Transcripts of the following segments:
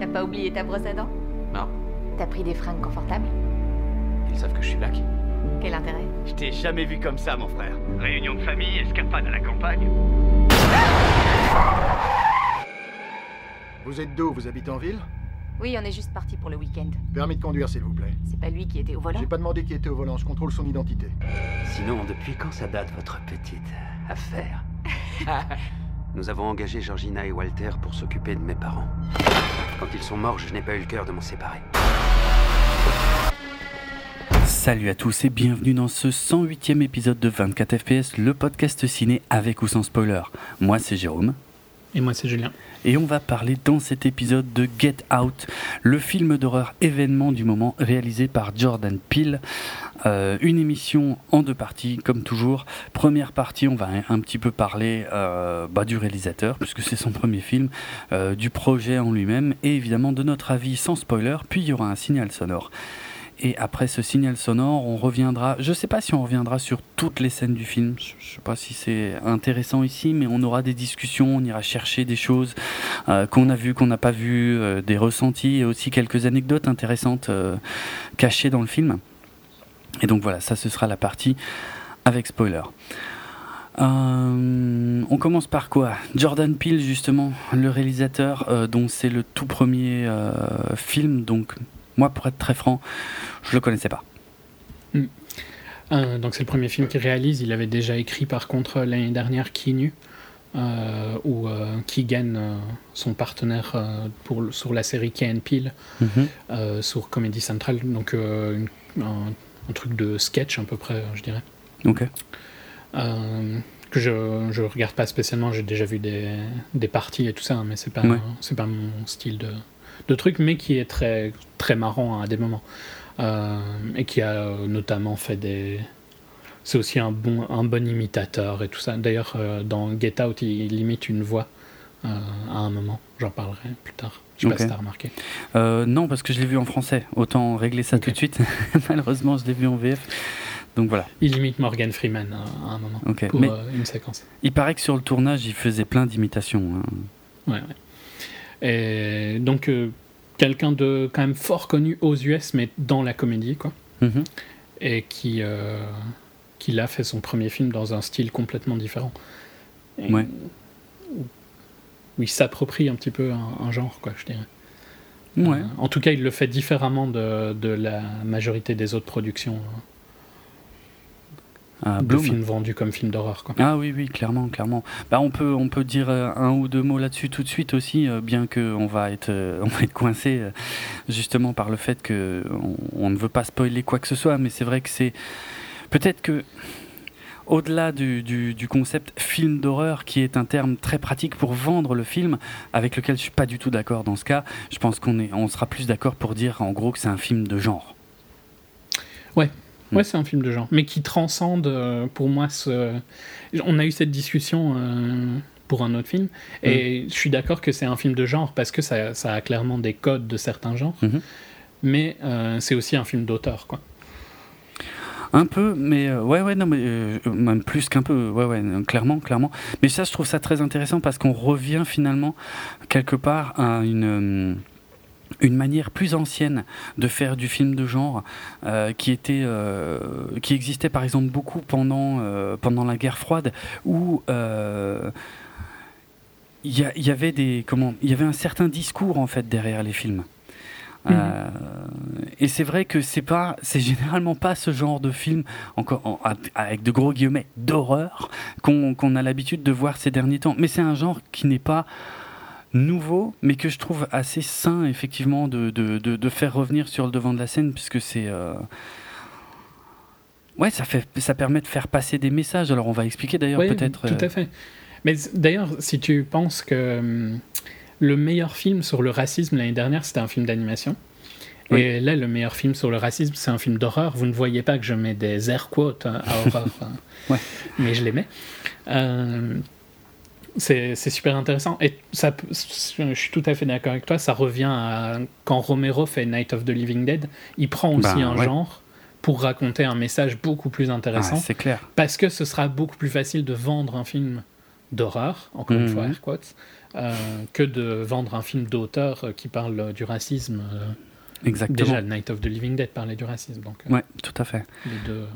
T'as pas oublié ta brosse à dents Non, T'as pris des fringues confortables ils savent que je suis black. Quel intérêt Je t'ai jamais vu comme ça, mon frère. Réunion de famille, escapade à la campagne. Vous êtes d'où? Vous habitez en ville? Oui, on est juste parti pour le week-end. Permis de conduire, s'il vous plaît. C'est pas lui qui était au volant J'ai pas demandé qui était au volant, je contrôle son identité. Sinon, depuis quand ça date votre petite affaire? Nous avons engagé Georgina et Walter pour s'occuper de mes parents. Quand ils sont morts, je n'ai pas eu le cœur de m'en séparer. Salut à tous et bienvenue dans ce 108e épisode de 24 FPS, le podcast ciné avec ou sans spoiler. Moi c'est Jérôme. Et moi, c'est Julien. Et on va parler dans cet épisode de Get Out, le film d'horreur événement du moment réalisé par Jordan Peele. Euh, une émission en deux parties, comme toujours. Première partie, on va un, petit peu parler euh, bah, du réalisateur, puisque c'est son premier film, euh, du projet en lui-même, et évidemment de notre avis sans spoiler, puis il y aura un signal sonore. Et après ce signal sonore, on reviendra. Je sais pas si on reviendra sur toutes les scènes du film. Je je sais pas si c'est intéressant ici, mais on aura des discussions. On ira chercher des choses euh, qu'on a vues, qu'on n'a pas vues, euh, des ressentis et aussi quelques anecdotes intéressantes euh, cachées dans le film. Et donc voilà, ça ce sera la partie avec spoiler. On commence par quoi? Jordan Peele justement, le réalisateur dont c'est le tout premier film. Donc moi, pour être très franc, je le connaissais pas. Euh, donc, c'est le premier film qu'il réalise. Il avait déjà écrit, par contre, l'année dernière, Qui nu, euh, où euh, Keegan, euh, son partenaire euh, pour, sur la série Key and Peele, Mhm. euh, sur Comedy Central. Donc, une- un, un truc de sketch, à peu près, je dirais. Ok. Que je, je regarde pas spécialement, j'ai déjà vu des, des parties et tout ça, hein, mais c'est pas, Ouais. c'est pas mon style de, de truc, mais qui est très, très marrant à des moments. Euh, et qui a euh, notamment fait des. C'est aussi un bon, un bon imitateur et tout ça. D'ailleurs, euh, dans Get Out, il, imite une voix à un moment. J'en parlerai plus tard. Je sais Ok. pas si t'as remarqué. Euh, non, parce que je l'ai vu en français. Autant régler ça tout de suite. Malheureusement, je l'ai vu en VF. Donc voilà. Il imite Morgan Freeman à un moment Ok. pour Mais euh, une séquence. il paraît que sur le tournage, il faisait plein d'imitations. hein. Ouais, ouais. Et donc, euh, quelqu'un de quand même fort connu aux US, mais dans la comédie, quoi. Mhm. Et qui, euh, qui là fait son premier film dans un style complètement différent. Et Ouais. Où, où il s'approprie un petit peu un, un genre, quoi, je dirais. Ouais. Euh, en tout cas, il le fait différemment de, de la majorité des autres productions hein, De Bloom. films vendus comme films d'horreur. Ah oui, oui, clairement, clairement. Bah, on peut, on peut dire euh, un ou deux mots là-dessus tout de suite aussi, euh, bien que on va être, euh, on va être coincé euh, justement par le fait que on, on ne veut pas spoiler quoi que ce soit, mais c'est vrai que c'est peut-être que au-delà du, du, du concept film d'horreur, qui est un terme très pratique pour vendre le film, avec lequel je suis pas du tout d'accord dans ce cas, je pense qu'on on sera plus d'accord pour dire en gros que c'est un film de genre. Mm. Ouais, c'est un film de genre, mais qui transcende euh, pour moi ce. On a eu cette discussion euh, pour un autre film, et je suis d'accord que c'est un film de genre parce que ça, ça a clairement des codes de certains genres, Mhm. mais euh, c'est aussi un film d'auteur, quoi. Un peu, mais euh, ouais, ouais, non, mais euh, même plus qu'un peu, ouais, ouais, clairement, clairement. Mais ça, je trouve ça très intéressant parce qu'on revient finalement quelque part à une une manière plus ancienne de faire du film de genre euh, qui était euh, qui existait par exemple beaucoup pendant euh, pendant la guerre froide où il y, avait des comment il y avait un certain discours en fait derrière les films Euh, et c'est vrai que c'est pas, c'est généralement pas ce genre de film, encore en- avec de gros guillemets, d'horreur qu'on qu'on a l'habitude de voir ces derniers temps. Mais c'est un genre qui n'est pas nouveau, mais que je trouve assez sain effectivement de, de, de, de faire revenir sur le devant de la scène, puisque c'est euh, ouais, ça fait, ça permet de faire passer des messages. Alors on va expliquer d'ailleurs peut-être. Tout euh, à fait. Mais d'ailleurs, si tu penses que hum, le meilleur film sur le racisme l'année dernière, c'était un film d'animation. Oui. Et là, le meilleur film sur le racisme, c'est un film d'horreur. Vous ne voyez pas que je mets des air quotes hein, à horreur, hein. Ouais. mais je les mets. Euh, c'est super intéressant. Et ça, je suis tout à fait d'accord avec toi. Ça revient à quand Romero fait Night of the Living Dead. Il prend aussi Ben, un ouais. genre pour raconter un message beaucoup plus ah, intéressant. c'est clair. Parce que ce sera beaucoup plus facile de vendre un film d'horreur, encore une Mhm. fois, air quotes, euh, que de vendre un film d'auteur euh, qui parle du racisme. euh, Exactement. Déjà, Night of the Living Dead parlait du racisme, donc euh, Ouais, tout à fait. les deux. euh,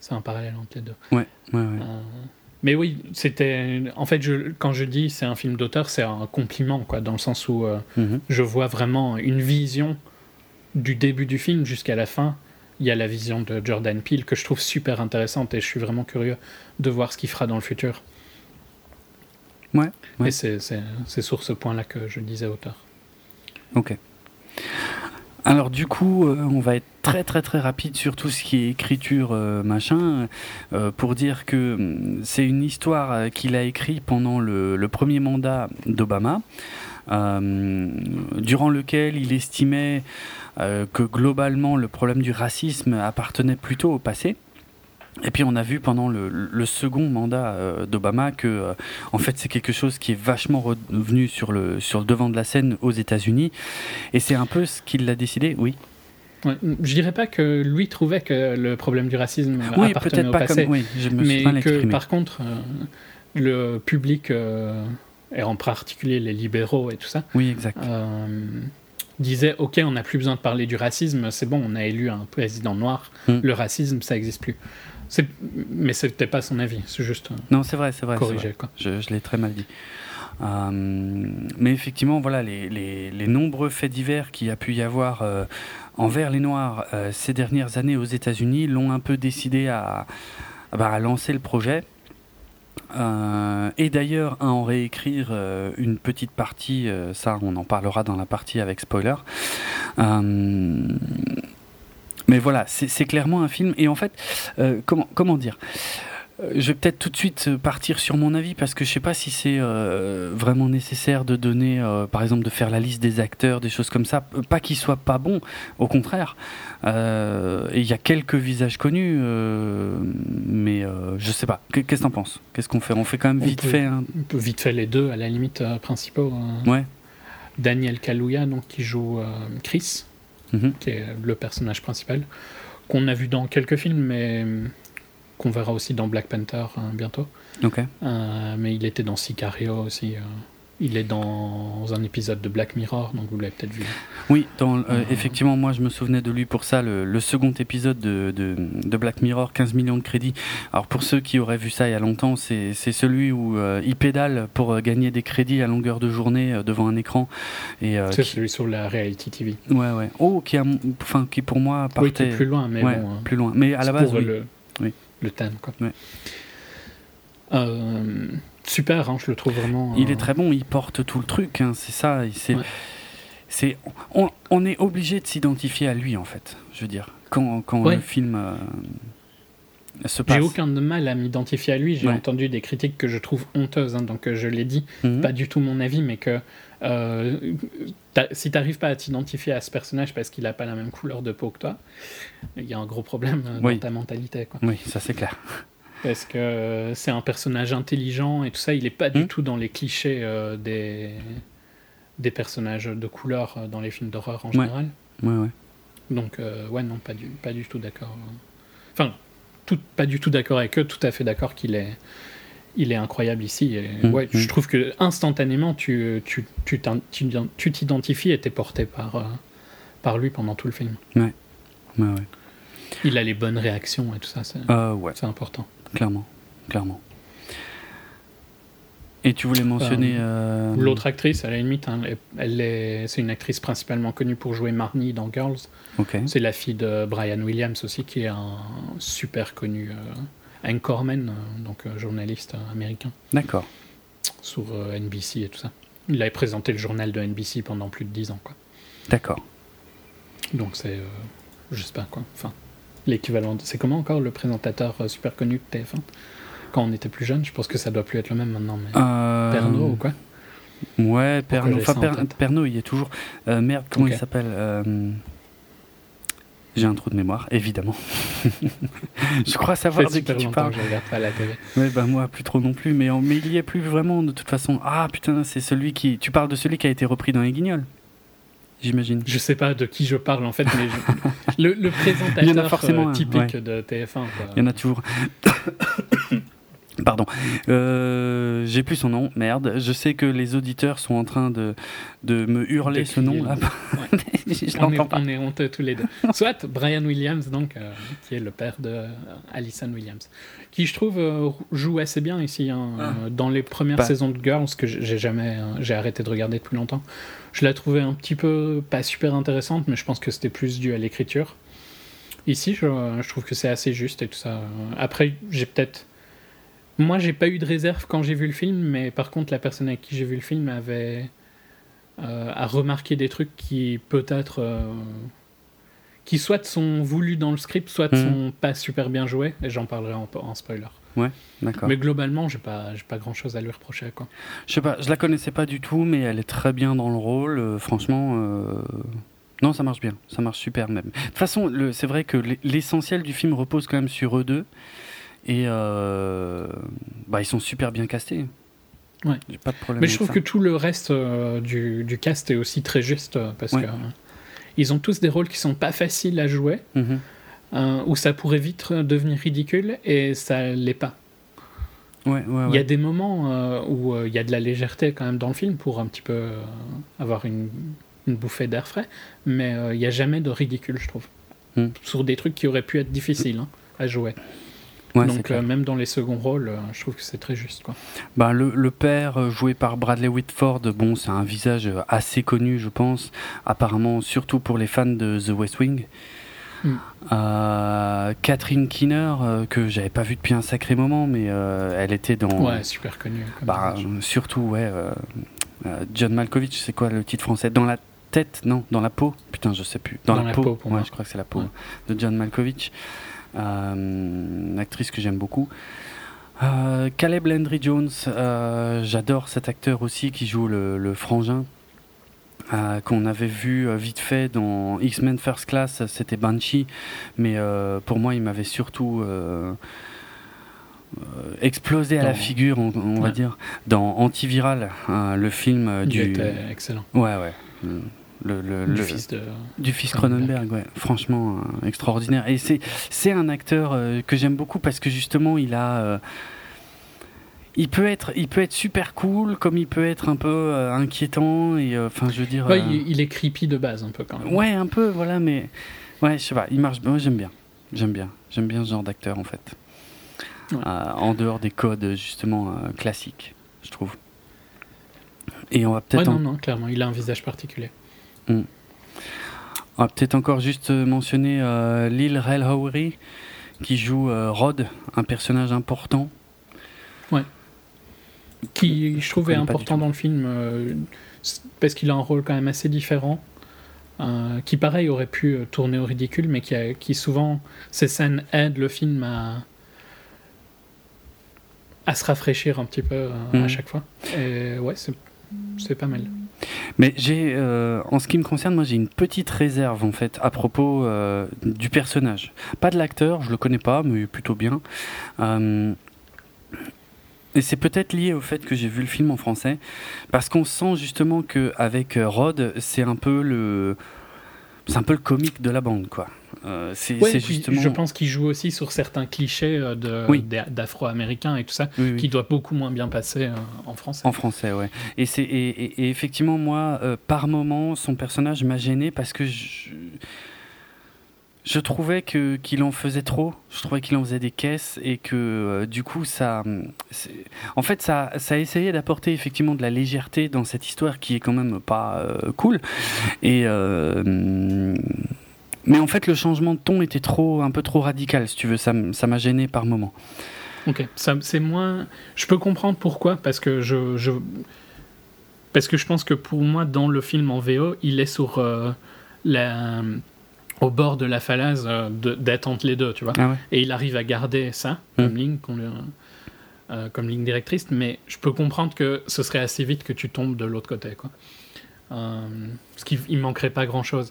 C'est un parallèle entre les deux. Ouais, ouais, ouais. Euh, mais oui, c'était. En fait, je, quand je dis c'est un film d'auteur, c'est un compliment, quoi, dans le sens où euh, Mhm. je vois vraiment une vision du début du film jusqu'à la fin. Il y a la vision de Jordan Peele que je trouve super intéressante et je suis vraiment curieux de voir ce qu'il fera dans le futur. Ouais, ouais. Et c'est sur ce point-là que je disais auteur. Ok. Alors du coup, euh, on va être très très très rapide sur tout ce qui est écriture euh, machin, euh, pour dire que hum, c'est une histoire euh, qu'il a écrit pendant le, premier mandat d'Obama, durant lequel il estimait que globalement le problème du racisme appartenait plutôt au passé. Et puis on a vu pendant le, le second mandat euh, d'Obama que euh, en fait c'est quelque chose qui est vachement revenu sur le, sur le devant de la scène aux États-Unis et c'est un peu ce qu'il a décidé, oui. Ouais, je dirais pas que lui trouvait que le problème du racisme Oui, appartenait peut-être au pas passé, comme. Oui, je me mais que exprimé. par contre, euh, le public, et en particulier les libéraux et tout ça, Oui, exact. disait ok on n'a plus besoin de parler du racisme c'est bon on a élu un président noir Mm. le racisme ça existe plus mais c'était pas son avis c'est juste Non, c'est vrai, c'est vrai. corrigé vrai. quoi Je, je l'ai très mal dit. Euh, mais effectivement, voilà, les, les- les nombreux faits divers qu'il y a pu y avoir euh, envers les Noirs euh, ces dernières années aux États-Unis l'ont un peu décidé à, à, bah, à lancer le projet. Et d'ailleurs à en réécrire une petite partie, ça on en parlera dans la partie avec spoiler. Mais voilà, c'est clairement un film. Et en fait, euh, comment, comment dire? Euh, je vais peut-être tout de suite euh, partir sur mon avis parce que je sais pas si c'est euh, vraiment nécessaire de donner, euh, par exemple, de faire la liste des acteurs, des choses comme ça. Pas qu'ils soient pas bons, au contraire. Euh, il y a quelques visages connus, mais je sais pas. Qu'est- Qu'est-ce que t'en penses? Qu'est-ce qu'on fait? On fait quand même On vite peut- fait. un- On peut vite fait les deux à la limite principaux euh, Ouais. Daniel Kaluuya donc qui joue Chris Mhm. qui est le personnage principal qu'on a vu dans quelques films mais euh, qu'on verra aussi dans Black Panther hein, bientôt. Euh, mais il était dans Sicario aussi. Euh. Il est dans un épisode de Black Mirror, donc vous l'avez peut-être vu. Oui, dans, euh, Mhm. effectivement, moi je me souvenais de lui pour ça, le, le second épisode de, de, de Black Mirror, 15 millions de crédits. Alors pour ceux qui auraient vu ça il y a longtemps, c'est celui où euh, il pédale pour euh, gagner des crédits à longueur de journée euh, devant un écran. Et, euh, C'est qui- celui sur la reality TV. Ouais, ouais. Oh, qui, a, enfin, qui pour moi Oui, qui partait est plus loin, mais ouais, bon. hein. plus loin. Mais à la base, pour oui. le, Oui. le thème, quoi. Ouais. Euh, super, hein, je le trouve vraiment. Il euh, est très bon, il porte tout le truc, hein, c'est ça. C'est, Ouais. c'est, on, on est obligé de s'identifier à lui en fait. Je veux dire, quand, quand Ouais. le film euh, se passe. J'ai aucun de mal à m'identifier à lui. J'ai Ouais. entendu des critiques que je trouve honteuses, hein, donc euh, je l'ai dit. Mhm. Pas du tout mon avis, mais que euh, si t'arrives pas à t'identifier à ce personnage parce qu'il a pas la même couleur de peau que toi, il y a un gros problème euh, Oui. dans ta mentalité, quoi. Oui, ça c'est clair. Parce que euh, c'est un personnage intelligent et tout ça, il est pas du Hmm. tout dans les clichés euh, des, des personnages de couleur euh, dans les films d'horreur en Ouais. général. Ouais, ouais. Donc, euh, ouais, non, pas du, pas du tout d'accord. Enfin, tout, pas du tout d'accord avec eux, tout à fait d'accord qu'il est, il est incroyable ici. Et, Mm, ouais. Je trouve que instantanément, tu tu tu tu t'identifies et t'es porté par, euh, par lui pendant tout le film. Ouais, ouais. Il a les bonnes réactions et tout ça, c'est Euh, ouais, c'est important. Clairement, clairement. Et tu voulais mentionner euh, L'autre actrice, à la limite, hein, elle, est, c'est une actrice principalement connue pour jouer Marnie dans Girls. C'est la fille de Brian Williams aussi, qui est un super connu euh, anchorman, euh, donc euh, journaliste euh, américain, D'accord. sur euh, NBC et tout ça. Il avait présenté le journal de NBC pendant plus de 10 ans, quoi. D'accord. Donc c'est, euh, je sais pas quoi, enfin, l'équivalent. de- C'est comment encore le présentateur euh, super connu de TF1 Quand on était plus jeune, je pense que ça doit plus être le même maintenant, mais Euh, Pernod ou quoi? Ouais, Pernod. Enfin, Per-. Pernod, il est toujours. Euh, merde, comment il s'appelle Euh, J'ai un trou de mémoire, évidemment. je crois savoir de qui tu parles. que je regarde pas la télé. Ouais, bah moi, plus trop non plus. Mais, en- mais il y est plus vraiment, de toute façon. Ah putain, c'est celui qui. Tu parles de celui qui a été repris dans Les Guignols J'imagine. Je sais pas de qui je parle en fait, mais je- le, le présentateur Il y en a forcément euh, un, typique ouais. de TF1. quoi. Il y en a toujours. Pardon. Euh, J'ai plus son nom, merde. Je sais que les auditeurs sont en train de, de me hurler De ce nom là. Ouais. Je on, est, pas. on est honteux tous les deux. Soit Brian Williams, donc, euh, qui est le père de euh, Alison Williams, qui je trouve joue assez bien ici. hein, Ah. dans les premières Bah. saisons de Girls, que j'ai jamais, j'ai arrêté de regarder depuis longtemps, je la trouvais un petit peu pas super intéressante, mais je pense que c'était plus dû à l'écriture. Ici, je, je trouve que c'est assez juste et tout ça. Après, j'ai peut-être. Moi, j'ai pas eu de réserve quand j'ai vu le film, mais par contre, la personne avec qui j'ai vu le film avait euh, a remarqué des trucs qui peut-être euh, qui soit sont voulus dans le script, soit Mhm. sont pas super bien joués, et j'en parlerai en, en spoiler. D'accord. Mais globalement, j'ai pas, j'ai pas grand chose à lui reprocher. Quoi. Je sais pas, je la connaissais pas du tout, mais elle est très bien dans le rôle. euh, franchement, euh, non, ça marche bien, ça marche super même. De toute façon, c'est vrai que l'e- l'essentiel du film repose quand même sur eux deux, et euh, bah ils sont super bien castés. Ouais. J'ai pas de problème. Mais je trouve ça. que tout le reste du, du cast est aussi très juste, parce Ouais. que ils ont tous des rôles qui sont pas faciles à jouer, Mhm. Euh, où ça pourrait vite devenir ridicule, et ça l'est pas. Ouais, ouais, Il y a des moments euh, où euh, il y a de la légèreté quand même dans le film pour un petit peu euh, avoir une, une bouffée d'air frais, mais il n'y a jamais de ridicule, je trouve. Hmm. Sur des trucs qui auraient pu être difficiles hein, à jouer. Ouais, Donc euh, même dans les seconds rôles, euh, je trouve que c'est très juste. Quoi. Bah, le, le père, euh, joué par Bradley Whitford, bon, c'est un visage assez connu, je pense. Apparemment, surtout pour les fans de The West Wing. Mm. Euh, Catherine Keener, euh, que j'avais pas vu depuis un sacré moment, mais euh, elle était dans. Ouais, super connu. comme bah, surtout, ouais. euh, John Malkovich, c'est quoi le titre français? Dans la tête Non, dans la peau Putain, je sais plus. Dans, Dans la, la peau, peau, pour ouais, moi. je crois que c'est la peau Ouais. de John Malkovich. Une actrice que j'aime beaucoup. Caleb Landry Jones, j'adore cet acteur aussi qui joue le, le frangin. Euh, qu'on avait vu euh, vite fait dans X-Men First Class, c'était Banshee, mais euh, pour moi il m'avait surtout explosé à la figure, on, on va dire, dans Antiviral, hein, le film euh, Il du, était excellent. ouais ouais, le, Du le- fils de. du fils Cronenberg. Ouais. franchement extraordinaire. Et c'est c'est un acteur que j'aime beaucoup parce que justement il a il peut être il peut être super cool comme il peut être un peu euh, inquiétant et euh, enfin je veux dire Ouais, euh, il, il est creepy de base un peu quand même. ouais un peu voilà mais ouais je sais pas il marche moi j'aime bien j'aime bien j'aime bien ce genre d'acteur en fait Ouais. En dehors des codes justement classiques je trouve et on va Ouais, peut-être en- non, non, clairement, il a un visage particulier. On va peut-être encore juste mentionner euh, Lil Rel Howery qui joue euh, Rod, un personnage important. Qui je trouve est important dans le film euh, parce qu'il a un rôle quand même assez différent euh, qui pareil aurait pu euh, tourner au ridicule mais qui, a- qui souvent ces scènes aident le film à à se rafraîchir un petit peu euh, Mhm. à chaque fois et ouais c'est c'est pas mal Mais j'ai, euh, en ce qui me concerne, moi j'ai une petite réserve en fait à propos euh, du personnage. Pas de l'acteur, je le connais pas, mais plutôt bien. Euh, et c'est peut-être lié au fait que j'ai vu le film en français, parce qu'on sent justement que avec euh, Rod, c'est un peu le, c'est un peu le comique de la bande, quoi. Euh, c'est Ouais, c'est puis justement. je pense qu'il joue aussi sur certains clichés euh, Oui. d'afro-américains et tout ça Oui, oui. qui doit beaucoup moins bien passer euh, en français En français, ouais. Et, et, et- et effectivement, moi, euh, par moment, son personnage m'a gêné parce que je, je trouvais que, qu'il en faisait trop. Je trouvais qu'il en faisait des caisses et que euh, du coup, ça. En fait, ça, ça essayait d'apporter effectivement de la légèreté dans cette histoire qui est quand même pas euh, cool. Et. euh, mais en fait, le changement de ton était trop, un peu trop radical, si tu veux. Ça, ça m'a gêné par moment. Ok, c'est moins. Je peux comprendre pourquoi, parce que je, parce que je pense que pour moi, dans le film en VO, il est sur la, au bord de la falaise euh, entre les deux, tu vois. Ah ouais Et il arrive à garder ça comme ligne, qu'on lui- euh, comme ligne directrice, mais je peux comprendre que ce serait assez vite que tu tombes de l'autre côté, quoi. Euh, parce qu'il il manquerait pas grand chose.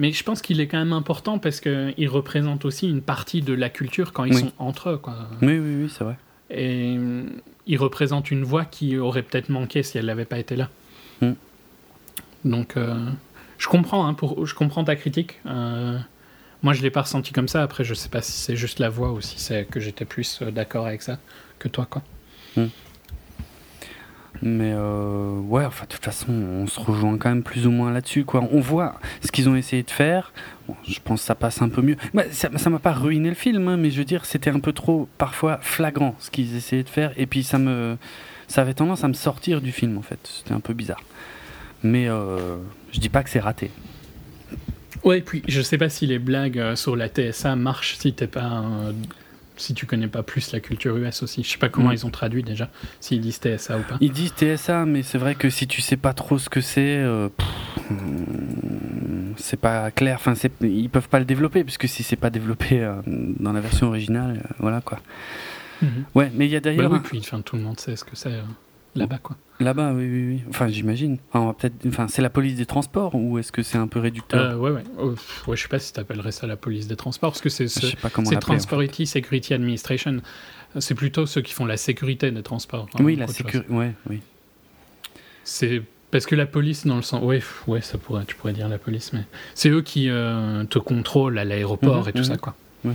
Mais je pense qu'il est quand même important parce qu'il représente aussi une partie de la culture quand ils Oui. sont entre eux, quoi. Oui, oui, oui, c'est vrai. Et euh, il représente une voix qui aurait peut-être manqué si elle n'avait pas été là. Mm. Donc, je comprends, hein, pour, je comprends ta critique. Euh, Moi, je l'ai pas ressenti comme ça. Après, je sais pas si c'est juste la voix ou si c'est que j'étais plus euh, d'accord avec ça que toi, quoi. Mais euh, ouais, enfin, de toute façon, on se rejoint quand même plus ou moins là-dessus. Quoi. On voit ce qu'ils ont essayé de faire. Je pense que ça passe un peu mieux. Ça ça m'a pas ruiné le film, hein, mais je veux dire, c'était un peu trop, parfois, flagrant ce qu'ils essayaient de faire. Et puis, ça, me, ça avait tendance à me sortir du film, en fait. C'était un peu bizarre. Mais euh, je dis pas que c'est raté. Ouais, et puis je sais pas si les blagues euh, sur la TSA marchent si t'es pas un- si tu connais pas plus la culture US aussi. Je sais pas comment Mm. ils ont traduit déjà, s'ils disent TSA ou pas. Ils disent TSA, mais c'est vrai que si tu sais pas trop ce que c'est, euh, c'est pas clair. Enfin, ils peuvent pas le développer, puisque si c'est pas développé euh, dans la version originale, euh, voilà quoi. Mhm. Ouais, mais il y a Bah d'ailleurs oui, un- puis enfin, tout le monde sait ce que c'est là-bas, quoi. Là-bas, oui, oui, oui. Enfin, j'imagine. Enfin, peut-être. Enfin, c'est la police des transports ou est-ce que c'est un peu réducteur Euh, ouais, ouais. Oh, ouais. Je sais pas si t'appellerais ça la police des transports, parce que c'est Je ce, sais pas comment c'est en fait. Security Administration. C'est plutôt ceux qui font la sécurité des transports. hein, Oui, la sécurité. Ouais, oui. C'est parce que la police, dans le sens, ouais, ouais, ça pourrait, tu pourrais dire la police, mais c'est eux qui euh, te contrôlent à l'aéroport Mhm, et tout mhm. ça, quoi. Ouais.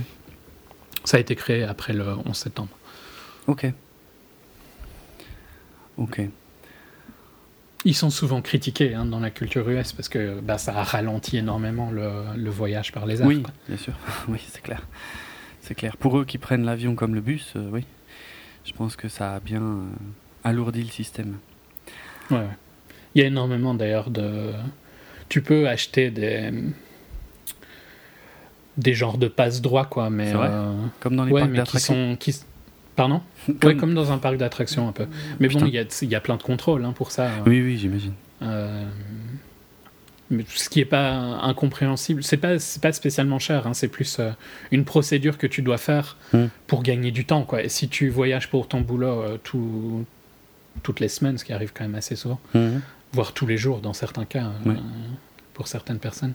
Ça a été créé après le 11 septembre. Ok. Ok. Ils sont souvent critiqués hein, dans la culture US parce que bah, ça a ralenti énormément le, le voyage par les airs. Oui, quoi. bien sûr. oui, c'est clair. C'est clair. Pour eux qui prennent l'avion comme le bus, euh, oui. Je pense que ça a bien euh, alourdi le système. Ouais. Il y a énormément d'ailleurs de. Tu peux acheter des des genres de passe droits quoi, mais vrai euh, Comme dans les ouais, parcs qui d'attractions. sont qui Pardon Comme- Ouais, comme dans un parc d'attractions un peu. Mais bon, il y y a plein de contrôles hein, pour ça. Oui, oui, j'imagine. Euh, mais ce qui est pas incompréhensible, c'est pas pas spécialement cher. hein, c'est plus euh, une procédure que tu dois faire Mm. pour gagner du temps. Quoi. Et si tu voyages pour ton boulot euh, tout- toutes les semaines, ce qui arrive quand même assez souvent, Mhm. voire tous les jours dans certains cas, pour certaines personnes,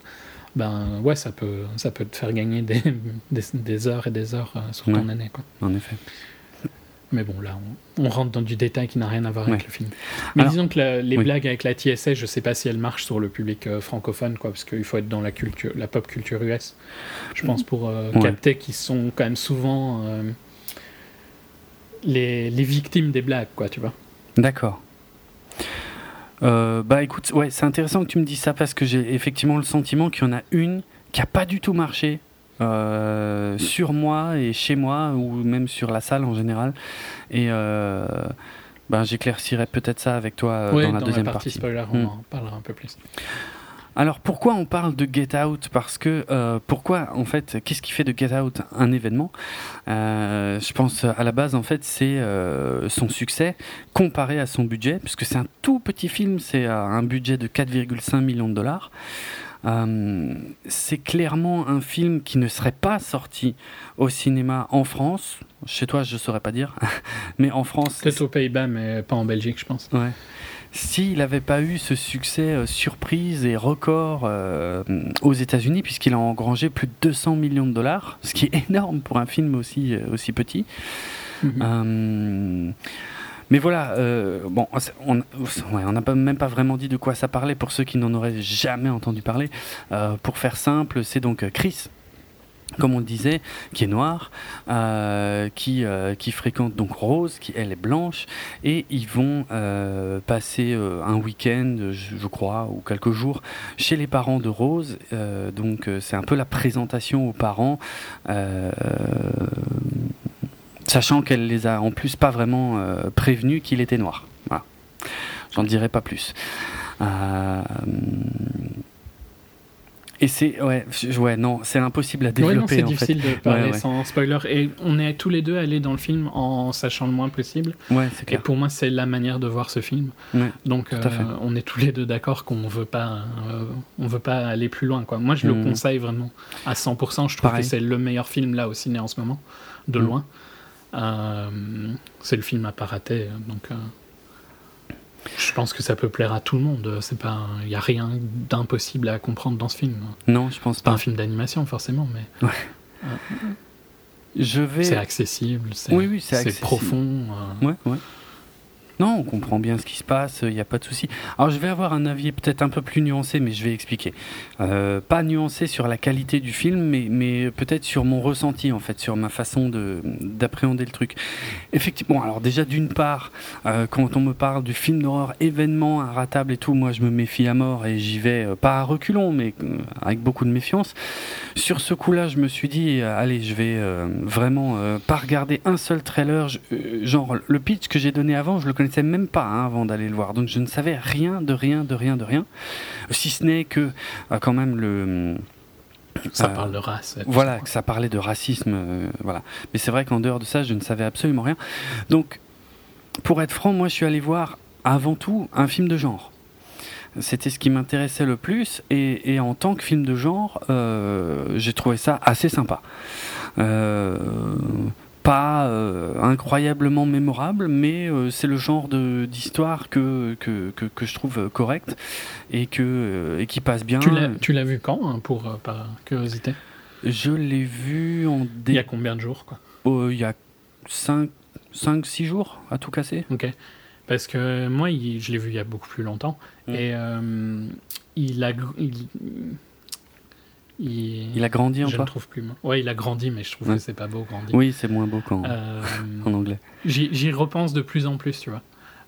ben ouais, ça peut ça peut te faire gagner des, des, des heures et des heures sur ton année. Quoi. En effet. Mais bon, là, on, on rentre dans du détail qui n'a rien à voir avec le film. Mais Alors- disons que la- les oui. blagues avec la TSA, je sais pas si elles marchent sur le public euh, francophone, quoi, parce qu'il faut être dans la culture, la pop culture US, je pense, pour euh, Ouais. capter qu'ils sont quand même souvent euh, les, les victimes des blagues, quoi, tu vois. D'accord. Euh, bah écoute, ouais, c'est intéressant que tu me dises ça parce que j'ai effectivement le sentiment qu'il y en a une qui a pas du tout marché euh, sur moi et chez moi ou même sur la salle en général. Et euh, ben j'éclaircirai peut-être ça avec toi euh, dans la deuxième partie partie. spoiler, on Hmm. en parlera un peu plus. Alors pourquoi on parle de Get Out? Parce que euh, pourquoi en fait qu'est-ce qui fait de Get Out un événement? Euh, Je pense à la base en fait c'est euh, son succès comparé à son budget puisque c'est un tout petit film, c'est un budget de 4,5 millions de dollars. Euh, c'est clairement un film qui ne serait pas sorti au cinéma en France. Chez toi, je saurais pas dire, mais en France, Peut-être aux Pays-Bas, mais pas en Belgique, je pense. Ouais. S'il n'avait pas eu ce succès euh, surprise et record euh, aux États-Unis, puisqu'il a engrangé plus de 200 millions de dollars, ce qui est énorme pour un film aussi, aussi petit. Mhm. Mais voilà, euh, bon, on n'a même pas vraiment dit de quoi ça parlait pour ceux qui n'en auraient jamais entendu parler. Euh, pour faire simple, c'est donc Chris comme on le disait, qui est noir, euh, qui, qui fréquente donc Rose, qui elle est blanche, et ils vont passer un week-end, je, crois, ou quelques jours chez les parents de Rose. Donc c'est un peu la présentation aux parents, sachant qu'elle les a en plus pas vraiment euh, prévenus qu'il était noir. Voilà. J'en dirai pas plus. Euh, et c'est ouais, ouais non, c'est impossible à Ouais, développer c'est en fait. difficile de parler Ouais, ouais. sans spoiler. Et on est tous les deux allés dans le film en sachant le moins possible. Ouais, c'est Et clair. pour moi, c'est la manière de voir ce film. Ouais, Donc, euh, on est tous les deux d'accord qu'on veut pas, euh, on veut pas aller plus loin. Quoi. Moi, je le Mhm. conseille vraiment à 100%. Je trouve Pareil. que c'est le meilleur film là au ciné en ce moment, de Mhm. loin. Euh, c'est le film à pas rater. Donc, euh, je pense que ça peut plaire à tout le monde. C'est pas, il y a rien d'impossible à comprendre dans ce film. Non, je pense pas pas. un film d'animation forcément, mais Je vais. c'est accessible. C'est, Oui, oui, c'est profond. euh, Ouais, ouais. Non, on comprend bien ce qui se passe, il n'y a pas de souci. Alors je vais avoir un avis peut-être un peu plus nuancé, mais je vais expliquer. Euh, pas nuancé sur la qualité du film, mais, peut-être sur mon ressenti, en fait, sur ma façon de- d'appréhender le truc. Effectivement, alors déjà d'une part, euh, quand on me parle du film d'horreur événement inratable et tout, moi je me méfie à mort et j'y vais euh, pas à reculons, mais avec beaucoup de méfiance. Sur ce coup-là, je me suis dit, allez, je vais vraiment pas regarder un seul trailer. Genre, le pitch que j'ai donné avant, je le connaissais même pas hein, avant d'aller le voir. Donc je ne savais rien de rien de rien de rien. Si ce n'est que, euh, quand même, le. Ça euh, parle de race. voilà, ça. que ça parlait de racisme, euh, voilà. Mais c'est vrai qu'en dehors de ça, je ne savais absolument rien. Donc, pour être franc, moi, je suis allé voir avant tout un film de genre. C'était ce qui m'intéressait le plus, et, et en tant que film de genre, euh, j'ai trouvé ça assez sympa. Euh, pas euh, incroyablement mémorable, mais euh, c'est le genre d'histoire que, que, que, que je trouve correcte et, que, euh, et qui passe bien. Tu l'as- vu quand, hein, pour, euh, par curiosité? Je l'ai vu en Il y a dé- combien de jours, quoi? Euh, il y a 5-6 jours à tout casser. Ok. Parce que moi, il- je l'ai vu il y a beaucoup plus longtemps. Mm. Et euh, il a. Il, il, Il a grandi je en ne pas trouve plus. Ouais, il a grandi, mais je trouve Ouais. que c'est pas beau, grandi. Oui, c'est moins beau qu'en Euh, en anglais. J'y repense de plus en plus, tu vois.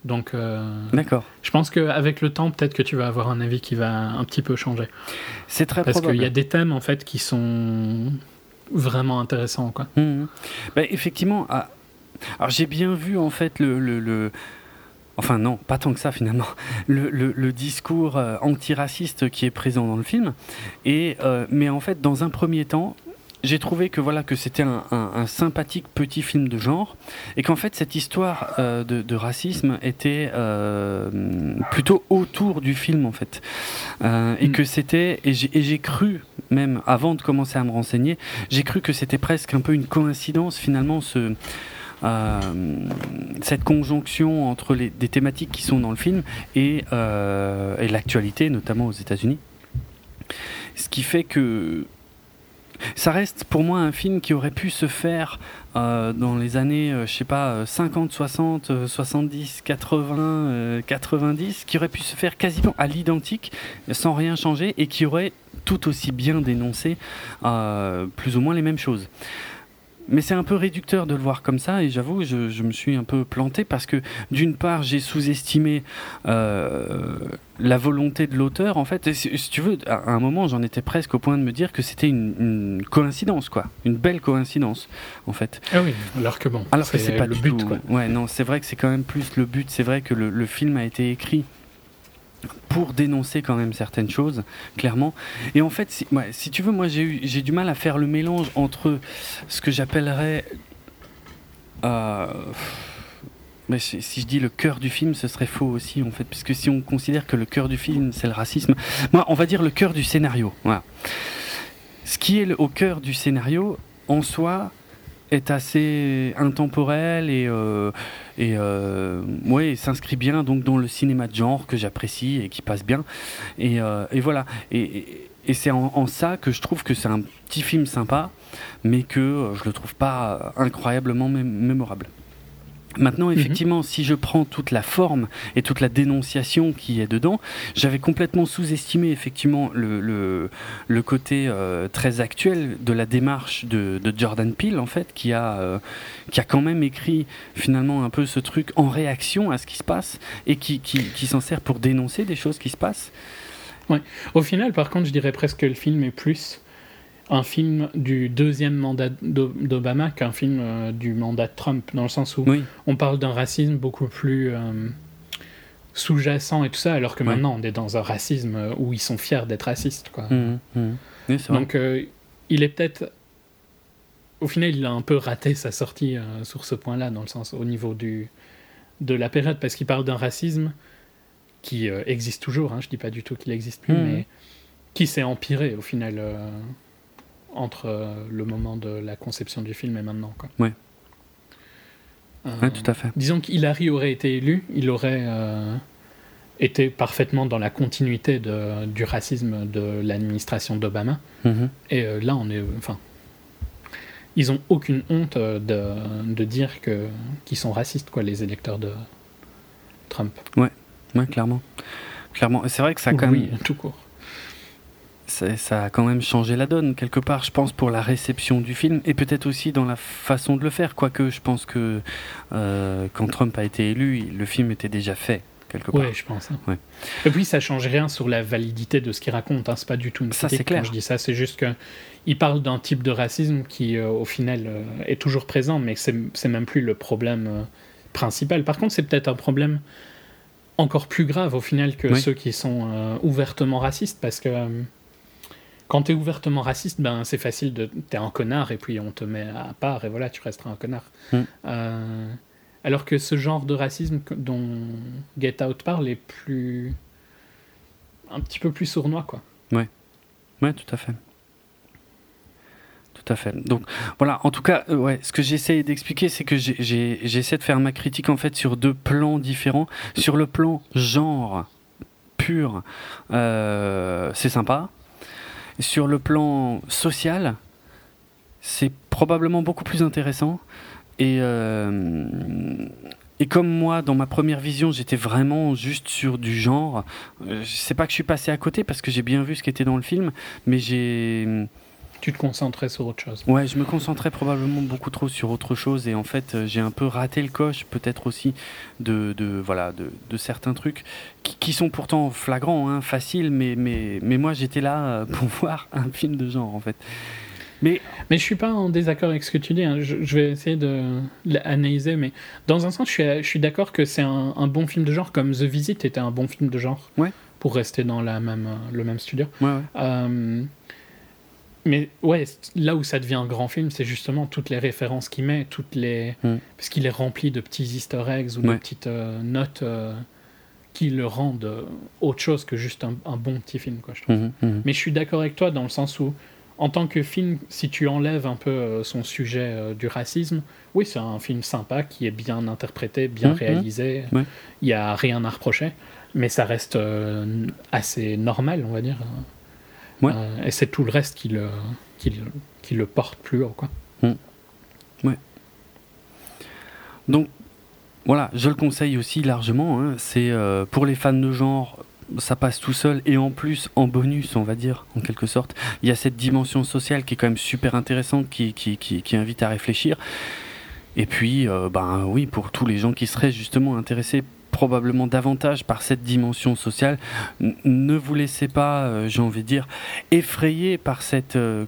Donc, euh, D'accord. je pense qu'avec le temps, peut-être que tu vas avoir un avis qui va un petit peu changer. C'est très Parce qu'il y a des thèmes, en fait, qui sont vraiment intéressants, quoi. Mhm. Ben, effectivement, ah, alors j'ai bien vu en fait le, le- le- Enfin non, pas tant que ça finalement. Le, le- le discours euh, antiraciste qui est présent dans le film. Et, euh, mais en fait, dans un premier temps, j'ai trouvé que voilà que c'était un, un- un sympathique petit film de genre et qu'en fait cette histoire euh, de, de racisme était euh, plutôt autour du film en fait Euh, et Mm. que c'était et j'ai cru même avant de commencer à me renseigner j'ai cru que c'était presque un peu une coïncidence finalement ce cette conjonction entre les, des thématiques qui sont dans le film et, euh, et l'actualité, notamment aux États-Unis. Ce qui fait que ça reste pour moi un film qui aurait pu se faire euh, dans les années, euh, je sais pas, euh, 50, 60, euh, 70, 80, euh, 90, qui aurait pu se faire quasiment à l'identique, sans rien changer, et qui aurait tout aussi bien dénoncé euh, plus ou moins les mêmes choses. Mais c'est un peu réducteur de le voir comme ça, et j'avoue, je, je me suis un peu planté parce que d'une part, j'ai sous-estimé euh, la volonté de l'auteur. En fait, Et si, si tu veux, à un moment, j'en étais presque au point de me dire que c'était une, une coïncidence, quoi, une belle coïncidence, en fait. Ah oui, alors que bon, Alors que c'est pas le du but, tout. quoi. Ouais, non, c'est vrai que c'est quand même plus le but. C'est vrai que le, le film a été écrit pour dénoncer quand même certaines choses, clairement. Et en fait, si, tu veux, moi j'ai du mal à faire le mélange entre ce que j'appellerais. euh, mais si je dis le cœur du film, ce serait faux aussi, en fait, puisque si on considère que le cœur du film, c'est le racisme, moi, on va dire le cœur du scénario. Voilà. Ce qui est au cœur du scénario, en soi, est assez intemporel et, euh, et euh, ouais, s'inscrit bien donc dans le cinéma de genre que j'apprécie et qui passe bien. Et, euh, et voilà. Et, et- c'est en, en ça que je trouve que c'est un petit film sympa, mais que je le trouve pas incroyablement mé- mémorable. Maintenant, effectivement, si je prends toute la forme et toute la dénonciation qui est dedans, j'avais complètement sous-estimé effectivement le, le, le côté euh, très actuel de la démarche de, de Jordan Peele, en fait, qui a, euh, qui a quand même écrit finalement un peu ce truc en réaction à ce qui se passe et qui, qui, qui s'en sert pour dénoncer des choses qui se passent. Au final, par contre, je dirais presque que le film est plus un film du deuxième mandat d'O- d'Obama qu'un film euh, du mandat de Trump, dans le sens où Oui, on parle d'un racisme beaucoup plus euh, sous-jacent et tout ça, alors que Ouais. maintenant on est dans un racisme euh, où ils sont fiers d'être racistes. Quoi. Oui, c'est vrai. Donc euh, il est peut-être... Au final, il a un peu raté sa sortie sur ce point-là, dans le sens au niveau du, de la période, parce qu'il parle d'un racisme qui existe toujours, hein, je dis pas du tout qu'il n'existe plus, Mhm. mais qui s'est empiré au final entre euh, le moment de la conception du film et maintenant. Quoi. Ouais. Euh, Ouais, tout à fait. Disons qu'Hillary aurait été élu, il aurait euh, été parfaitement dans la continuité de- du racisme de l'administration d'Obama. Mhm. Et euh, là, on est. Enfin. Ils ont aucune honte de, de dire que qu'ils sont racistes, quoi, les électeurs de, Trump. Ouais, clairement. Clairement. Et C'est vrai que ça a quand oui, même, tout court. Ça, a quand même changé la donne, quelque part, je pense, pour la réception du film, et peut-être aussi dans la façon de le faire, quoique je pense que euh, quand Trump a été élu, le film était déjà fait, quelque part. Ouais, je pense. hein. Ouais. Et puis ça change rien sur la validité de ce qu'il raconte. Hein. C'est pas du tout une Ça, critique clair. quand je dis ça. C'est juste que il parle d'un type de racisme qui, euh, au final, euh, est toujours présent, mais c'est même plus le problème principal. Par contre, c'est peut-être un problème encore plus grave au final que Oui. ceux qui sont euh, ouvertement racistes, parce que euh, quand t'es ouvertement raciste, ben c'est facile de t'es un connard et puis on te met à part et voilà, tu resteras un connard. Mm. Euh, alors que ce genre de racisme dont Get Out parle est plus. un petit peu plus sournois, quoi. Ouais, tout à fait. Tout à fait. Donc voilà, en tout cas, euh, ouais, ce que j'essaie d'expliquer, c'est que j'essaie de faire ma critique en fait sur deux plans différents. Sur le plan genre pur, euh, c'est sympa. Sur le plan social, c'est probablement beaucoup plus intéressant. Et, euh, et comme moi, dans ma première vision, j'étais vraiment juste sur du genre, euh, c'est pas que je suis passé à côté parce que j'ai bien vu ce qui était dans le film, mais j'ai. Tu te concentrais sur autre chose. Ouais, je me concentrais probablement beaucoup trop sur autre chose et en fait, euh, j'ai un peu raté le coche, peut-être aussi, de, de, voilà, de, de certains trucs qui, qui sont pourtant flagrants, hein, faciles, mais, mais, mais moi j'étais là euh, pour voir un film de genre en fait. Mais Mais je suis pas en désaccord avec ce que tu dis. hein. Je, je vais essayer de l'analyser, mais dans un sens, je suis, je suis d'accord que c'est un, un bon film de genre, comme The Visit était un bon film de genre. Ouais. Pour rester dans la même, euh, le même studio. ouais, ouais. Euh, mais ouais, là où ça devient un grand film, c'est justement toutes les références qu'il met, toutes les Mm. parce qu'il est rempli de petits Easter eggs ou de petites euh, notes euh, qui le rendent euh, autre chose que juste un, un bon petit film, quoi. Je trouve. Mhm, mhm. Mais je suis d'accord avec toi dans le sens où, en tant que film, si tu enlèves un peu son sujet du racisme, oui, c'est un film sympa qui est bien interprété, bien Mhm. réalisé. Il Ouais. n'y a rien à reprocher, mais ça reste assez normal, on va dire. Ouais. Euh, et c'est tout le reste qui le, qui le, qui le porte plus haut, quoi. Donc voilà, je le conseille aussi largement. hein. C'est euh, pour les fans de genre, ça passe tout seul et en plus en bonus, on va dire en quelque sorte, il y a cette dimension sociale qui est quand même super intéressante, qui, qui, qui, qui invite à réfléchir. Et puis, euh, ben oui, pour tous les gens qui seraient justement intéressés probablement davantage par cette dimension sociale, ne vous laissez pas, euh, j'ai envie de dire, effrayer par cette euh,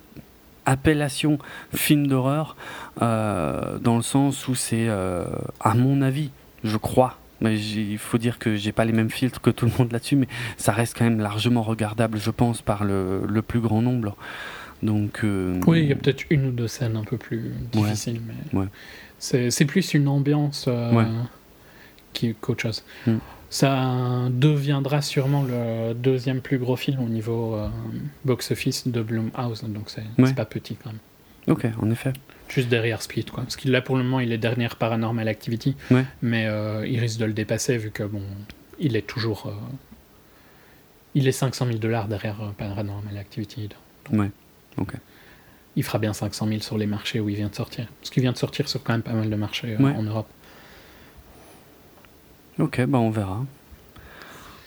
appellation film d'horreur, euh, dans le sens où c'est, euh, à mon avis, je crois, mais il faut dire que j'ai pas les mêmes filtres que tout le monde là-dessus, mais ça reste quand même largement regardable, je pense, par le, le plus grand nombre. Donc, euh, Oui, il y a peut-être une ou deux scènes un peu plus difficiles, mais Ouais. c'est plus une ambiance Ouais. Qui qu'autre chose. Mm. Ça deviendra sûrement le deuxième plus gros film au niveau euh, box-office de Blumhouse, donc c'est Ouais. pas petit quand même. Ok, en effet. Juste derrière Split, quoi. Parce qu'il là pour le moment, il est dernière Paranormal Activity, Ouais. mais euh, il risque de le dépasser vu que bon, il est toujours, euh, il est 500 000 dollars derrière Paranormal Activity. Ouais. Ok. il fera bien 500 000 sur les marchés où il vient de sortir. Parce qu'il vient de sortir sur quand même pas mal de marchés euh, Ouais. en Europe. Ok, bah on verra.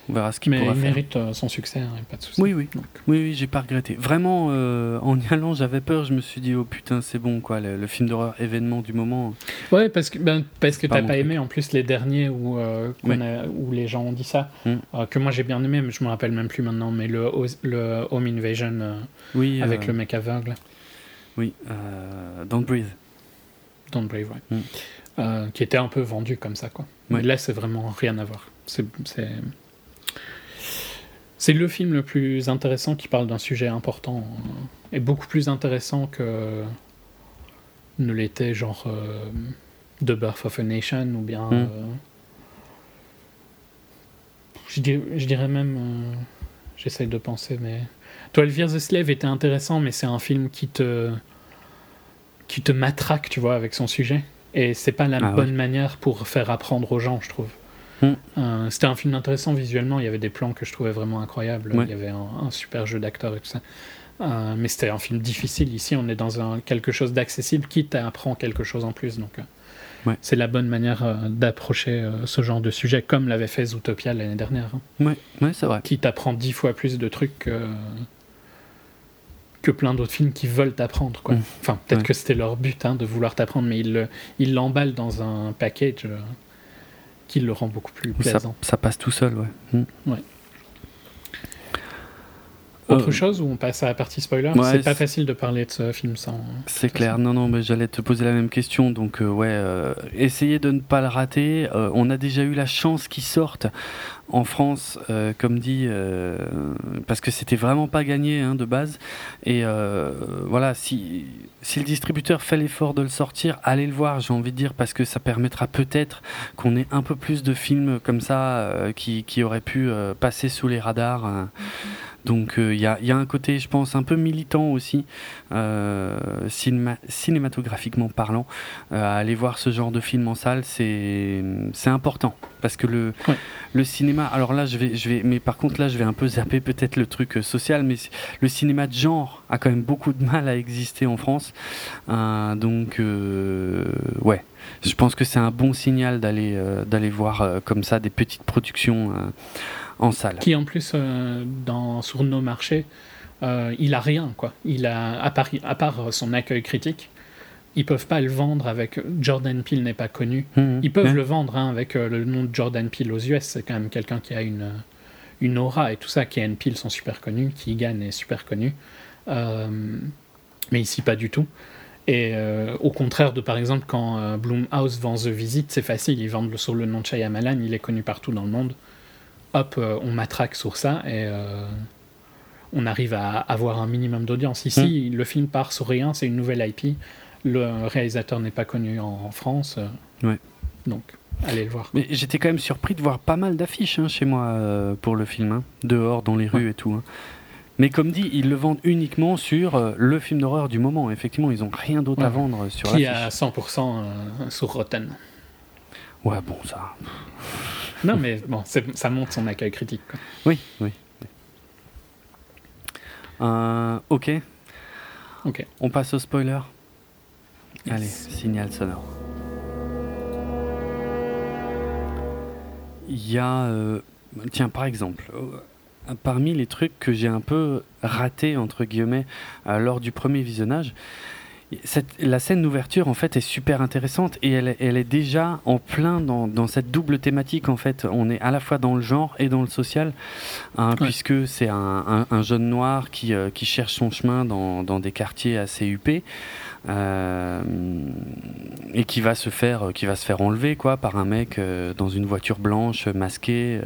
On verra ce qu'il Mais pourra il faire. mérite euh, son succès, hein, pas de souci. Oui, oui. Donc, Oui, oui, j'ai pas regretté. Vraiment, euh, en y allant, j'avais peur. Je me suis dit, oh putain, c'est bon, quoi. Le, le film d'horreur événement du moment. Ouais, parce que, ben, parce que t'as pas truc. aimé en plus les derniers où, euh, a- où les gens ont dit ça. Mm. Euh, que moi j'ai bien aimé, mais je me rappelle même plus maintenant. Mais le, Home Invasion Oui, avec le mec aveugle, Oui, Don't Breathe. Don't Brave, ouais. Mm. Euh, qui était un peu vendu comme ça, quoi. Mais là, c'est vraiment rien à voir. C'est. le film le plus intéressant qui parle d'un sujet important euh, et beaucoup plus intéressant que ne l'était genre euh, The Birth of a Nation ou bien Mm. euh, je, dirais, je dirais même euh, j'essaye de penser mais 12 Years a Slave était intéressant mais c'est un film qui te qui te matraque tu vois avec son sujet et c'est pas la Ah bonne ouais. manière pour faire apprendre aux gens je trouve Mm. euh, C'était un film intéressant visuellement, il y avait des plans que je trouvais vraiment incroyables, Ouais. il y avait un, un super jeu d'acteurs et tout ça. Euh, mais c'était un film difficile. Ici, on est dans un, quelque chose d'accessible qui t'apprend quelque chose en plus. Donc, euh, Ouais. c'est la bonne manière euh, d'approcher ce genre de sujet, comme l'avait fait Zootopia l'année dernière, hein, Ouais, ouais c'est vrai. qui t'apprend dix fois plus de trucs que, plein d'autres films qui veulent t'apprendre. quoi. Mm. Enfin, peut-être Ouais. que c'était leur but hein, de vouloir t'apprendre, mais ils le- ils l'emballent dans un package euh, qui le rend beaucoup plus Ça, plaisant. ça passe tout seul, ouais. Mm. Autre Euh, chose ou on passe à la partie spoiler? Ouais, C'est pas facile de parler de ce film sans. C'est clair, non, non, mais j'allais te poser la même question, donc euh, ouais, euh, essayez de ne pas le rater. Euh, on a déjà eu la chance qu'il sorte en France, euh, comme dit, euh, parce que c'était vraiment pas gagné hein, de base. Et euh, voilà, si, si le distributeur fait l'effort de le sortir, allez le voir, j'ai envie de dire, parce que ça permettra peut-être qu'on ait un peu plus de films comme ça euh, qui, qui auraient pu euh, passer sous les radars. Donc il y, a, y a un côté, je pense, un peu militant aussi, euh, cinéma- cinématographiquement parlant. Euh, à aller voir ce genre de film en salle, c'est important. Parce que le, Ouais. le cinéma, alors là, je vais, je vais, mais par contre, là, je vais un peu zapper peut-être le truc euh, social, mais le cinéma de genre a quand même beaucoup de mal à exister en France. Euh, donc, euh, ouais, je pense que c'est un bon signal d'aller euh, voir euh, comme ça des petites productions euh, en salle. Qui en plus, euh, dans, sur nos marchés, euh, il a rien, quoi. Il a, à part, à part son accueil critique, ils peuvent pas le vendre avec. Jordan Peele n'est pas connu. Mhm. Ils peuvent le vendre hein, avec euh, le nom de Jordan Peele aux US. C'est quand même quelqu'un qui a une, une aura et tout ça. And Peele sont super connus. Keegan est super connu. Euh, mais ici, pas du tout. Et euh, au contraire de, par exemple, quand Blumhouse vend The Visit, c'est facile. Ils vendent le- sur le nom de Shyamalan. Il est connu partout dans le monde. Hop, euh, on matraque sur ça et euh, on arrive à avoir un minimum d'audience. Ici, le film part sur rien. C'est une nouvelle IP. Le réalisateur n'est pas connu en, France. euh, Ouais. donc, allez le voir. Mais j'étais quand même surpris de voir pas mal d'affiches hein, chez moi euh, pour le film, hein, dehors, dans les rues et tout. hein. Mais comme dit, ils le vendent uniquement sur euh, le film d'horreur du moment. Effectivement, ils ont rien d'autre à vendre sur Qui l'affiche. a 100% euh, sur Rotten. Ouais, bon, ça. Non, mais bon, ça montre son accueil critique. quoi. Oui, oui. Euh, ok, Ok. on passe au spoiler. Yes. Allez, signal sonore. Il y a, euh, tiens, par exemple, euh, parmi les trucs que j'ai un peu raté entre guillemets lors du premier visionnage, cette- la scène d'ouverture en fait est super intéressante et elle, est- elle est déjà en plein dans, dans cette double thématique en fait. On est à la fois dans le genre et dans le social, hein, Ouais. puisque c'est un, un- un jeune noir qui, euh, qui cherche son chemin dans, dans des quartiers assez huppés. euh, et qui va se faire qui va se faire enlever quoi par un mec euh, dans une voiture blanche masquée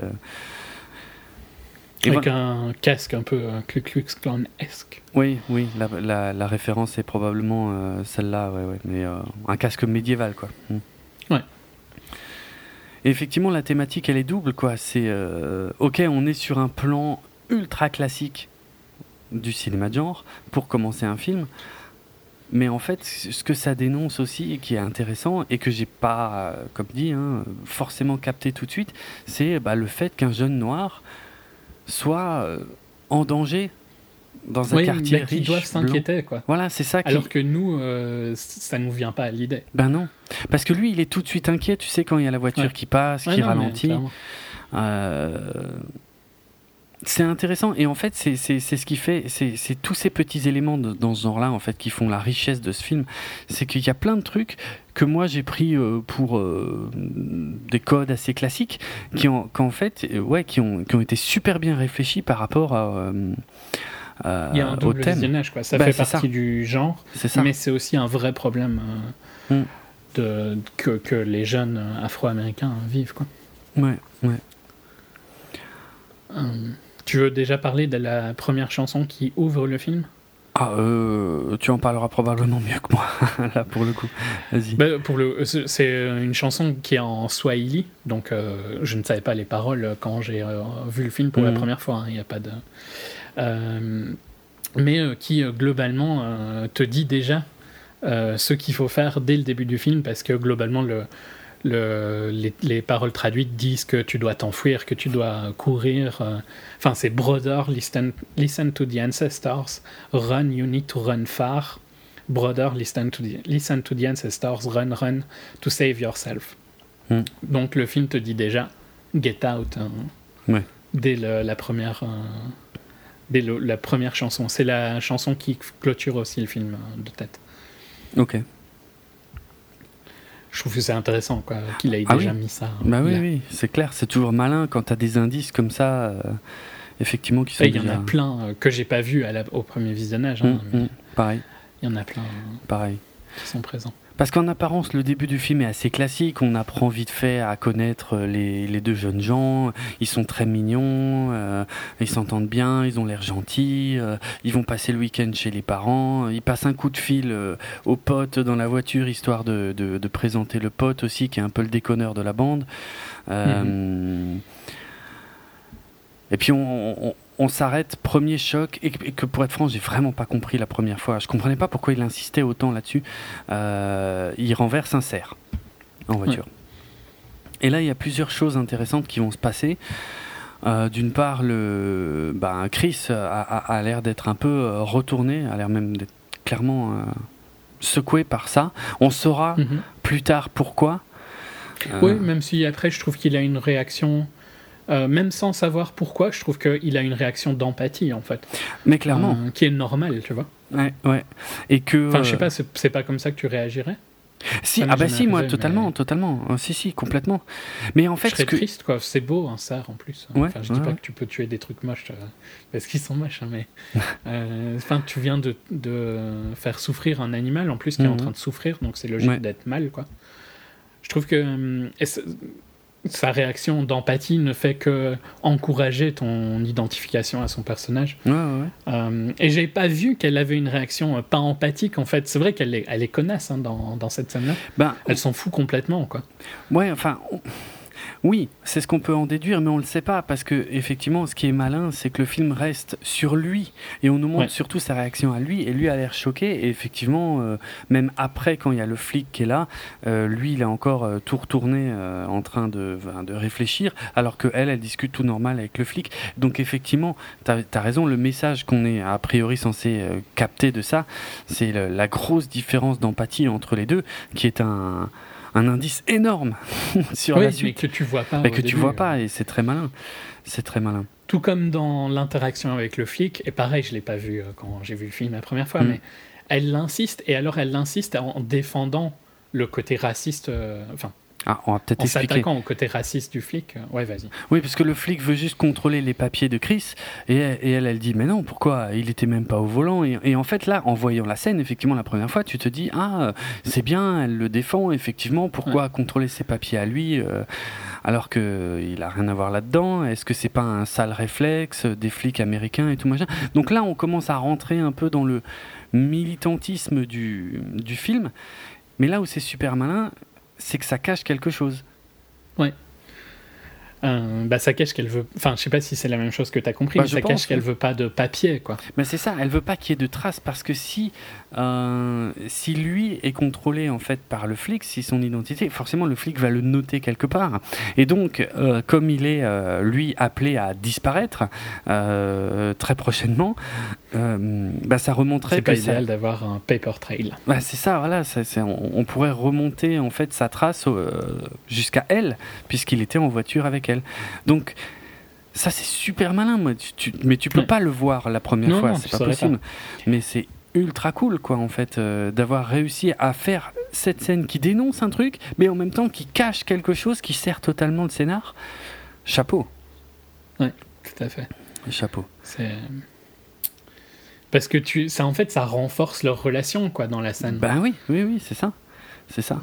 Avec voilà. un casque un peu Klux Klan-esque. Oui, oui, la, la- la référence est probablement euh, celle-là, ouais, ouais, mais euh, un casque médiéval, quoi. Mm. Ouais. Et effectivement, la thématique, elle est double, quoi. C'est, euh, ok, on est sur un plan ultra classique du cinéma de genre pour commencer un film, mais en fait, ce que ça dénonce aussi, et qui est intéressant, et que j'ai pas, comme dit, hein, forcément capté tout de suite, c'est bah, le fait qu'un jeune noir soit euh, en danger dans un Oui, quartier mais qui riche. doivent s'inquiéter, quoi. Voilà, c'est ça qui. Alors que nous, euh, ça nous vient pas à l'idée. Ben non. Parce que lui, il est tout de suite inquiet, tu sais, quand il y a la voiture Ouais. qui passe, Ouais, qui non, ralentit. Euh, C'est intéressant et en fait c'est ce qui fait c'est c'est tous ces petits éléments de- dans ce genre-là en fait qui font la richesse de ce film c'est qu'il y a plein de trucs que moi j'ai pris euh, pour euh, des codes assez classiques qui ont qu'en fait euh, ouais qui ont qui ont été super bien réfléchis par rapport à, Il y a un double visionnage, quoi. Ça Bah, fait partie ça. du genre, mais c'est aussi un vrai problème Mm. de, que, que les jeunes afro-américains vivent, quoi. ouais ouais tu veux déjà parler de la première chanson qui ouvre le film? Ah euh, tu en parleras probablement mieux que moi là pour le coup vas-y Bah, pour le, c'est une chanson qui est en swahili, donc euh, je ne savais pas les paroles quand j'ai euh, vu le film pour la Mhm. première fois. hein, Il n'y a pas de, euh, mais euh, qui euh, globalement euh, te dit déjà euh, ce qu'il faut faire dès le début du film, parce que globalement le, le, les, les paroles traduites disent que tu dois t'enfuir, que tu dois courir. euh, Enfin, c'est brother, listen, listen to the ancestors, run, you need to run far. Brother, listen to, the, listen to the ancestors, run, run, to save yourself. Hmm. Donc le film te dit déjà Get Out hein, Ouais. dès le- la première. euh, dès le- la première chanson. C'est la chanson qui clôture aussi le film euh, de tête. Ok. Je trouve que c'est intéressant quoi, qu'il ait Ah déjà oui. mis ça. Bah oui, oui, c'est clair. C'est toujours malin quand t'as des indices comme ça, euh, effectivement, qui sont Il y en a plein euh, que j'ai pas vu à la- au premier visionnage. hein, Hum, mais hum, pareil, Il y en a plein euh, pareil. qui sont présents. Parce qu'en apparence, le début du film est assez classique. On apprend vite fait à connaître les, les deux jeunes gens. Ils sont très mignons, euh, ils s'entendent bien, ils ont l'air gentils. euh, ils vont passer le week-end chez les parents. Ils passent un coup de fil euh, au pote dans la voiture, histoire de, de- de présenter le pote aussi, qui est un peu le déconneur de la bande. Euh, Et puis on, on- on s'arrête, premier choc, et, que- pour être franc, j'ai vraiment pas compris la première fois. Je comprenais pas pourquoi il insistait autant là-dessus. Euh, il renverse un cerf en voiture. Et là, il y a plusieurs choses intéressantes qui vont se passer. Euh, D'une part, le, bah, Chris a, a- a l'air d'être un peu euh, retourné, a l'air même d'être clairement euh, secoué par ça. On saura Mhm. plus tard pourquoi. Oui, même si après, je trouve qu'il a une réaction, euh, même sans savoir pourquoi, je trouve qu'il a une réaction d'empathie, en fait, mais clairement. euh, qui est normale, tu vois. Ouais, ouais. Et que. Enfin, je euh, sais pas, c'est c'est pas comme ça que tu réagirais. Si, ah bah si, moi, totalement, mais- totalement. Euh, si, si, complètement. Mais en fait, je serais ce que... triste, quoi. C'est beau, un cerf, en plus. Ouais, enfin, je ouais, dis pas ouais. que tu peux tuer des trucs moches, euh, parce qu'ils sont moches, hein, mais... euh, Enfin, tu viens de, de faire souffrir un animal, en plus, qui est en Mhm. train de souffrir, donc c'est logique d'être mal, quoi. Je trouve que hum, c'est- sa réaction d'empathie ne fait que encourager ton identification à son personnage. Ouais, ouais. Euh, et j'ai pas vu qu'elle avait une réaction euh, pas empathique, en fait. C'est vrai qu'elle est, elle est connasse hein, dans, dans cette scène-là. Ben, Elle s'en fout complètement, quoi. ouais, enfin... on- Oui, c'est ce qu'on peut en déduire, mais on le sait pas, parce que, effectivement, ce qui est malin, c'est que le film reste sur lui, et on nous montre Ouais. surtout sa réaction à lui, et lui a l'air choqué, et effectivement, euh, même après, quand il y a le flic qui est là, euh, lui, il est encore euh, tout retourné, euh, en train de, de réfléchir, alors que elle, elle discute tout normal avec le flic. Donc, effectivement, tu as, raison, le message qu'on est a priori censé capter de ça, c'est la grosse différence d'empathie entre les deux, qui est un, un indice énorme sur Oui, la mais suite. que tu vois pas. Mais que tu vois pas, et c'est très malin. C'est très malin. Tout comme dans l'interaction avec le flic, et pareil, je l'ai pas vu euh, quand j'ai vu le film la première fois, Mm. mais elle l'insiste, et alors elle l'insiste en défendant le côté raciste, euh, enfin, Ah, on va peut-être en s'attaquant au côté raciste du flic. euh, Ouais, vas-y. Oui, parce que le flic veut juste contrôler les papiers de Chris, et, et elle, elle dit, mais non, pourquoi? Il était même pas au volant. Et, et en fait, là, en voyant la scène, effectivement, la première fois, tu te dis, ah, euh, c'est bien, elle le défend, effectivement, pourquoi contrôler ses papiers à lui euh, alors qu'il a rien à voir là-dedans? Est-ce que c'est pas un sale réflexe des flics américains et tout machin? Donc là, on commence à rentrer un peu dans le militantisme du, du film, mais là où c'est super malin, c'est que ça cache quelque chose. Euh, bah, ça cache qu'elle veut. Enfin, je sais pas si c'est la même chose que tu as compris, Bah, mais ça cache qu'elle veut pas de papier, quoi. Mais c'est ça, elle veut pas qu'il y ait de traces parce que si, euh, si lui est contrôlé en fait par le flic, si son identité, forcément le flic va le noter quelque part. Et donc, euh, comme il est euh, lui appelé à disparaître très prochainement, bah, ça remonterait C'est pas que ça- idéal d'avoir un paper trail. bah, c'est ça, voilà. ça, on, on pourrait remonter en fait sa trace jusqu'à elle, puisqu'il était en voiture avec elle. Donc ça, c'est super malin. Moi. Tu- tu- mais tu peux Ouais. pas le voir la première Non, fois, non, c'est pas possible. Mais c'est ultra cool, quoi, en fait, euh, d'avoir réussi à faire cette scène qui dénonce un truc, mais en même temps qui cache quelque chose qui sert totalement le scénar. Chapeau, Tout à fait. chapeau. C'est. Parce que tu, ça en fait, ça renforce leur relation quoi dans la scène. Ben oui, oui, oui, c'est ça, c'est ça.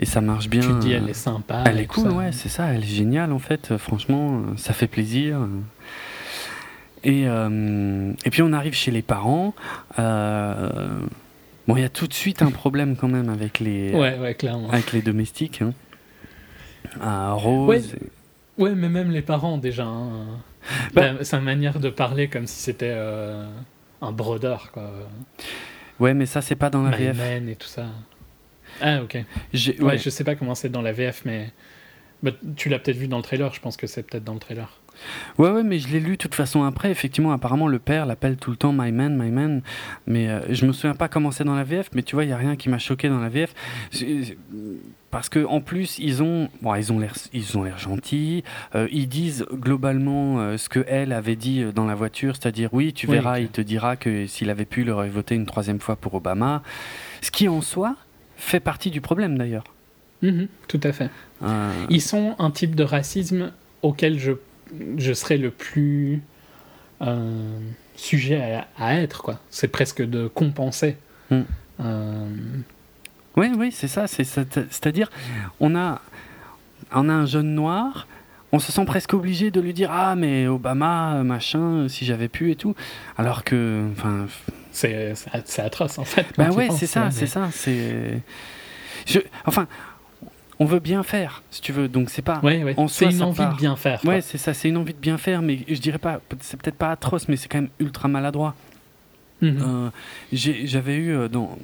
Et ça marche bien. tu dis, euh, elle est sympa. Elle est cool, ça. ouais, c'est ça, elle est géniale en fait, euh, franchement, euh, ça fait plaisir. Et, euh, et puis on arrive chez les parents. euh, bon, il y a tout de suite un problème quand même avec les, Ouais, ouais, clairement. avec les domestiques. Hein. Ah, Rose. Ouais. Ouais, mais même les parents déjà. hein. Bah- La- sa manière de parler comme si c'était euh, un brodeur quoi. Ouais, mais ça, c'est pas dans la My VF. man et tout ça. Ah ok. Ouais. je sais pas comment c'est dans la VF, mais bah, tu l'as peut-être vu dans le trailer. Je pense que c'est peut-être dans le trailer. Ouais, ouais, mais je l'ai lu de toute façon après. Effectivement, apparemment, le père l'appelle tout le temps My Man, My Man. Mais euh, je me souviens pas comment c'est dans la VF, mais tu vois, il y a rien qui m'a choqué dans la VF. Parce que en plus, ils ont, bon, ils ont l'air, ils ont l'air gentils. Euh, ils disent globalement euh, ce que elle avait dit euh, dans la voiture, c'est-à-dire oui, tu Oui, verras, il te dira que s'il avait pu, il aurait voté une troisième fois pour Obama. Ce qui en soi fait partie du problème d'ailleurs. Mhm, tout à fait. Ils sont un type de racisme auquel je, je serais le plus euh, sujet à, à être, quoi. C'est presque de compenser. Mm. Euh, Oui, oui, c'est ça. c'est- c'est- C'est-à-dire, on a, on a un jeune noir, on se sent presque obligé de lui dire Ah, mais Obama, machin, si j'avais pu et tout. Alors que. Enfin. c'est atroce, en fait. Tu ouais, c'est ça, c'est ça. C'est. Je, enfin, on veut bien faire, si tu veux. Donc, c'est pas. Ouais, ouais. En C'est une envie part. de bien faire. quoi. Ouais, c'est ça, c'est une envie de bien faire, mais je dirais pas, c'est peut-être pas atroce, mais c'est quand même ultra maladroit. Mhm. Euh, J'avais eu euh, dans,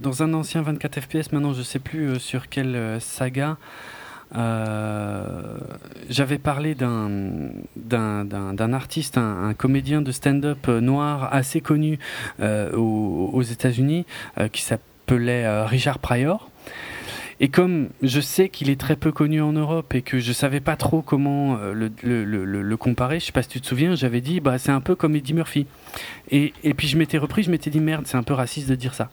dans un ancien 24 FPS, maintenant je sais plus euh, sur quelle saga, euh, j'avais parlé d'un artiste, un, un comédien de stand-up noir assez connu euh, aux, aux États-Unis qui s'appelait Richard Pryor. Et comme je sais qu'il est très peu connu en Europe et que je savais pas trop comment euh, le, le, le- comparer, je sais pas si tu te souviens, j'avais dit bah c'est un peu comme Eddie Murphy. Et, et puis je m'étais repris, je m'étais dit merde, c'est un peu raciste de dire ça.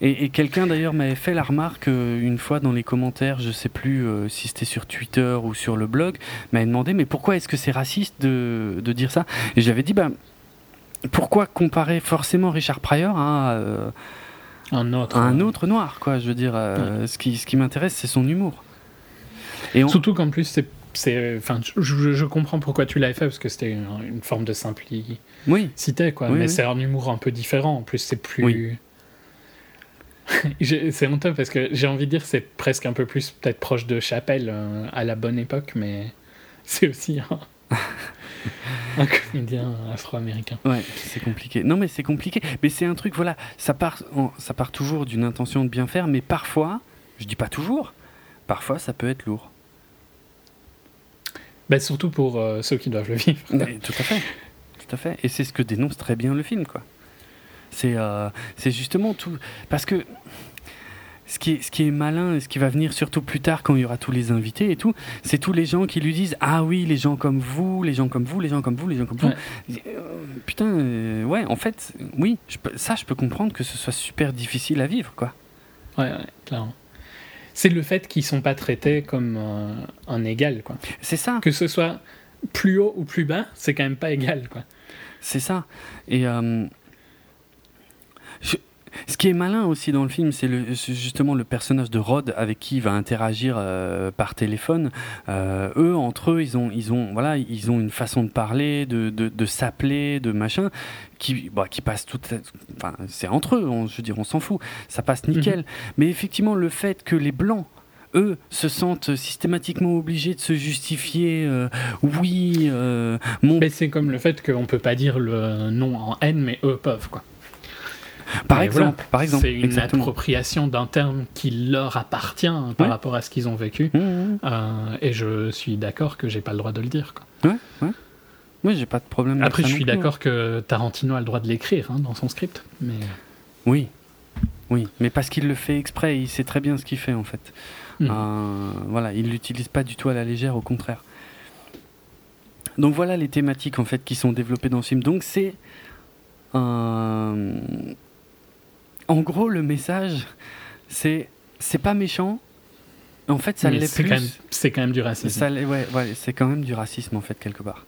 Et, et quelqu'un d'ailleurs m'avait fait la remarque euh, une fois dans les commentaires, je sais plus euh, si c'était sur Twitter ou sur le blog, m'avait demandé mais pourquoi est-ce que c'est raciste de, de dire ça? Et j'avais dit bah pourquoi comparer? Forcément Richard Pryor à, euh, Un autre. un autre noir quoi Je veux dire, euh, ce qui, ce qui m'intéresse c'est son humour. Et on- Surtout qu'en plus, c'est. c'est- Enfin, je, comprends pourquoi tu l'avais fait, parce que c'était une, une forme de simplicité, oui, quoi. Oui, mais oui. c'est un humour un peu différent. En plus, c'est plus. C'est honteux parce que j'ai envie de dire c'est presque un peu plus peut-être proche de Chapelle euh, à la bonne époque, mais c'est aussi un, un comédien afro-américain. Ouais, c'est compliqué. Non, mais c'est compliqué. Mais c'est un truc, voilà, ça part, en- ça part toujours d'une intention de bien faire, mais parfois, je dis pas toujours, parfois ça peut être lourd. Bah, surtout pour euh, ceux qui doivent le vivre. Mais tout à fait, tout à fait. Et c'est ce que dénonce très bien le film, quoi. C'est, euh, c'est justement tout, parce que ce qui, est, ce qui est malin et ce qui va venir surtout plus tard quand il y aura tous les invités et tout, c'est tous les gens qui lui disent ah oui les gens comme vous, les gens comme vous, les gens comme vous, les gens comme vous. Ouais. Euh, putain, euh, ouais, en fait, oui, je peux- ça je peux comprendre que ce soit super difficile à vivre, quoi. Ouais, ouais, clairement. C'est le fait qu'ils sont pas traités comme euh, un égal, quoi. C'est ça, Que ce soit plus haut ou plus bas, c'est quand même pas égal, quoi. c'est ça. Et ce qui est malin aussi dans le film, c'est justement le personnage de Rod avec qui il va interagir euh, par téléphone. Euh, eux, entre eux, ils ont, ils ont, voilà, ils ont une façon de parler, de, de, de s'appeler, de machin, qui, bah, qui passe tout. Enfin, c'est entre eux. on- je veux dire, on s'en fout. Ça passe nickel. Mais effectivement, le fait que les blancs eux se sentent systématiquement obligés de se justifier. euh, oui, euh, mon Mais c'est comme le fait qu'on peut pas dire le nom en N, mais eux peuvent, quoi. Par Mais exemple, voilà, par exemple, C'est une exactement. appropriation d'un terme qui leur appartient hein, par Ouais. rapport à ce qu'ils ont vécu. Mmh, mmh. Euh, et je suis d'accord que j'ai pas le droit de le dire. Quoi. Ouais, ouais. Oui, j'ai pas de problème. Après, je suis plus, hein. d'accord que Tarantino a le droit de l'écrire hein, dans son script. Mais Oui, oui, mais parce qu'il le fait exprès, il sait très bien ce qu'il fait en fait. Hmm. Euh, voilà, il l'utilise pas du tout à la légère, au contraire. Donc voilà les thématiques en fait qui sont développées dans ce film. Donc c'est euh, en gros le message, c'est c'est pas méchant. En fait, ça l'est c'est plus. c'est quand même du racisme. Ça ouais, ouais, c'est quand même du racisme en fait quelque part.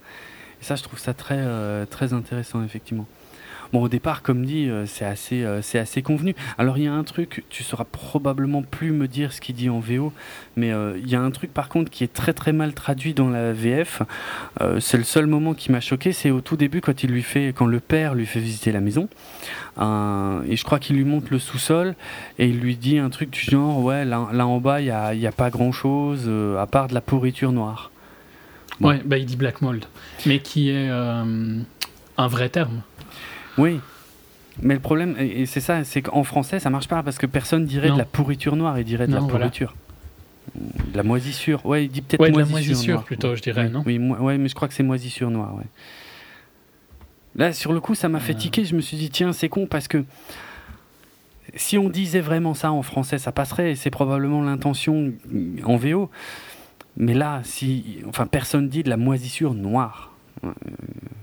Et ça, je trouve ça très euh, très intéressant effectivement. Bon, au départ, comme dit, euh, c'est assez euh, assez convenu. Alors il y a un truc, tu sauras probablement plus me dire ce qu'il dit en VO, mais euh, il y a un truc par contre qui est très très mal traduit dans la VF. C'est le seul moment qui m'a choqué, c'est au tout début quand il lui fait quand le père lui fait visiter la maison. Et je crois qu'il lui montre le sous-sol et il lui dit un truc du genre ouais là, là en bas il y a, y a pas grand chose à part de la pourriture noire. Bon. Ouais, bah, il dit black mold, mais qui est un vrai terme. Oui. Mais le problème, et c'est ça, c'est qu'en français, ça marche pas parce que personne dirait Non. de la pourriture noire, il dirait de la voilà. pourriture. De la moisissure. Ouais, il dit peut-être Ouais, de la moisissure. moisissure noire. plutôt, je dirais, Oui, non Oui, ouais, mais je crois que c'est moisissure noire, ouais. Là, sur le coup, ça m'a fait Euh. tiquer. Je me suis dit, tiens, c'est con parce que si on disait vraiment ça en français, ça passerait. et C'est probablement l'intention en VO. Mais là, si, enfin, personne dit de la moisissure noire. Euh,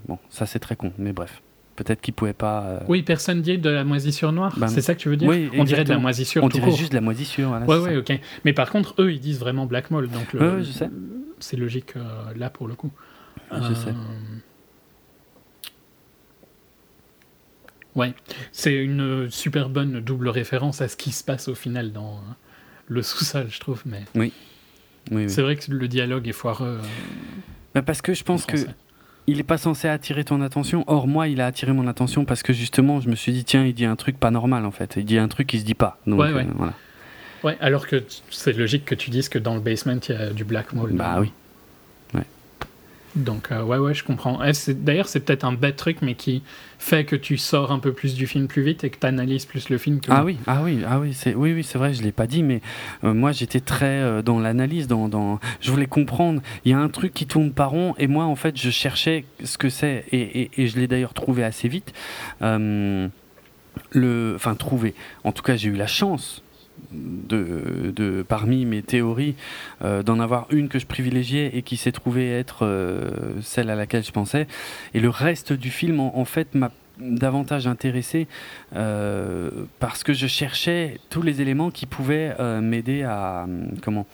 bon, ça c'est très con, mais bref. Peut-être qu'il pouvait pas. euh, Oui, personne dit de la moisissure noire. Ben, c'est ça que tu veux dire oui, On dirait de la moisissure on dirait court. juste de la moisissure. voilà, Ouais, ouais, ok. Mais par contre, eux, ils disent vraiment Black Mole, donc le- ouais, je sais. c'est logique euh, là pour le coup. Je sais. Ouais, c'est une super bonne double référence à ce qui se passe au final dans euh, le sous-sol, je trouve. Mais Oui, oui. c'est vrai que le dialogue est foireux. euh, Bah, parce que je en pense que. Il est pas censé attirer ton attention. Or, moi, il a attiré mon attention parce que justement, je me suis dit, tiens, il dit un truc pas normal en fait. Il dit un truc qui se dit pas. Donc, Ouais, ouais. euh, voilà. Ouais, alors que c'est logique que tu dises que dans le basement, il y a du Black Mole. Bah oui. Donc, euh, ouais, ouais, je comprends. Eh, c'est- D'ailleurs, c'est peut-être un bête truc, mais qui fait que tu sors un peu plus du film plus vite et que tu analyses plus le film. Que Ah oui, ah oui, ah oui, c'est oui, oui, c'est vrai, je l'ai pas dit, mais euh, moi j'étais très euh, dans l'analyse, dans, dans, je voulais comprendre. Il y a un truc qui tourne pas rond, et moi en fait je cherchais ce que c'est, et, et, et je l'ai d'ailleurs trouvé assez vite. Le, enfin trouvé. En tout cas, j'ai eu la chance de, parmi mes théories euh, d'en avoir une que je privilégiais et qui s'est trouvée être euh, celle à laquelle je pensais. Et le reste du film, en, fait, m'a davantage intéressé euh, parce que je cherchais tous les éléments qui pouvaient m'aider à comment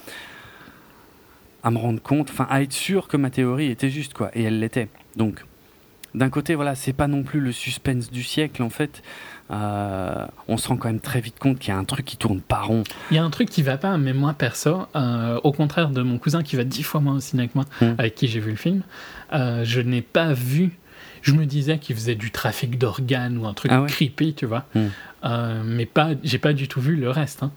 à me rendre compte, enfin à être sûr que ma théorie était juste quoi, et elle l'était. Donc d'un côté, voilà, c'est pas non plus le suspense du siècle en fait. Euh, on se rend quand même très vite compte qu'il y a un truc qui tourne pas rond. Il y a un truc qui va pas, mais moi perso, euh, au contraire de mon cousin qui va dix fois moins au cinéma que moi, Mm. avec qui j'ai vu le film, euh, je n'ai pas vu. Je me disais qu'il faisait du trafic d'organes ou un truc Ah ouais creepy, tu vois. Mm. Euh, mais pas, j'ai pas du tout vu le reste. hein.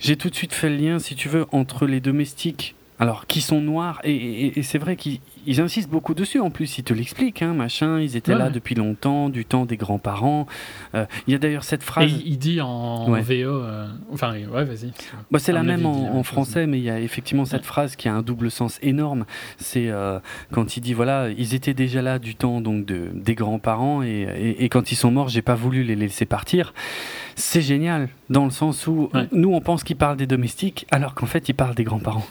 J'ai tout de suite fait le lien, si tu veux, entre les domestiques, alors qui sont noirs, et, et- et c'est vrai qu'ils ils insistent beaucoup dessus, en plus, ils te l'expliquent, hein, machin, ils étaient Ouais, là depuis longtemps, du temps des grands-parents. Euh, Il y a d'ailleurs cette Et phrase... il, il dit en Ouais. VO. euh, enfin, ouais, vas-y. Bah, c'est la même avis, en, en même chose. français, mais il y a effectivement cette phrase qui a un double sens énorme. C'est euh, quand il dit voilà, ils étaient déjà là du temps donc de, des grands-parents et, et- et quand ils sont morts, j'ai pas voulu les laisser partir. C'est génial dans le sens où nous on pense qu'il parle des domestiques alors qu'en fait il parle des grands-parents.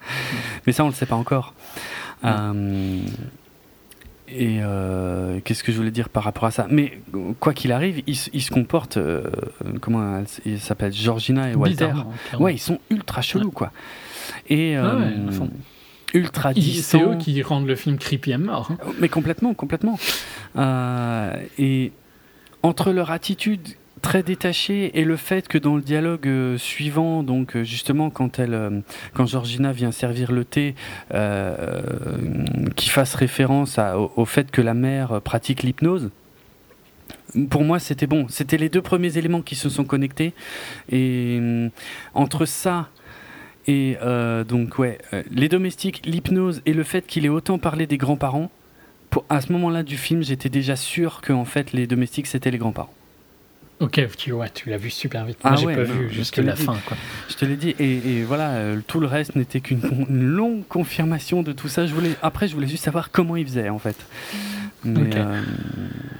mais ça on le sait pas encore. Euh, et euh, qu'est-ce que je voulais dire par rapport à ça? Mais quoi qu'il arrive, ils, se- ils se comportent. euh, comment elle ils s'appellent Georgina et Walter. Clairement. Ouais, ils sont ultra chelous, quoi. Et Ah ouais, ultra C'est eux qui rendent le film creepy à mort. hein. Mais complètement, complètement. Et entre leur attitude très détachée et le fait que dans le dialogue euh, suivant, donc euh, justement quand elle, euh, quand Georgina vient servir le thé, euh, qui fasse référence au, fait que la mère pratique l'hypnose. Pour moi, c'était bon. C'était les deux premiers éléments qui se sont connectés. Et entre ça et euh, donc, ouais, les domestiques, l'hypnose et le fait qu'il ait autant parlé des grands-parents, à ce moment-là du film, j'étais déjà sûr que en fait, les domestiques, c'était les grands-parents. Ok, tu, ouais, tu l'as vu super vite. Moi, Ah j'ai ouais, pas non, vu jusque la dit. fin. Quoi. Je te l'ai dit. Et, et voilà, euh, tout le reste n'était qu'une con- longue confirmation de tout ça. Je voulais, après, je voulais juste savoir comment ils faisaient, en fait. Euh,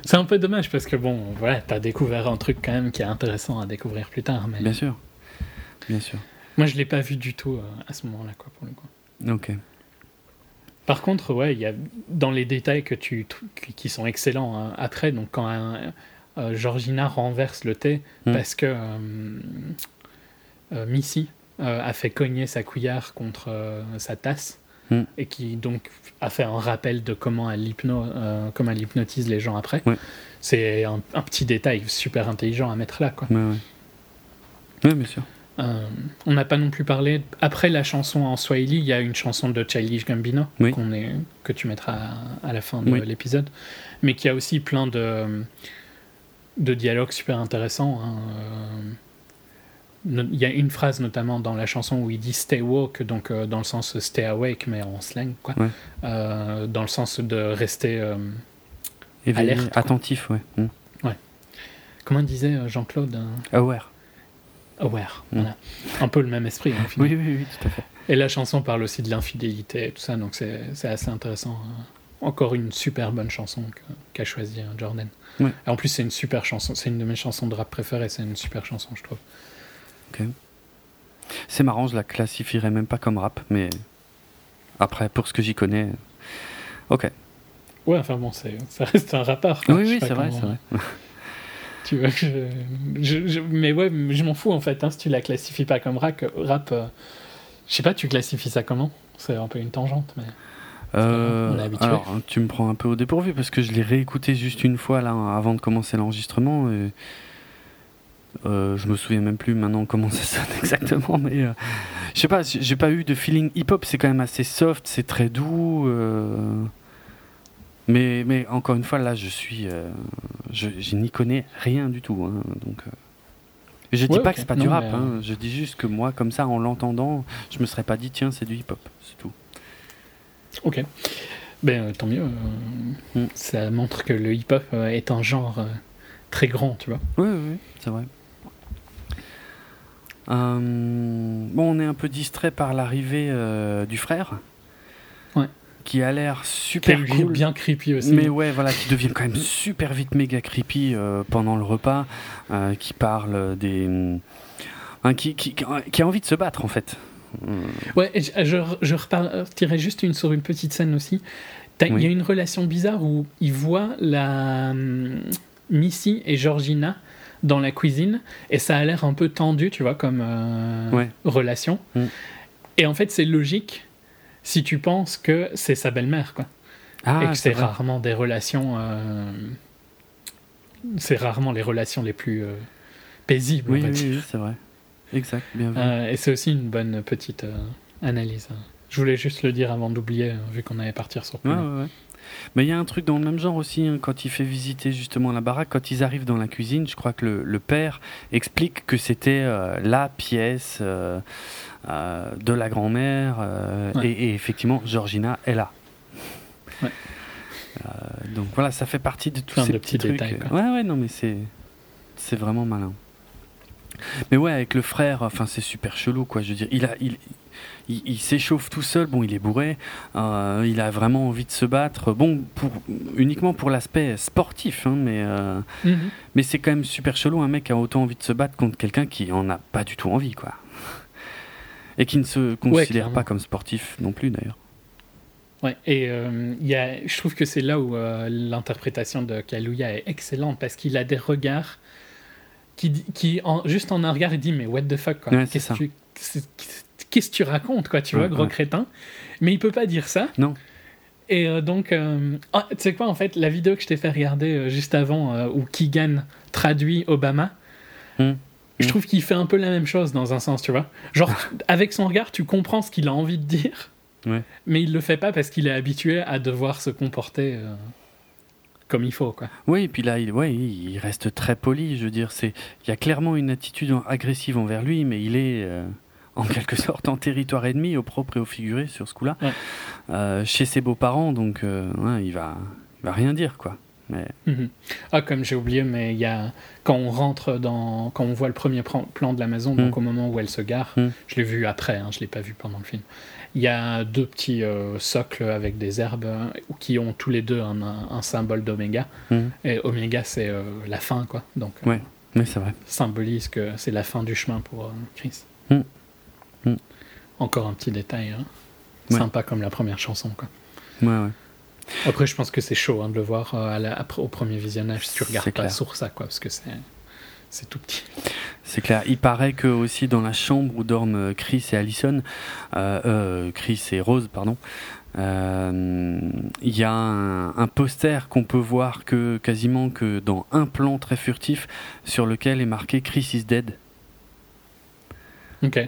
C'est un peu dommage parce que bon, voilà, t'as découvert un truc quand même qui est intéressant à découvrir plus tard. Mais bien sûr. Bien sûr. moi, je l'ai pas vu du tout euh, à ce moment-là, quoi, pour le coup. Ok. Par contre, ouais, il y a dans les détails que tu, qui- qui sont excellents hein, après. Donc quand un- euh, Georgina renverse le thé Mm. parce que euh, euh, Missy a fait cogner sa cuillère contre sa tasse Mm. et qui donc a fait un rappel de comment elle, hypno, comment elle hypnotise les gens après. Ouais. C'est un, un petit détail super intelligent à mettre là, quoi. Ouais, ouais. Ouais, bien sûr. Euh, on n'a pas non plus parlé. Après la chanson en Swahili, il y a une chanson de Childish Gambino Oui. qu'on est, que tu mettras à, à la fin de Oui. l'épisode, mais qui a aussi plein de, de dialogues super intéressants. hein. Euh, Il y a une phrase notamment dans la chanson où il dit stay woke, donc euh, dans le sens stay awake, mais en slang, quoi. Ouais. Euh, dans le sens de rester. euh, Alerte, attentif, ouais. Mm. comment disait Jean-Claude Aware. Aware. Mm. Voilà. Un peu le même esprit. hein, Oui, finalement. oui, oui, tout à fait. Et la chanson parle aussi de l'infidélité et tout ça, donc c'est assez intéressant. hein. Encore une super bonne chanson qu'a choisi euh, Jordan. Ouais. En plus, c'est une super chanson. C'est une de mes chansons de rap préférées. C'est une super chanson, je trouve. C'est marrant, je la classifierais même pas comme rap, mais après, pour ce que j'y connais. Ok. Ouais, enfin bon, ça reste un rappeur. quoi. Oui, Je oui, c'est vrai, comment- c'est vrai. Tu vois, que je, je- je- mais ouais, je m'en fous en fait. Hein, si tu la classifies pas comme rap, rap euh, je sais pas, tu classifies ça comment? C'est un peu une tangente, mais. Euh, on alors, tu me prends un peu au dépourvu parce que je l'ai réécouté juste une fois là avant de commencer l'enregistrement et euh, je me souviens même plus maintenant comment ça sonne exactement, mais euh, je sais pas, j'ai pas eu de feeling hip-hop. C'est quand même assez soft, c'est très doux. euh, mais, mais encore une fois, là, je suis, je, je n'y connais rien du tout. hein, donc, je dis Ouais, pas ok. que c'est pas Non, du rap. hein, je dis juste que moi, comme ça, en l'entendant, je me serais pas dit tiens, c'est du hip-hop. C'est tout. Ok. Ben euh, tant mieux. euh, Mm. Ça montre que le hip-hop euh, est un genre très grand, tu vois. Oui, oui, oui, c'est vrai. Euh, bon, on est un peu distrait par l'arrivée euh, du frère. Ouais. Qui a l'air super cool. bien creepy aussi. Mais ouais, voilà, qui devient quand même super vite méga creepy euh, pendant le repas, qui parle des. hum, hein, qui, qui, qui a envie de se battre en fait. Hum, Ouais, je, je, juste une, sur une petite scène aussi. Il Oui. y a une relation bizarre où il voit la hum, Missy et Georgina dans la cuisine et ça a l'air un peu tendu, tu vois, comme euh, Ouais. relation. Mm. Et en fait, c'est logique si tu penses que c'est sa belle-mère, quoi. Ah, et que c'est rarement des relations. euh, c'est rarement les relations les plus euh, paisibles, Oui, oui, c'est vrai. Exact, bien. Euh, et c'est aussi une bonne petite euh, analyse. Je voulais juste le dire avant d'oublier, euh, vu qu'on allait partir sur Poulain. ouais, ouais. Mais il y a un truc dans le même genre aussi, hein, quand il fait visiter justement la baraque, quand ils arrivent dans la cuisine, je crois que le, le père explique que c'était euh, la pièce euh, euh, de la grand-mère, Ouais. et, et effectivement, Georgina est là. Ouais. Donc voilà, ça fait partie de tous Plein ces de petits, petits trucs. détails. Ouais, ouais, non, mais c'est c'est vraiment malin. Mais ouais, avec le frère, enfin, c'est super chelou, quoi. Je veux dire, il a, il, il, il s'échauffe tout seul. Bon, il est bourré. euh, il a vraiment envie de se battre. Bon, pour, uniquement pour l'aspect sportif, hein, mais, euh, Mhm. mais c'est quand même super chelou un mec qui a autant envie de se battre contre quelqu'un qui en a pas du tout envie, quoi. Et qui ne se considère pas comme sportif non plus, d'ailleurs. Ouais, et euh, y a, je trouve que c'est là où euh, l'interprétation de Kaluuya est excellente parce qu'il a des regards qui, en, juste en un regard, il dit mais what the fuck quoi. Ouais, Qu'est-ce que tu- racontes quoi, tu Ouais, vois, gros ouais. crétin. Mais il peut pas dire ça. Non. Et euh, donc, euh, ah, tu sais quoi en fait, la vidéo que je t'ai fait regarder euh, juste avant euh, où Keegan traduit Obama. Hmm. Je Hmm. trouve qu'il fait un peu la même chose dans un sens, tu vois. Genre, avec son regard, tu comprends ce qu'il a envie de dire, Ouais. mais il le fait pas parce qu'il est habitué à devoir se comporter comme il faut, quoi. Oui, et puis là, il, ouais, il reste très poli. Je veux dire, c'est, il y a clairement une attitude agressive envers lui, mais il est euh, en quelque sorte en territoire ennemi, au propre et au figuré sur ce coup-là, Ouais. Euh, chez ses beaux-parents. Donc, euh, ouais, il va, il va rien dire, quoi. Mais Mhm. Ah, comme j'ai oublié, mais il y a quand on rentre dans, quand on voit le premier plan plan de la maison, donc Mm. au moment où elle se gare, Mm. je l'ai vu après, hein, je l'ai pas vu pendant le film. Il y a deux petits euh, socles avec des herbes euh, qui ont tous les deux un, un- un symbole d'oméga. Mhm. Et oméga, c'est euh, la fin, quoi. Donc, euh, Ouais. mais c'est vrai. symbolise que c'est la fin du chemin pour Chris. Mm. Mm. Encore un petit détail, hein. Ouais. sympa comme la première chanson, quoi. Ouais, ouais. Après, je pense que c'est chaud hein, de le voir à la- après, au premier visionnage si tu regardes pas sur ça, quoi, parce que c'est c'est tout petit. C'est clair. Il paraît que aussi dans la chambre où dorment euh, Chris et Allison, euh, euh, Chris et Rose, pardon, euh, il y a un, un poster qu'on peut voir que quasiment que dans un plan très furtif sur lequel est marqué Chris is dead. Ok.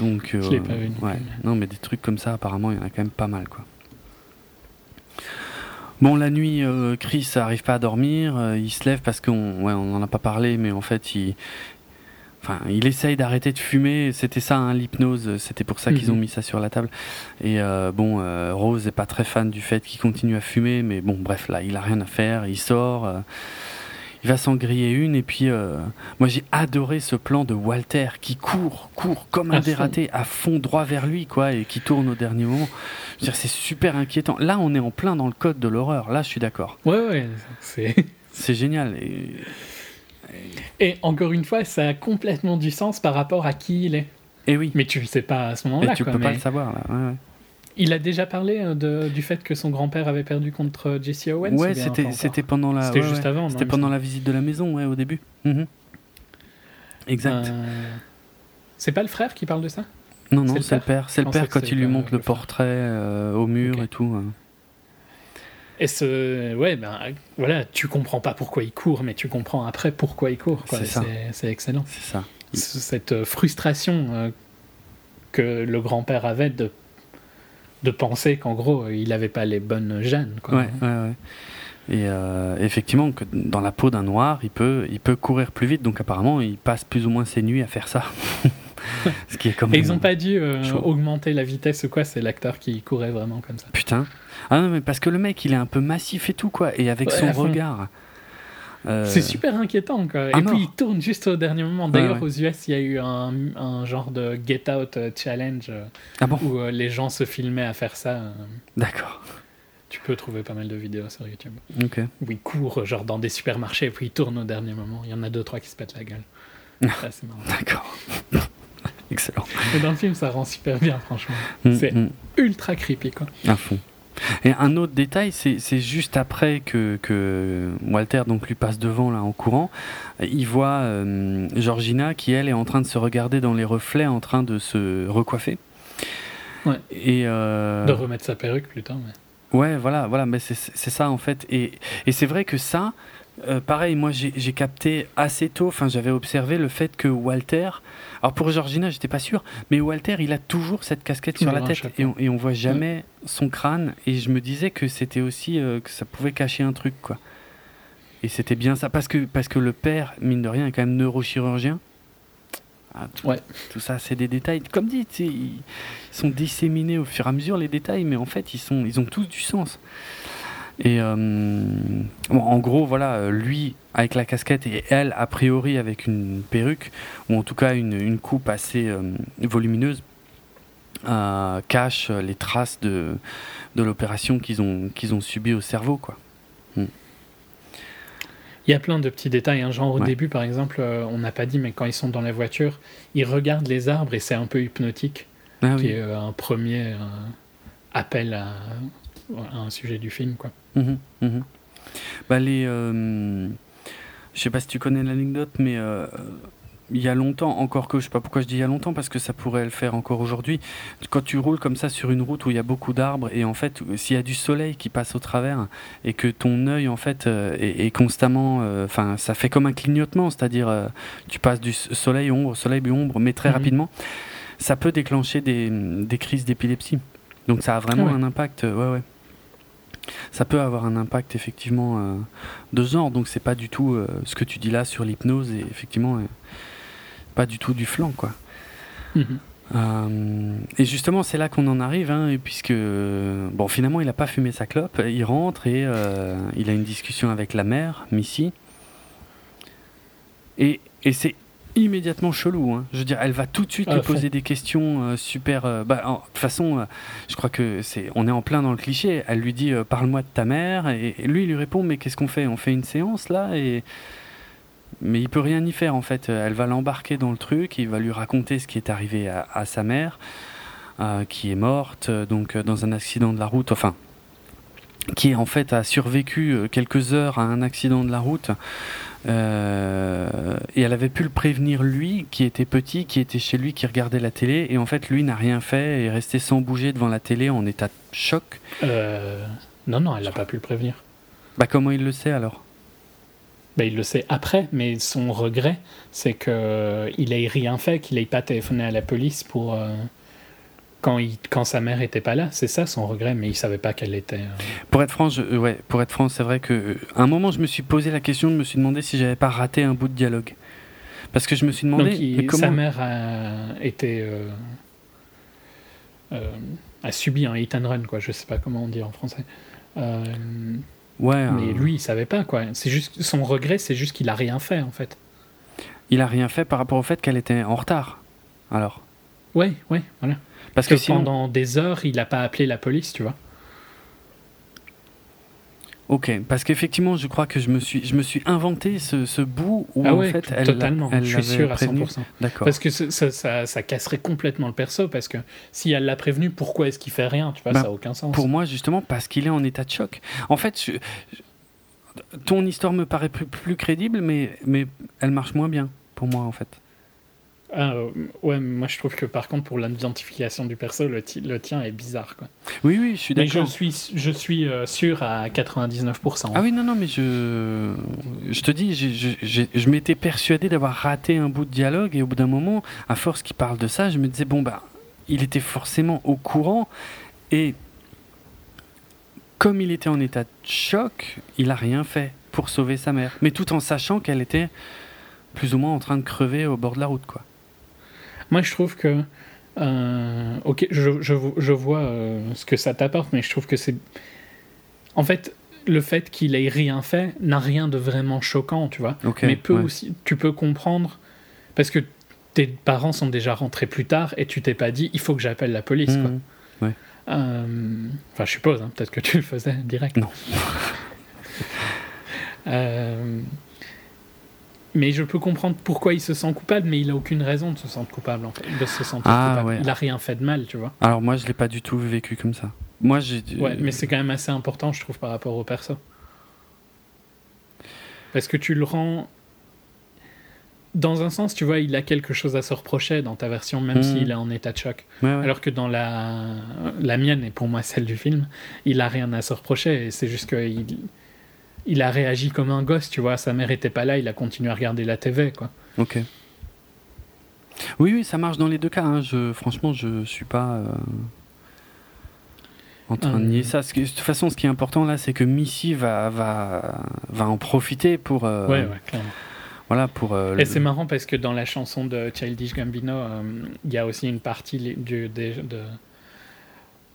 Donc, euh, Je l'ai pas vu ouais. Non, mais des trucs comme ça, apparemment, il y en a quand même pas mal, quoi. Bon, la nuit, euh, Chris n'arrive pas à dormir. euh, il se lève parce qu'on ouais, on en a pas parlé, mais en fait, il, enfin, il essaye d'arrêter de fumer. C'était ça, hein, l'hypnose. C'était pour ça qu'ils Mhm. ont mis ça sur la table. Et euh, bon, euh, Rose est pas très fan du fait qu'il continue à fumer, mais bon, bref, là, il a rien à faire. Il sort. Il va s'en griller une. Et puis, euh, moi, j'ai adoré ce plan de Walter qui court, court comme un dératé, à fond droit vers lui, quoi, et qui tourne au dernier moment. C'est super inquiétant. Là, on est en plein dans le code de l'horreur. Là, je suis d'accord. Ouais, ouais, c'est. C'est génial. Et... Et encore une fois, ça a complètement du sens par rapport à qui il est. et oui. Mais tu le sais pas à ce moment-là. tu quoi, peux pas le savoir, là. Ouais, ouais. Il a déjà parlé euh, de- du fait que son grand-père avait perdu contre Jesse Owens ou Ouais, c'était pendant la. C'était ouais, juste ouais. avant, C'était pendant la visite de la maison, ouais, au début. Mhm. Exact. Euh, C'est pas le frère qui parle de ça? Non, non, c'est le c'est le père. C'est le père quand il lui montre le portrait euh, au mur et tout. euh. Et ce. Ouais, ben voilà, tu comprends pas pourquoi il court, mais tu comprends après pourquoi il court. C'est ça. C'est- C'est excellent. C'est ça. Cette euh, frustration euh, que le grand-père avait de, de penser qu'en gros, il avait pas les bonnes gènes. Quoi. Ouais, ouais, ouais. Et euh, effectivement, que dans la peau d'un noir, il peut, il peut courir plus vite. Donc apparemment, il passe plus ou moins ses nuits à faire ça. Ce qui est comme. Et ils ont pas dû euh, augmenter la vitesse ou quoi, c'est l'acteur qui courait vraiment comme ça. Putain. Ah non, mais parce que le mec, il est un peu massif et tout, quoi. Et avec Ouais, son fond. Euh, C'est super inquiétant. Quoi. Ah Et non. puis il tourne juste au dernier moment. D'ailleurs, Ouais, aux US, il y a eu un, un genre de Get Out euh, Challenge euh, Ah bon où euh, les gens se filmaient à faire ça. D'accord. Tu peux trouver pas mal de vidéos sur YouTube. Ok. Où il court genre dans des supermarchés et puis il tourne au dernier moment. Il y en a deux, trois qui se pètent la gueule. Ça, c'est marrant. D'accord. Excellent. Et dans le film, ça rend super bien, franchement. Mm, C'est- mm. Ultra creepy, quoi. À fond. Et un autre détail, c'est juste après que, que Walter donc lui passe devant là en courant, il voit euh, Georgina qui elle est en train de se regarder dans les reflets, en train de se recoiffer. Ouais. Et euh, De remettre sa perruque plutôt. Mais... Ouais, voilà, voilà, mais c'est c'est ça en fait. Et, et c'est vrai que ça, euh, pareil, moi j'ai capté assez tôt, enfin j'avais observé le fait que Walter, alors pour Georgina j'étais pas sûr, mais Walter il a toujours cette casquette sur la tête et on, et on voit jamais son crâne et je me disais que c'était aussi, euh, que ça pouvait cacher un truc quoi. Et c'était bien ça, parce que, parce que le père, mine de rien, est quand même neurochirurgien. Ah, tout, Ouais. tout ça, c'est des détails. Comme dit, ils sont disséminés au fur et à mesure, les détails, mais en fait, ils, sont, ils ont tous du sens. Et euh, bon, en gros, voilà, euh, lui avec la casquette et elle, a priori, avec une perruque, ou en tout cas une, une coupe assez euh, volumineuse, cache les traces de, de l'opération qu'ils ont, qu'ils ont subie au cerveau. Quoi. Il y a plein de petits détails. hein. Genre au Ouais. début, par exemple, euh, on n'a pas dit, mais quand ils sont dans la voiture, ils regardent les arbres et c'est un peu hypnotique. Ah qui oui. est euh, un premier euh, appel à, à un sujet du film. Quoi. Mhm. Bah, les, euh, je sais pas si tu connais l'anecdote, mais euh, il y a longtemps, encore que je sais pas pourquoi je dis il y a longtemps, parce que ça pourrait le faire encore aujourd'hui. Quand tu roules comme ça sur une route où il y a beaucoup d'arbres et en fait, s'il y a du soleil qui passe au travers et que ton œil en fait euh, est, est constamment, euh, enfin, ça fait comme un clignotement, c'est-à-dire tu passes du soleil ombre, soleil ombre, mais très Mhm. rapidement, ça peut déclencher des, des crises d'épilepsie. Donc ça a vraiment ouais. un impact, ouais, ouais ça peut avoir un impact effectivement euh, de genre, donc c'est pas du tout euh, ce que tu dis là sur l'hypnose et effectivement euh, pas du tout du flanc quoi. Mhm. Euh, et justement c'est là qu'on en arrive, hein, et puisque bon finalement il a pas fumé sa clope, il rentre et il a une discussion avec la mère Missy et, et c'est immédiatement chelou. Hein. Je veux dire, elle va tout de suite À lui poser des questions euh, super. euh, bah, en- de toute façon, euh, je crois que c'est, on est en plein dans le cliché. Elle lui dit, parle-moi de ta mère, et, et lui il lui répond, mais qu'est-ce qu'on fait? On fait une séance là et mais il peut rien y faire en fait. Elle va l'embarquer dans le truc, il va lui raconter ce qui est arrivé à, à sa mère, qui est morte donc dans un accident de la route. Enfin, qui en fait a survécu quelques heures à un accident de la route. Euh, et elle avait pu le prévenir lui, qui était petit, qui était chez lui, qui regardait la télé, et en fait lui n'a rien fait et est resté sans bouger devant la télé en état de choc. Euh, non, non, elle n'a pas pu le prévenir. Bah comment il le sait alors? Ben, il le sait après, mais son regret, c'est qu'il ait rien fait, qu'il n'ait pas téléphoné à la police pour euh, quand, il, quand sa mère était pas là. C'est ça son regret, mais il savait pas qu'elle était. euh, Pour être franc, je- euh, ouais, pour être franc, c'est vrai que euh, à un moment je me suis posé la question, je me suis demandé si j'avais pas raté un bout de dialogue, parce que je me suis demandé Donc, il- comment sa mère a été. euh, euh, a subi un hit and run, quoi. Je sais pas comment on dit en français. Ouais. Mais lui, il savait pas, quoi. C'est juste, son regret, c'est juste qu'il a rien fait, en fait. Il a rien fait par rapport au fait qu'elle était en retard. Alors. Ouais, ouais, voilà. Parce que que sinon. pendant des heures, il a pas appelé la police, tu vois. Ok, parce qu'effectivement, je crois que je me suis, je me suis inventé ce, ce bout où ah en fait, elle, totalement. elle je suis sûr à prévenu. 100%. D'accord. Parce que ça, ça, casserait complètement le perso, parce que si elle l'a prévenu, pourquoi est-ce qu'il fait rien Tu vois, Bah, ça a aucun sens. Pour moi, justement, parce qu'il est en état de choc. En fait, je- je- ton histoire me paraît plus, plus crédible, mais, mais elle marche moins bien pour moi, en fait. Ah, euh, ouais, moi je trouve que par contre, pour l'identification du perso, le, ti- le tien est bizarre, quoi. Oui, oui, je suis Mais je d'accord. suis, je suis euh, sûr à 99%. Ah oui, non, non, mais je, je te dis, je- je m'étais persuadé d'avoir raté un bout de dialogue et au bout d'un moment, à force qu'il parle de ça, je me disais, bon, bah, il était forcément au courant et comme il était en état de choc, il a rien fait pour sauver sa mère, mais tout en sachant qu'elle était plus ou moins en train de crever au bord de la route, quoi. Moi, je trouve que. euh, ok, je, je, je vois euh, ce que ça t'apporte, mais je trouve que c'est. En fait, le fait qu'il ait rien fait n'a rien de vraiment choquant, tu vois. Mais peut ouais. aussi, tu peux comprendre. Parce que tes parents sont déjà rentrés plus tard et tu t'es pas dit, il faut que j'appelle la police, quoi. Mhm. Euh, Enfin, je suppose, hein, peut-être que tu le faisais direct. Non. Mais je peux comprendre pourquoi il se sent coupable, mais il a aucune raison de se sentir coupable, en fait, de se sentir Ah, coupable. ouais. Il a rien fait de mal, tu vois. Alors moi, je l'ai pas du tout vécu comme ça. Moi, j'ai. Ouais, mais c'est quand même assez important, je trouve, par rapport au perso. Parce que tu le rends. Dans un sens, tu vois, il a quelque chose à se reprocher dans ta version, même Mhm. s'il est en état de choc. Ouais, ouais. Alors que dans la, la mienne, et pour moi celle du film, il a rien à se reprocher. C'est juste qu'il il a réagi comme un gosse, tu vois. Sa mère était pas là, il a continué à regarder la TV, quoi. Ok. Oui, oui, ça marche dans les deux cas. hein. Je, franchement, je suis pas euh, en train de Euh. nier ça. De toute façon, ce qui est important là, c'est que Missy va, va, va en profiter pour, euh, ouais, ouais, clairement. voilà, pour. euh, Et le- c'est marrant parce que dans la chanson de Childish Gambino, il y a aussi une partie du, des, de,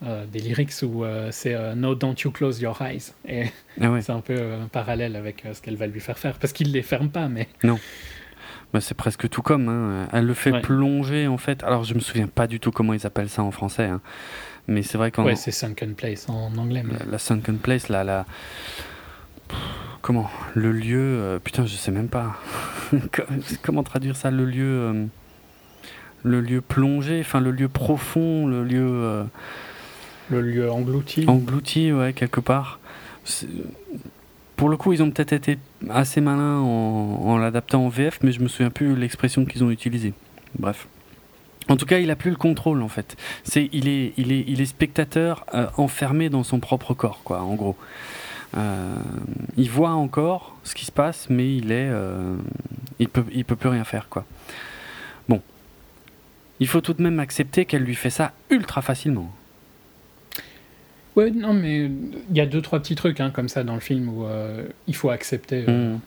euh, des lyrics où euh, c'est euh, No, don't you close your eyes. Et Ah ouais. c'est un peu euh, parallèle avec ce qu'elle va lui faire faire. Parce qu'il les ferme pas, mais. Bah, c'est presque tout comme. hein. Elle le fait Ouais. plonger en fait. Alors, je me souviens pas du tout comment ils appellent ça en français, hein. mais c'est vrai qu'en Ouais, c'est Sunken Place en anglais. mais- la, la sunken place, la, la... Comment le lieu, putain, je sais même pas comment traduire ça, le lieu, le lieu plongé, enfin le lieu profond, le lieu Lieu englouti. englouti, ouais, quelque part. Pour le coup, ils ont peut-être été assez malins en, l'adaptant en VF, mais je me souviens plus l'expression qu'ils ont utilisée. Bref. En tout cas, il a plus le contrôle en fait. Il est spectateur euh, enfermé dans son propre corps, quoi, en gros. Euh, il voit encore ce qui se passe, mais il est, euh, il peut, il peut plus rien faire, quoi. Bon, il faut tout de même accepter qu'elle lui fait ça ultra facilement. Ouais, non, mais il y a deux, trois petits trucs hein, comme ça dans le film où euh, il faut accepter. euh, Mm.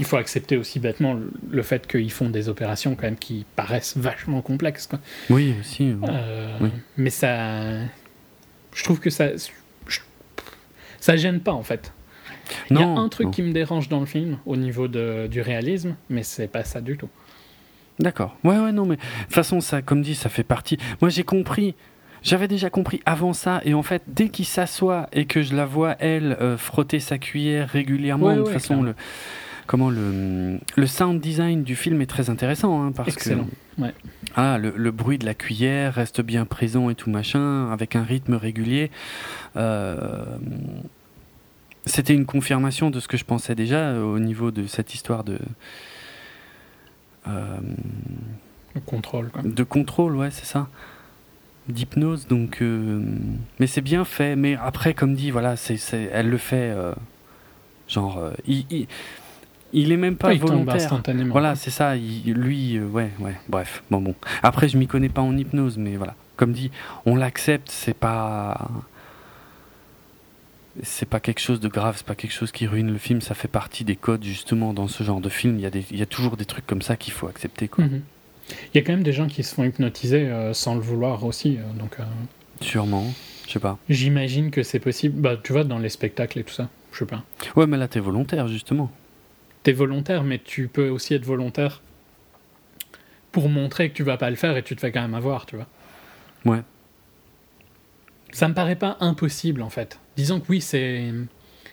Il faut accepter aussi bêtement le, le fait qu'ils font des opérations quand même qui paraissent vachement complexes. Quoi. Oui, aussi. ouais. Euh, Oui. Mais ça. Je trouve que ça. je- Ça gêne pas en fait. Il y a un truc non. qui me dérange dans le film au niveau de, du réalisme, mais c'est pas ça du tout. D'accord. Ouais, ouais, non, mais de toute façon, ça, comme dit, ça fait partie. Moi, j'ai compris. J'avais déjà compris avant ça, et en fait, dès qu'il s'assoit et que je la vois, elle, euh, frotter sa cuillère régulièrement, Ouais, de toute ouais, façon, le, comment le, le sound design du film est très intéressant, hein, parce Excellent, que ouais. ah, le, le bruit de la cuillère reste bien présent et tout machin, avec un rythme régulier. Euh, C'était une confirmation de ce que je pensais déjà euh, au niveau de cette histoire de. euh, Le contrôle. Quoi. de contrôle, ouais, c'est ça. D'hypnose, donc. euh, mais c'est bien fait. Mais après, comme dit, voilà, c'est, elle le fait. euh, genre, euh, il, il, il est même pas Ouais, volontaire. Voilà, c'est ça. il- lui, ouais, ouais. Bref, bon, bon. Après, je m'y connais pas en hypnose, mais voilà. Comme dit, on l'accepte. C'est pas. C'est pas quelque chose de grave, c'est pas quelque chose qui ruine le film, ça fait partie des codes justement dans ce genre de film. Il y a, des, il y a toujours des trucs comme ça qu'il faut accepter. Quoi. Mhm. Il y a quand même des gens qui se font hypnotiser euh, sans le vouloir aussi. euh, donc, euh, Sûrement, je sais pas. j'imagine que c'est possible. Bah, tu vois, dans les spectacles et tout ça. Je sais pas. Ouais, mais là, t'es volontaire, justement. T'es volontaire, mais tu peux aussi être volontaire pour montrer que tu vas pas le faire et tu te fais quand même avoir, tu vois. Ouais. Ça me paraît pas impossible en fait. Disons que oui, c'est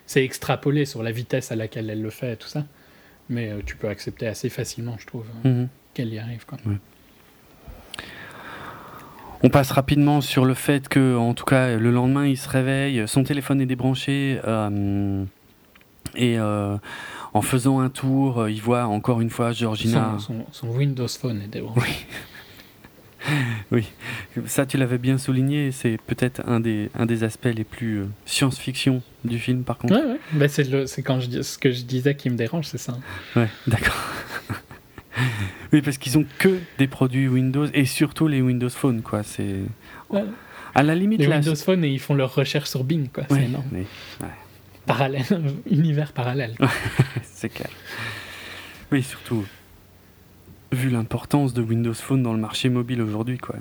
c'est extrapolé sur la vitesse à laquelle elle le fait et tout ça, mais tu peux accepter assez facilement, je trouve, Mhm. Qu'elle y arrive. Quoi. On passe rapidement sur le fait que, en tout cas, le lendemain, il se réveille, son téléphone est débranché, euh, et euh, en faisant un tour, il voit encore une fois Georgina. Son, son- son Windows Phone est débranché. Ça, tu l'avais bien souligné, c'est peut-être un des, un des aspects les plus euh, science-fiction du film, par contre. Ouais, ouais. Bah, c'est le- c'est quand je dis ce que je disais qui me dérange, c'est ça. Ouais, d'accord. oui, parce qu'ils ont que des produits Windows et surtout les Windows Phone, quoi. C'est Ouais. à la limite Les là. Windows Phone et ils font leurs recherches sur Bing, quoi. Ouais, C'est énorme. mais Parallèle, univers parallèle. c'est clair. Oui, surtout vu l'importance de Windows Phone dans le marché mobile aujourd'hui, quoi.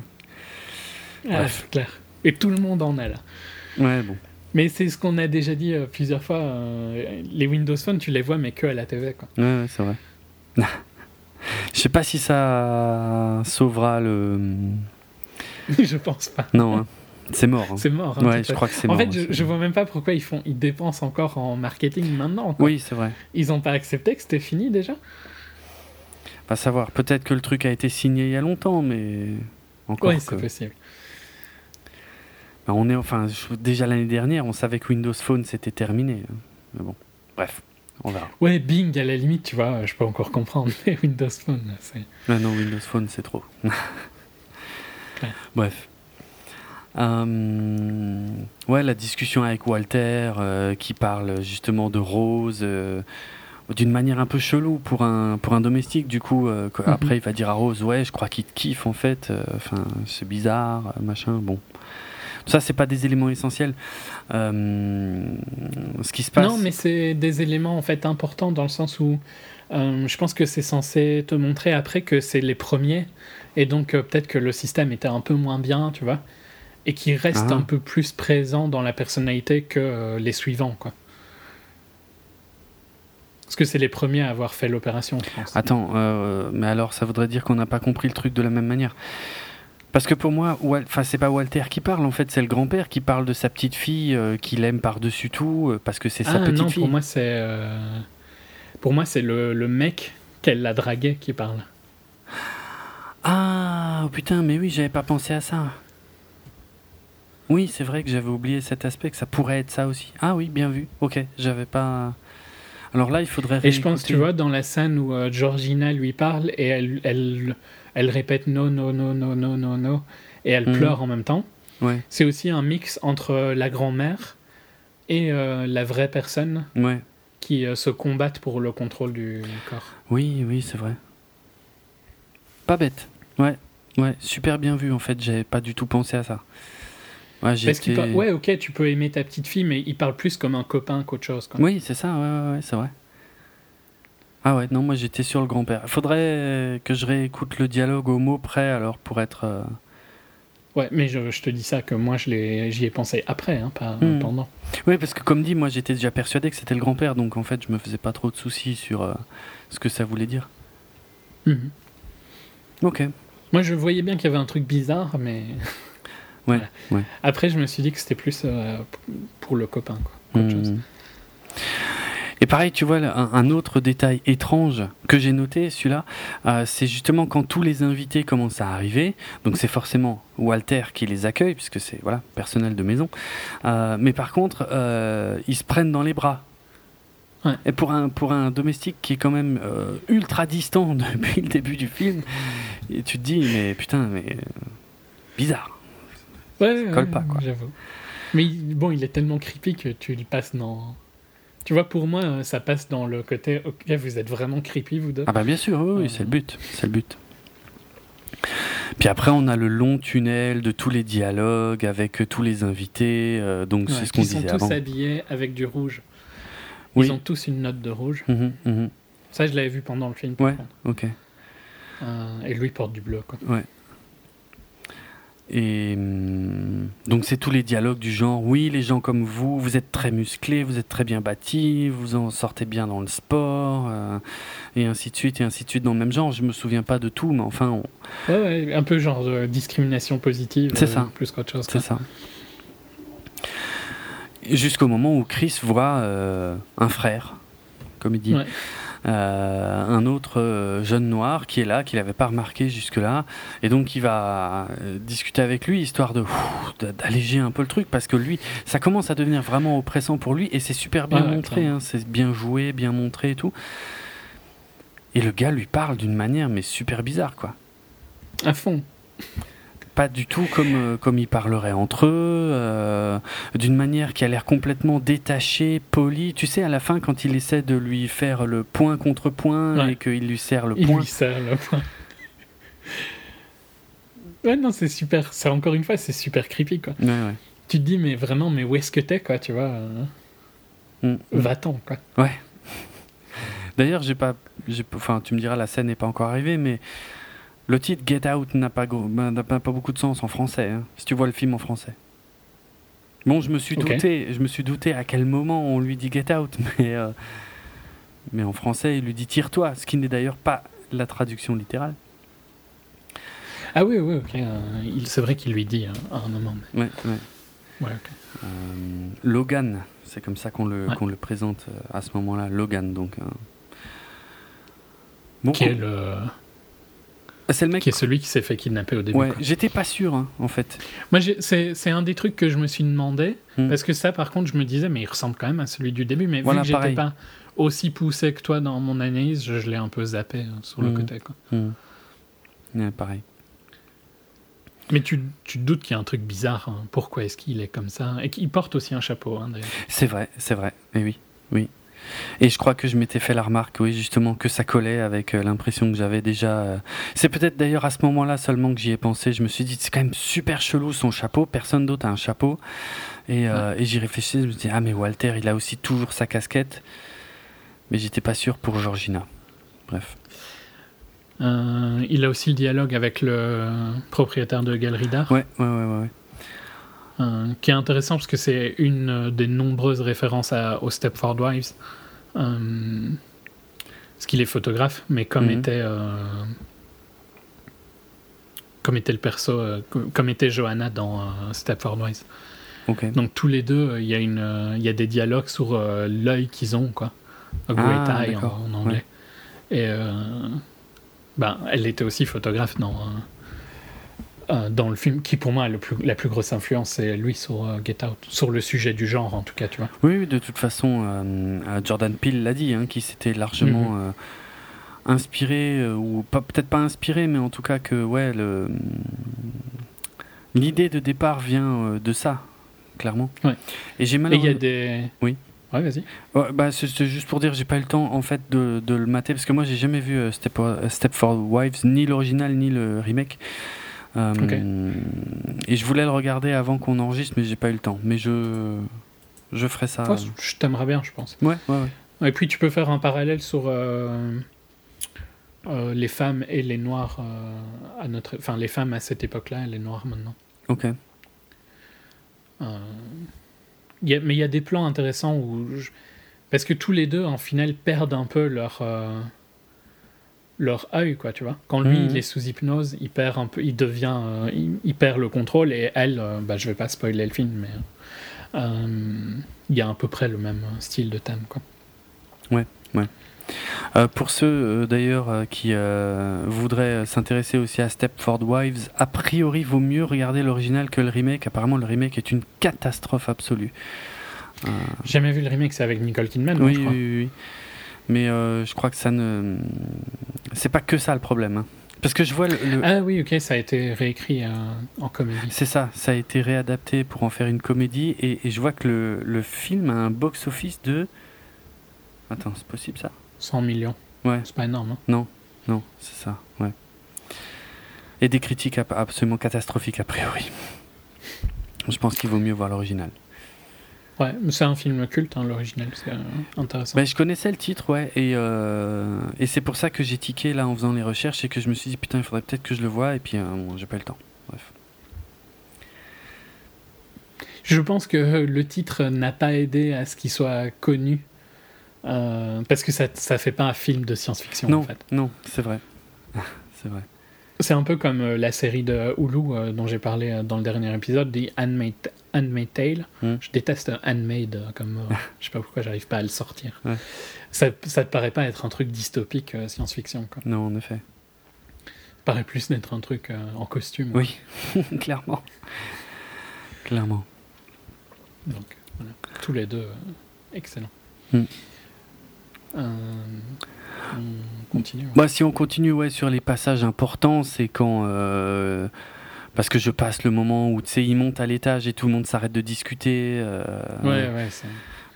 Ah, c'est clair. Et tout le monde en a là. Ouais, bon. Mais c'est ce qu'on a déjà dit euh, plusieurs fois. euh, les Windows Phone, tu les vois, mais que à la TV, quoi. Ouais, ouais, c'est vrai. Je sais pas si ça sauvera le. je pense pas. Non, hein. c'est mort. hein. C'est mort. hein, Ouais, je crois que c'est En mort. fait, je, je vois même pas pourquoi ils font, ils dépensent encore en marketing maintenant. quoi. Oui, c'est vrai. Ils ont pas accepté que c'était fini déjà? Pas savoir. Peut-être que le truc a été signé il y a longtemps, mais encore Oui, c'est possible. Ben, on est enfin déjà l'année dernière, on savait que Windows Phone c'était terminé. hein. Mais bon, bref, on verra. Ouais, Bing à la limite, tu vois, je peux encore comprendre. Mais Windows Phone, c'est. Ah non, Windows Phone c'est trop. Ouais. Bref. Euh, ouais, la discussion avec Walter euh, qui parle justement de Rose euh, d'une manière un peu chelou pour un pour un domestique. Du coup, euh, Mhm. après il va dire à Rose, ouais, je crois qu'il te kiffe en fait. Enfin, c'est bizarre, machin. Bon. Ça, c'est pas des éléments essentiels. Euh, ce qui se passe. Non, mais c'est des éléments en fait importants dans le sens où euh, je pense que c'est censé te montrer après que c'est les premiers et donc euh, peut-être que le système était un peu moins bien, tu vois, et qui reste Ah. un peu plus présent dans la personnalité que les suivants, quoi. Parce que c'est les premiers à avoir fait l'opération, je pense. Attends, mais alors ça voudrait dire qu'on n'a pas compris le truc de la même manière. Parce que pour moi, enfin c'est pas Walter qui parle, en fait c'est le grand-père qui parle de sa petite fille euh, qu'il aime par-dessus tout euh, parce que c'est sa ah petite non, fille. pour moi c'est euh, pour moi c'est le, le mec qu'elle l'a dragué qui parle. Ah putain, mais oui, j'avais pas pensé à ça. Oui, c'est vrai que j'avais oublié cet aspect, que ça pourrait être ça aussi. Ah oui, bien vu. Ok, j'avais pas. Alors là, il faudrait. Et je pense, tu vois, dans la scène où Georgina lui parle et elle, elle, elle répète non, non, non, non, non, non, non, et elle Mhm. pleure en même temps, Ouais, c'est aussi un mix entre la grand-mère et euh, la vraie personne ouais. qui euh, se combattent pour le contrôle du corps. Oui, oui, c'est vrai. Pas bête. Ouais, ouais, super bien vu en fait. J'avais pas du tout pensé à ça. Ouais, j'ai Parce qu'il été- par- Ouais, ok, tu peux aimer ta petite fille, mais il parle plus comme un copain qu'autre chose. Oui, c'est ça. Ouais, ouais, ouais, c'est vrai. Ah ouais, non, moi j'étais sur le grand-père. Faudrait euh, que je réécoute le dialogue au mot près alors pour être. euh, Ouais, mais je, je te dis ça que moi je l'ai- j'y ai pensé après, hein, pas Mhm. pendant. Oui, parce que comme dit, moi j'étais déjà persuadé que c'était le grand-père, donc en fait je me faisais pas trop de soucis sur euh, ce que ça voulait dire. Mhm. Ok. Moi je voyais bien qu'il y avait un truc bizarre, mais. Ouais, Voilà. ouais. Après, je me suis dit que c'était plus euh, pour le copain, quoi. Pareil, tu vois, un, un autre détail étrange que j'ai noté, celui-là, euh, c'est justement quand tous les invités commencent à arriver. Donc c'est forcément Walter qui les accueille, puisque c'est voilà personnel de maison. Euh, mais par contre, euh, ils se prennent dans les bras. Ouais. Et pour un, pour un domestique qui est quand même euh, ultra distant depuis le début du film, et tu te dis, mais putain, mais euh, bizarre. Ouais, colle ouais, pas, quoi. J'avoue. Mais bon, il est tellement creepy que tu le passes dans. Tu vois, pour moi, euh, ça passe dans le côté. Ok, vous êtes vraiment creepy, vous deux. Ah bah bien sûr, oui, oui, Ouais. c'est le but, c'est le but. Puis après, on a le long tunnel de tous les dialogues avec euh, tous les invités, euh, donc Ouais, c'est ce qu'on qui sont disait tous avant. habillés avec du rouge. Oui. Ils ont tous une note de rouge. Mhm, mhm. Ça, je l'avais vu pendant le film. Ouais. Ok. Euh, et lui porte du bleu, quoi. Et hum, donc c'est tous les dialogues du genre oui les gens comme vous vous êtes très musclés vous êtes très bien bâtis vous en sortez bien dans le sport euh, et ainsi de suite et ainsi de suite dans le même genre je me souviens pas de tout mais enfin on- Ouais, ouais, un peu genre de discrimination positive. C'est euh, ça. Plus qu'autre chose. c'est ça jusqu'au moment où Chris voit euh, un frère comme il dit Ouais. Euh, un autre euh, jeune noir qui est là, qu'il n'avait pas remarqué jusque-là, et donc il va euh, discuter avec lui, histoire de d'alléger un peu le truc, parce que lui, ça commence à devenir vraiment oppressant pour lui, et c'est super bien Ouais, montré, hein, c'est bien joué, bien montré et tout. Et le gars lui parle d'une manière, mais super bizarre, quoi. À fond. Pas du tout comme, euh, comme ils parleraient entre eux, euh, d'une manière qui a l'air complètement détachée, polie. Tu sais, à la fin, quand il essaie de lui faire le point contre point Ouais. et qu'il lui serre le Il point. lui sert le point. Ouais, non, c'est super. C'est encore une fois, c'est super creepy, quoi. Ouais, ouais. Tu te dis, mais vraiment, mais où est-ce que t'es, quoi, tu vois euh, Mm. Va-t'en, quoi. D'ailleurs, j'ai pas, enfin, tu me diras, la scène n'est pas encore arrivée, mais le titre Get Out n'a pas, ben, n'a pas pas beaucoup de sens en français. hein, si tu vois le film en français. Bon, je me suis douté, je me suis douté à quel moment on lui dit Get Out, mais euh, mais en français, il lui dit Tire-toi, ce qui n'est d'ailleurs pas la traduction littérale. Ah oui, oui, ok. euh, c'est vrai qu'il lui dit hein, à un moment. mais- Ouais, ouais. Ouais, ok. Euh, Logan, c'est comme ça qu'on le, Ouais. qu'on le présente euh, à ce moment-là, Logan. Donc, bon, Qui est, le... c'est le mec. qui est celui qui s'est fait kidnapper au début. Ouais, j'étais pas sûr, hein, en fait. Moi, c'est un des trucs que je me suis demandé. Hmm. Parce que ça, par contre, je me disais, mais il ressemble quand même à celui du début. Mais Voilà, vu que j'étais pas aussi poussé que toi dans mon analyse, je, je l'ai un peu zappé euh, sur le Hmm. côté. Quoi. Hmm. Ouais, pareil. Mais tu, tu te doutes qu'il y a un truc bizarre. hein. Pourquoi est-ce qu'il est comme ça? Et qu'il porte aussi un chapeau, hein, d'ailleurs. C'est vrai, c'est vrai. Et oui, oui. Et je crois que je m'étais fait la remarque, oui, justement, que ça collait avec euh, l'impression que j'avais déjà. euh. C'est peut-être d'ailleurs à ce moment-là seulement que j'y ai pensé. Je me suis dit, c'est quand même super chelou son chapeau. Personne d'autre a un chapeau. Et, euh, et j'y réfléchissais. Je me dis, ah, mais Walter, il a aussi toujours sa casquette. Mais j'étais pas sûr pour Georgina. Bref. Euh, il a aussi le dialogue avec le propriétaire de galerie d'art, Ouais, ouais, ouais, ouais. euh, qui est intéressant parce que c'est une des nombreuses références à, aux Stepford Wives. Euh, parce qu'il est photographe, mais comme Mhm. était euh, comme était le perso, euh, co- comme était Johanna dans euh, Stepford Wives. Ok. Donc tous les deux, euh, il y a une, euh, il y a des dialogues sur euh, l'œil qu'ils ont, quoi. A Ah, great eye en, anglais. Et euh, ben, elle était aussi photographe dans euh, euh, dans le film, qui pour moi a le plus, la plus grosse influence, c'est lui sur euh, Get Out, sur le sujet du genre en tout cas, tu vois. Oui, oui, de toute façon, euh, euh, Jordan Peele l'a dit, hein, qui s'était largement Mhm. euh, inspiré, euh, ou pas peut-être pas inspiré, mais en tout cas que ouais, le l'idée de départ vient euh, de ça, clairement. Ouais. Et j'ai Et il y a des. Oui. Ouais, vas-y. Ouais, bah, c'est juste pour dire, j'ai pas eu le temps en fait de, de le mater parce que moi j'ai jamais vu euh, Step, euh, Stepford Wives, ni l'original ni le remake. Euh. Et je voulais le regarder avant qu'on enregistre, mais j'ai pas eu le temps. Mais je je ferai ça. Je t'aimerais bien, je pense. Ouais, ouais, ouais. Et puis tu peux faire un parallèle sur euh, euh, les femmes et les noirs à notre, enfin les femmes à cette époque-là et les noirs maintenant. Ok. Il y a- mais il y a des plans intéressants où je- parce que tous les deux en final perdent un peu leur leur œil quoi tu vois quand lui Mhm. il est sous hypnose il perd un peu il devient euh, il, il perd le contrôle et elle euh, bah, je vais pas spoiler le film mais euh, il y a à peu près le même style de thème quoi Euh, pour ceux euh, d'ailleurs euh, qui euh, voudraient euh, s'intéresser aussi à Stepford Wives, a priori vaut mieux regarder l'original que le remake. Apparemment, le remake est une catastrophe absolue. Euh, J'ai jamais vu le remake c'est avec Nicole Kidman oui, je oui, oui, oui. Mais euh, je crois que ça ne. C'est pas que ça le problème. hein. Parce que je vois le. le- ah oui ok ça a été réécrit euh, en comédie C'est ça, ça a été réadapté pour en faire une comédie et, et je vois que le, le film a un box-office de. Attends, c'est possible ça? 100 millions Ouais. c'est pas énorme hein. Non, c'est ça, ouais. Et des critiques ab- absolument catastrophiques a priori. Je pense qu'il vaut mieux voir l'original. Ouais c'est un film culte hein, l'original c'est euh, intéressant Ben, je connaissais le titre, ouais, et, euh, et c'est pour ça que j'ai tiqué là en faisant les recherches et que je me suis dit putain, il faudrait peut-être que je le voie, et puis euh, bon, j'ai pas eu le temps. Bref. Je pense que le titre n'a pas aidé à ce qu'il soit connu. euh, parce que ça, ça fait pas un film de science-fiction Non, en fait. non, c'est vrai. c'est vrai. C'est un peu comme euh, la série de Hulu euh, dont j'ai parlé euh, dans le dernier épisode, The Handmaid Tale. Hmm. Je déteste Handmaid euh, comme. je sais pas pourquoi j'arrive pas à le sortir. Ouais. Ça, ça te paraît pas être un truc dystopique science-fiction. quoi? Non, en effet. Ça paraît plus d'être un truc en costume. Oui, clairement. Clairement. Donc, voilà. Tous les deux, excellents. Hmm. Euh, on continue. Bah, si on continue ouais, sur les passages importants, c'est quand. euh, parce que je passe le moment où tu sais, il monte à l'étage et tout le monde s'arrête de discuter. euh, Ouais, ouais,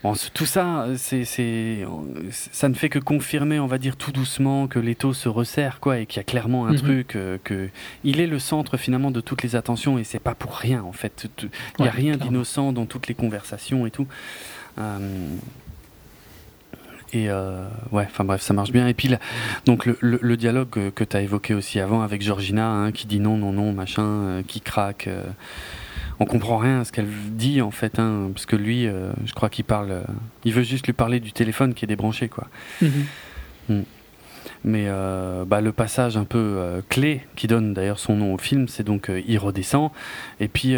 Bon, tout ça, c'est, c'est, ça ne fait que confirmer, on va dire tout doucement, que l'étau se resserre, quoi, et qu'il y a clairement un Mhm. truc, euh, que il est le centre finalement de toutes les attentions, et c'est pas pour rien, en fait. Il n'y a Ouais, rien d'innocent dans toutes les conversations et tout. Euh, et euh, ouais, enfin bref, ça marche bien. Et puis là, donc le, le- le dialogue que, que tu as évoqué aussi avant avec Georgina, hein, qui dit non, non, non, machin, euh, qui craque. euh, on comprend rien à ce qu'elle dit en fait, hein, parce que lui, euh, je crois qu'il parle, il veut juste lui parler du téléphone qui est débranché, quoi. Mhm. Mais euh, bah, le passage un peu euh, clé qui donne d'ailleurs son nom au film, c'est donc euh, il redescend et puis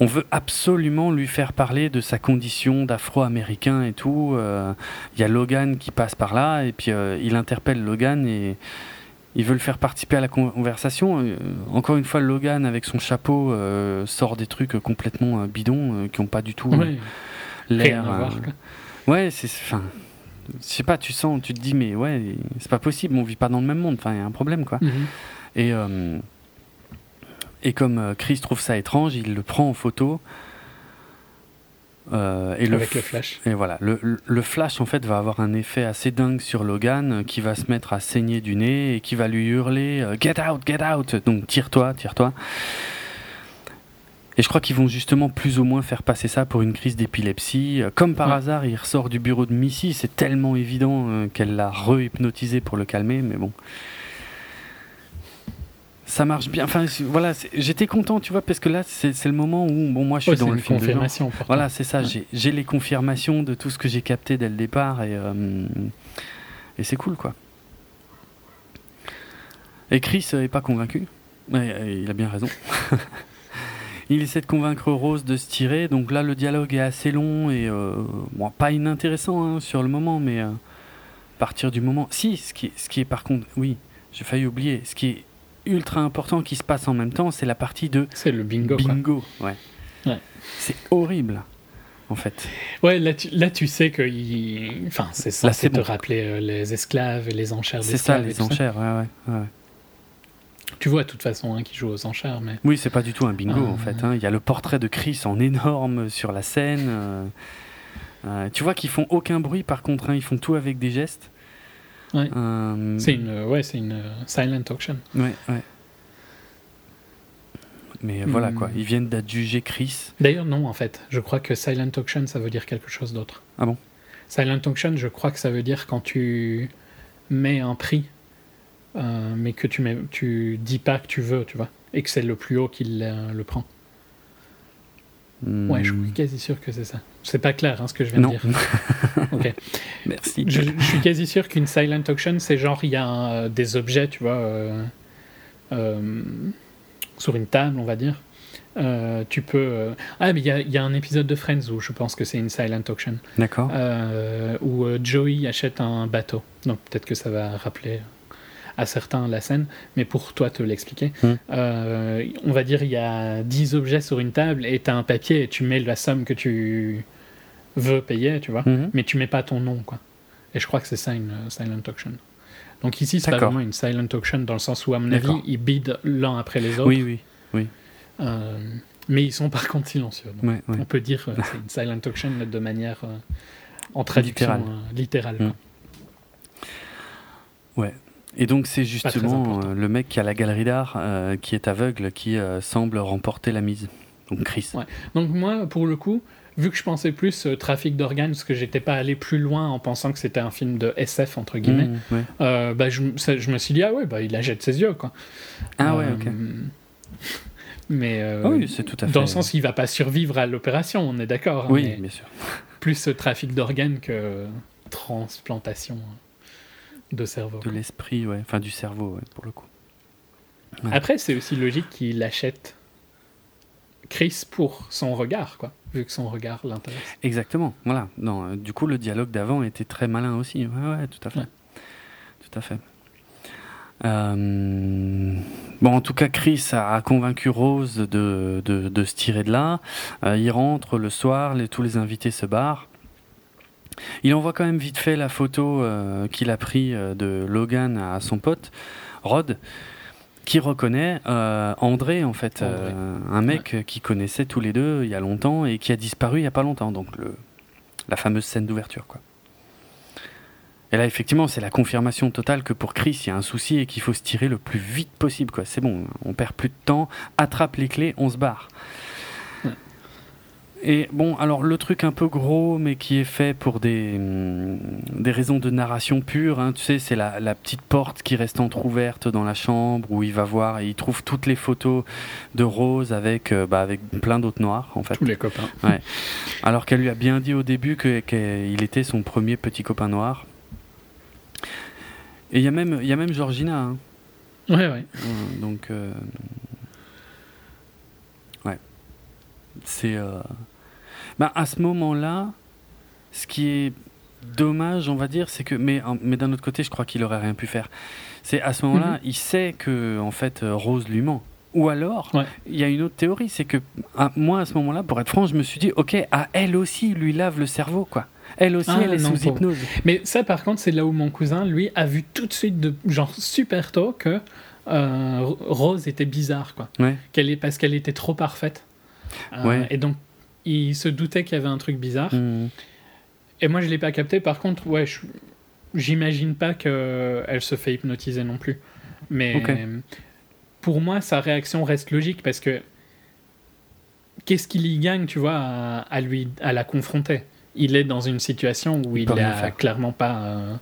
on veut absolument lui faire parler de sa condition d'afro-américain et tout. Euh, Il y a Logan qui passe par là et puis euh, il interpelle Logan et il veut le faire participer à la conversation. Euh, encore une fois, Logan avec son chapeau euh, sort des trucs complètement euh, bidons euh, qui n'ont pas du tout euh, l'air. euh. Ouais, c'est. Enfin. Je sais pas, tu sens, tu te dis, mais ouais, c'est pas possible, on vit pas dans le même monde, enfin, il y a un problème, quoi. Mhm. Et, euh, et comme euh, Chris trouve ça étrange, il le prend en photo. euh, et Avec le flash. Et voilà, le, flash en fait va avoir un effet assez dingue sur Logan euh, qui va se mettre à saigner du nez et qui va lui hurler Get out, get out Donc tire-toi, tire-toi. Et je crois qu'ils vont justement plus ou moins faire passer ça pour une crise d'épilepsie. Comme par Ouais. hasard, il ressort du bureau de Missy, c'est tellement évident qu'elle l'a re-hypnotisé pour le calmer, mais bon. Ça marche bien. Enfin, voilà, j'étais content, tu vois, parce que là, c'est le moment où, bon, moi, je suis dans le film. confirmation. Voilà, c'est ça. Ouais. j'ai- les confirmations de tout ce que j'ai capté dès le départ et, euh, et c'est cool, quoi. Et Chris euh, est pas convaincu. Ouais, euh, il a bien raison. il essaie de convaincre Rose de se tirer. Donc là, le dialogue est assez long et euh, bon, pas inintéressant hein, sur le moment, mais euh, à partir du moment. Si, ce qui, est, ce qui est par contre, oui, j'ai failli oublier. Ce qui est ultra important qui se passe en même temps, c'est la partie de C'est le bingo. quoi. bingo. Ouais. Ouais. C'est horrible, en fait. Ouais, là tu, là, tu sais que. il- Enfin, c'est censé c'est bon. rappeler euh, les esclaves et les enchères C'est ça, les ça. enchères. Ouais, ouais, ouais. Tu vois, de toute façon, hein, qui joue aux enchères, mais. Oui, c'est pas du tout un bingo en fait. hein. Il y a le portrait de Chris en énorme sur la scène. euh, euh, tu vois qu'ils font aucun bruit par contre, hein, ils font tout avec des gestes. Ouais. Euh, C'est une, ouais, c'est une euh, silent auction. Ouais, ouais. Mais voilà Hmm. quoi, ils viennent d'adjuger Chris. D'ailleurs, non, en fait. Je crois que silent auction, ça veut dire quelque chose d'autre. Ah bon? Silent auction, je crois que ça veut dire quand tu mets un prix, euh, mais que tu, mets, tu dis pas que tu veux, tu vois, et que c'est le plus haut qui le, le prend. Ouais, je suis quasi sûr que c'est ça. C'est pas clair hein, ce que je viens Non, de dire. Ok. merci. Je, je suis quasi sûr qu'une silent auction, c'est genre il y a un- des objets, tu vois, euh, euh, sur une table, on va dire. Euh, tu peux. euh, Ah, mais il y a, il y a un épisode de Friends où je pense que c'est une silent auction, D'accord. euh, où euh, Joey achète un bateau. Donc peut-être que ça va rappeler à certains la scène, mais pour toi te l'expliquer, Hmm. euh, on va dire il y a 10 objets sur une table et tu as un papier et tu mets la somme que tu veux payer, tu vois Mhm. mais tu mets pas ton nom, quoi. Et je crois que c'est ça une euh, silent auction. Donc ici, c'est pas vraiment une silent auction dans le sens où, à mon avis, ils bident l'un après les autres. Oui, oui. Euh, mais ils sont par contre silencieux. Donc Ouais, ouais. On peut dire que c'est une silent auction de manière euh, en traduction Littérale. euh, littérale. Mm. quoi. Et donc c'est justement euh, le mec qui a la galerie d'art, euh, qui est aveugle, qui euh, semble remporter la mise. Donc Chris. Ouais. Donc moi, pour le coup, vu que je pensais plus euh, trafic d'organes, parce que j'étais pas allé plus loin en pensant que c'était un film de SF entre guillemets, Mmh, ouais. euh, bah, je, ça- je me suis dit ah ouais, bah il la jette ses yeux quoi. Ah ouais, ok. Mais Ah oui, c'est tout à fait. dans le sens qu'il va pas survivre à l'opération, on est d'accord. hein, Oui, bien sûr. plus trafic d'organes que transplantation de cerveau. De l'esprit, ouais. Enfin, du cerveau, ouais, pour le coup. Ouais. Après, c'est aussi logique qu'il achète Chris pour son regard, quoi, vu que son regard l'intéresse. Exactement, voilà. Non, euh, du coup, le dialogue d'avant était très malin aussi. Ouais, ouais, tout à fait. Ouais. Tout à fait. Euh, Bon, en tout cas, Chris a, convaincu Rose de, de, de se tirer de là. Euh, il rentre le soir, les, tous les invités se barrent. Il envoie quand même vite fait la photo euh, qu'il a pris euh, de Logan à son pote, Rod, qui reconnaît euh, André, en fait, André. euh, un mec euh, qu'ils connaissaient tous les deux il y a longtemps et qui a disparu il y a pas longtemps. Donc, le, la fameuse scène d'ouverture, quoi. Et là, effectivement, c'est la confirmation totale que pour Chris, il y a un souci et qu'il faut se tirer le plus vite possible. quoi. C'est bon, on perd plus de temps, attrape les clés, on se barre. Ouais. Et bon, alors le truc un peu gros, mais qui est fait pour des, hum, des raisons de narration pure, hein, tu sais, c'est la, la petite porte qui reste entr'ouverte dans la chambre où il va voir et il trouve toutes les photos de Rose avec, euh, bah, avec plein d'autres noirs, en fait. Tous les copains. Alors qu'elle lui a bien dit au début qu'il était son premier petit copain noir. Et il y a même, y a même Georgina. hein. Ouais, ouais. Donc, euh, ouais. C'est. euh, ben, à ce moment-là, ce qui est dommage, on va dire, c'est que. Mais, mais d'un autre côté, je crois qu'il aurait rien pu faire. C'est à ce moment-là, Mhm. il sait que, en fait, euh, Rose lui ment. Ou alors, Ouais. il y a une autre théorie, c'est que à- moi, à ce moment-là, pour être franc, je me suis dit, ok, à elle aussi, lui lave le cerveau, quoi. Elle aussi, Ah, elle est non, sous hypnose. Mais ça, par contre, c'est là où mon cousin, lui, a vu tout de suite, de, genre super tôt, que euh, Rose était bizarre, quoi. Ouais. Qu'elle est, parce qu'elle était trop parfaite. Euh, Ouais. Et donc, il se doutait qu'il y avait un truc bizarre. Mhm. Et moi, je l'ai pas capté. Par contre, ouais, j'imagine pas qu'elle se fait hypnotiser non plus. Mais pour moi, sa réaction reste logique parce que qu'est-ce qu'il y gagne, tu vois, à, à lui, à la confronter? Il est dans une situation où Il il peut rien a faire. clairement pas euh,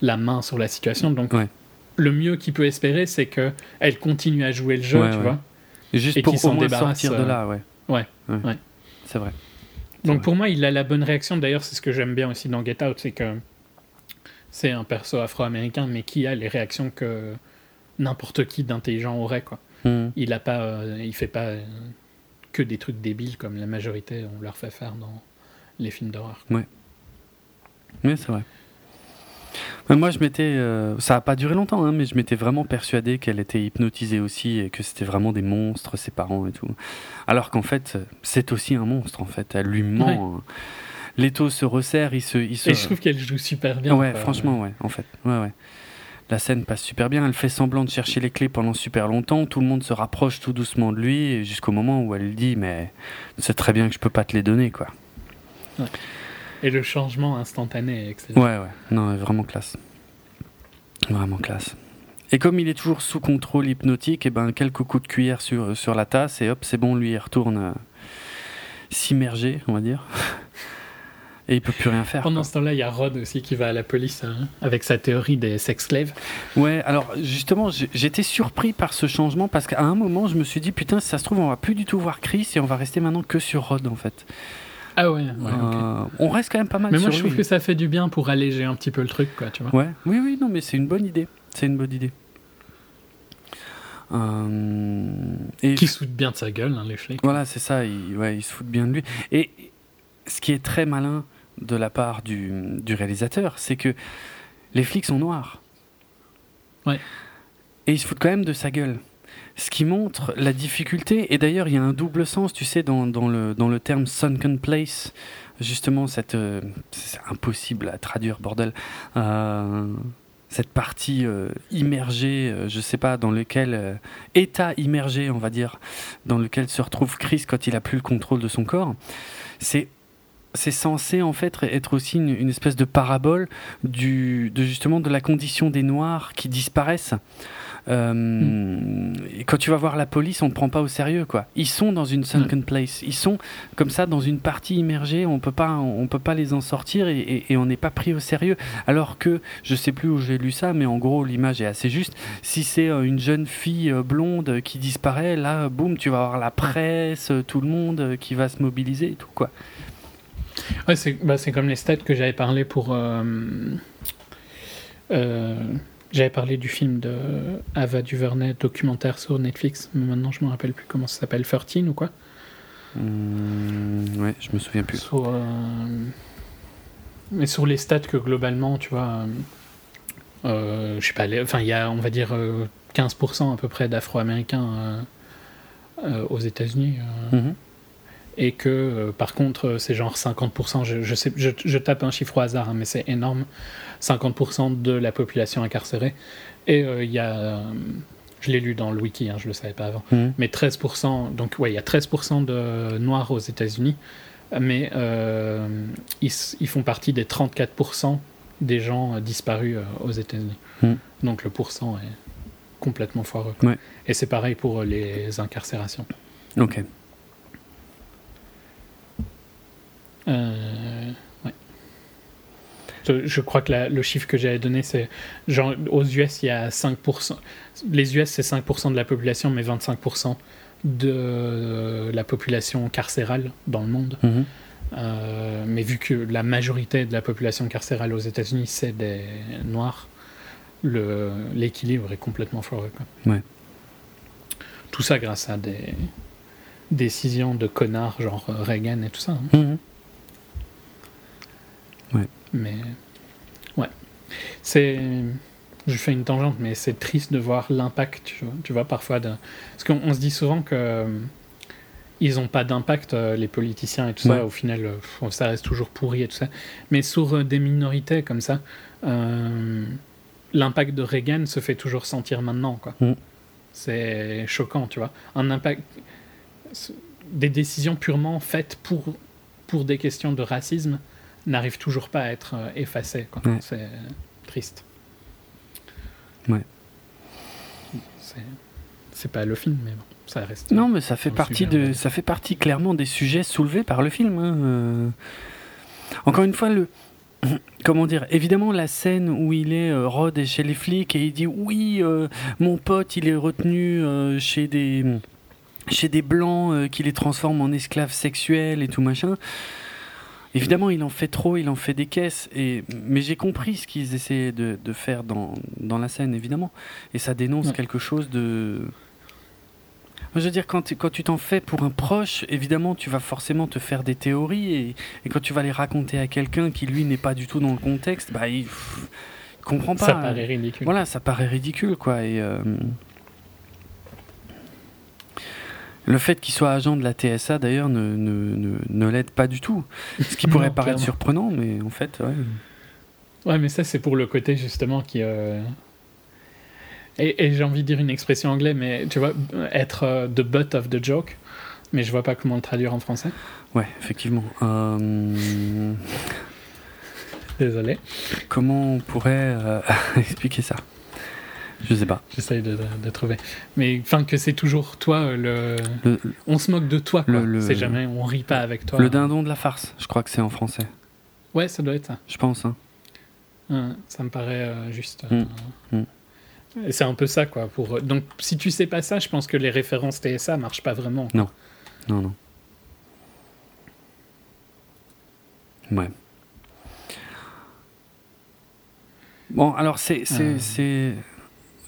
la main sur la situation. Donc, Ouais. le mieux qu'il peut espérer, c'est que elle continue à jouer le jeu, Ouais, tu ouais. vois. Juste Et pour au s'en moins débarrasse, sortir de euh, là, ouais. Ouais, ouais. C'est vrai. Donc vrai. pour moi, il a la bonne réaction. D'ailleurs, c'est ce que j'aime bien aussi dans Get Out, c'est que c'est un perso afro-américain, mais qui a les réactions que n'importe qui d'intelligent aurait. Quoi. Mhm. Il a pas, euh, il fait pas euh, que des trucs débiles comme la majorité on leur fait faire dans les films d'horreur. Oui, c'est vrai. Mais Moi, je m'étais. euh, ça n'a pas duré longtemps, hein, mais je m'étais vraiment persuadé qu'elle était hypnotisée aussi et que c'était vraiment des monstres, ses parents et tout. Alors qu'en fait, c'est aussi un monstre, en fait. Elle lui ment. hein. L'étau se resserre, il se. Il se... Et je trouve qu'elle joue super bien. ouais, quoi. franchement, ouais, en fait. Ouais, ouais. La scène passe super bien. Elle fait semblant de chercher les clés pendant super longtemps. Tout le monde se rapproche tout doucement de lui jusqu'au moment où elle dit Mais c'est très bien que je peux pas te les donner, quoi. Et le changement instantané est excellent. Ouais, ouais. Non, vraiment classe. Vraiment classe. Et comme il est toujours sous contrôle hypnotique, et ben quelques coups de cuillère sur, sur la tasse et hop, c'est bon, lui il retourne euh, s'immerger, on va dire. Et il peut plus rien faire. Pendant quoi. ce temps-là, il y a Rod aussi qui va à la police hein, avec sa théorie des sex-slaves. Ouais, alors justement, j'étais surpris par ce changement parce qu'à un moment, je me suis dit putain, si ça se trouve, on va plus du tout voir Chris et on va rester maintenant que sur Rod en fait. Ah ouais, On reste quand même pas mal Mais sur moi, je lui. trouve que ça fait du bien pour alléger un petit peu le truc, quoi, tu vois. Ouais, oui, oui, non, mais c'est une bonne idée. C'est une bonne idée. Euh, et Qui se fout bien de sa gueule, hein, les flics. voilà, c'est ça, il, ouais, il se fout bien de lui. Et ce qui est très malin de la part du, du réalisateur, c'est que les flics sont noirs. Ouais. Et ils se foutent quand même de sa gueule. Ce qui montre la difficulté, et d'ailleurs il y a un double sens, tu sais, dans, le, dans le terme sunken place, justement, cette, euh, c'est impossible à traduire, bordel, Euh, cette partie euh, immergée, euh, je sais pas, dans lequel, état immergé, on va dire, dans lequel se retrouve Chris quand il a plus le contrôle de son corps, c'est c'est censé en fait être aussi une, une espèce de parabole du, de justement de la condition des Noirs qui disparaissent. Euh, et quand tu vas voir la police, on ne prend pas au sérieux, quoi. Ils sont dans une sunken place. Ils sont comme ça dans une partie immergée. On peut pas, on peut pas les en sortir et, et- et on n'est pas pris au sérieux. Alors que je sais plus où j'ai lu ça, mais en gros l'image est assez juste. Si c'est euh, une jeune fille euh, blonde qui disparaît, là, boum, tu vas avoir la presse, tout le monde qui va se mobiliser et tout, quoi. Ouais, c'est bah, c'est comme les stats que j'avais parlé pour. euh, euh, j'avais parlé du film de Ava DuVernay, documentaire sur Netflix, mais maintenant je me rappelle plus comment ça s'appelle, 13 ou quoi Hum, ouais, je me souviens plus. sur, euh, Mais sur les stats que globalement, tu vois. euh, euh, je sais pas, enfin, il y a, on va dire, euh, 15% à peu près d'Afro-Américains euh, aux États-Unis. Mhm. Et que euh, par contre euh, c'est genre 50%, je, je, sais, je, je tape un chiffre au hasard, hein, mais c'est énorme, 50% de la population incarcérée. Et euh, il y a, je l'ai lu dans le wiki, hein, je le savais pas avant, Mhm. mais 13%, donc ouais, il y a 13% de noirs aux États-Unis, mais euh, ils, ils font partie des 34% des gens disparus aux États-Unis. Mhm. Donc le pourcent est complètement foireux. Ouais. Et c'est pareil pour les incarcérations. Ok. Euh, ouais. Je, je crois que la- le chiffre que j'avais donné, c'est genre aux US, il y a 5%. Les US, c'est 5% de la population, mais 25% de la population carcérale dans le monde. Mhm. Euh, mais vu que la majorité de la population carcérale aux États-Unis, c'est des noirs, l'équilibre est complètement foireux. quoi. Ouais. Tout ça grâce à des décisions de connards genre Reagan et tout ça. hein. Mhm. Mais ouais, c'est. Je fais une tangente, mais c'est triste de voir l'impact, tu vois, tu vois, parfois. De... Parce qu'on on se dit souvent que euh, ils n'ont pas d'impact, euh, les politiciens et tout Ouais. ça. Au final, euh, ça reste toujours pourri et tout ça. Mais sur des minorités comme ça, euh, l'impact de Reagan se fait toujours sentir maintenant, quoi. Mm. C'est choquant, tu vois. Un impact. Des décisions purement faites pour, pour des questions de racisme n'arrivent toujours pas à être euh, effacées. quoi. Ouais. C'est triste. Ouais. C'est- pas le film, mais bon, ça reste. Non, mais ça fait partie de, ça fait partie clairement des sujets soulevés par le film. hein, euh. Encore une fois, le, comment dire, évidemment la scène où il est euh, Rod est chez les flics et il dit oui, euh, mon pote, il est retenu euh, chez des, chez des blancs qui les transforment en esclaves sexuels et tout machin. Évidemment, il en fait trop, il en fait des caisses. Et, mais j'ai compris ce qu'ils essayaient de, de faire dans, dans la scène, évidemment. Et ça dénonce Ouais. quelque chose de. Je veux dire, quand, tu- quand tu t'en fais pour un proche, évidemment, tu vas forcément te faire des théories. Et, et quand tu vas les raconter à quelqu'un qui, lui, n'est pas du tout dans le contexte, bah, il, pff, comprend pas. ça paraît ridicule. Voilà, ça paraît ridicule, quoi. Et euh, le fait qu'il soit agent de la TSA, d'ailleurs, ne, ne, ne, ne l'aide pas du tout. Ce qui Non, pourrait paraître clairement. surprenant, mais en fait, ouais. Ouais, mais ça, c'est pour le côté justement qui. euh, Et, et j'ai envie de dire une expression anglaise, mais tu vois, être euh, the butt of the joke. Mais je vois pas comment le traduire en français. Ouais, effectivement. Euh, Désolé. comment on pourrait expliquer ça? Je sais pas. J'essaye de, de trouver. Mais enfin, que c'est toujours toi euh, le. Le, On se moque de toi, quoi. Le- le- jamais. On rit pas avec toi. le dindon de la farce, je crois que c'est en français. Ouais, ça doit être ça. Je pense. Hein. Ouais, ça me paraît euh, juste. euh, Mm. Et c'est un peu ça, quoi. Pour... Donc, si tu sais pas ça, je pense que les références TSA marchent pas vraiment. Non, non. Ouais. Bon, alors c'est. c'est, Euh.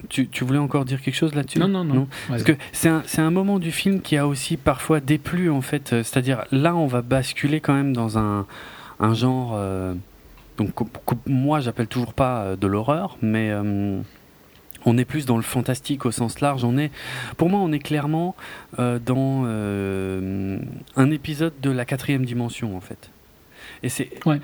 Tu, tu voulais encore dire quelque chose là-dessus? Non, non, non. Parce que c'est un, un moment du film qui a aussi parfois déplu, en fait. Euh, C'est-à-dire, là, on va basculer quand même dans un, un genre. euh, donc, moi, j'appelle toujours pas euh, de l'horreur, mais. euh, on est plus dans le fantastique au sens large. On est, pour moi, on est clairement euh, dans euh, un épisode de la quatrième dimension, en fait. Et c'est, Ouais.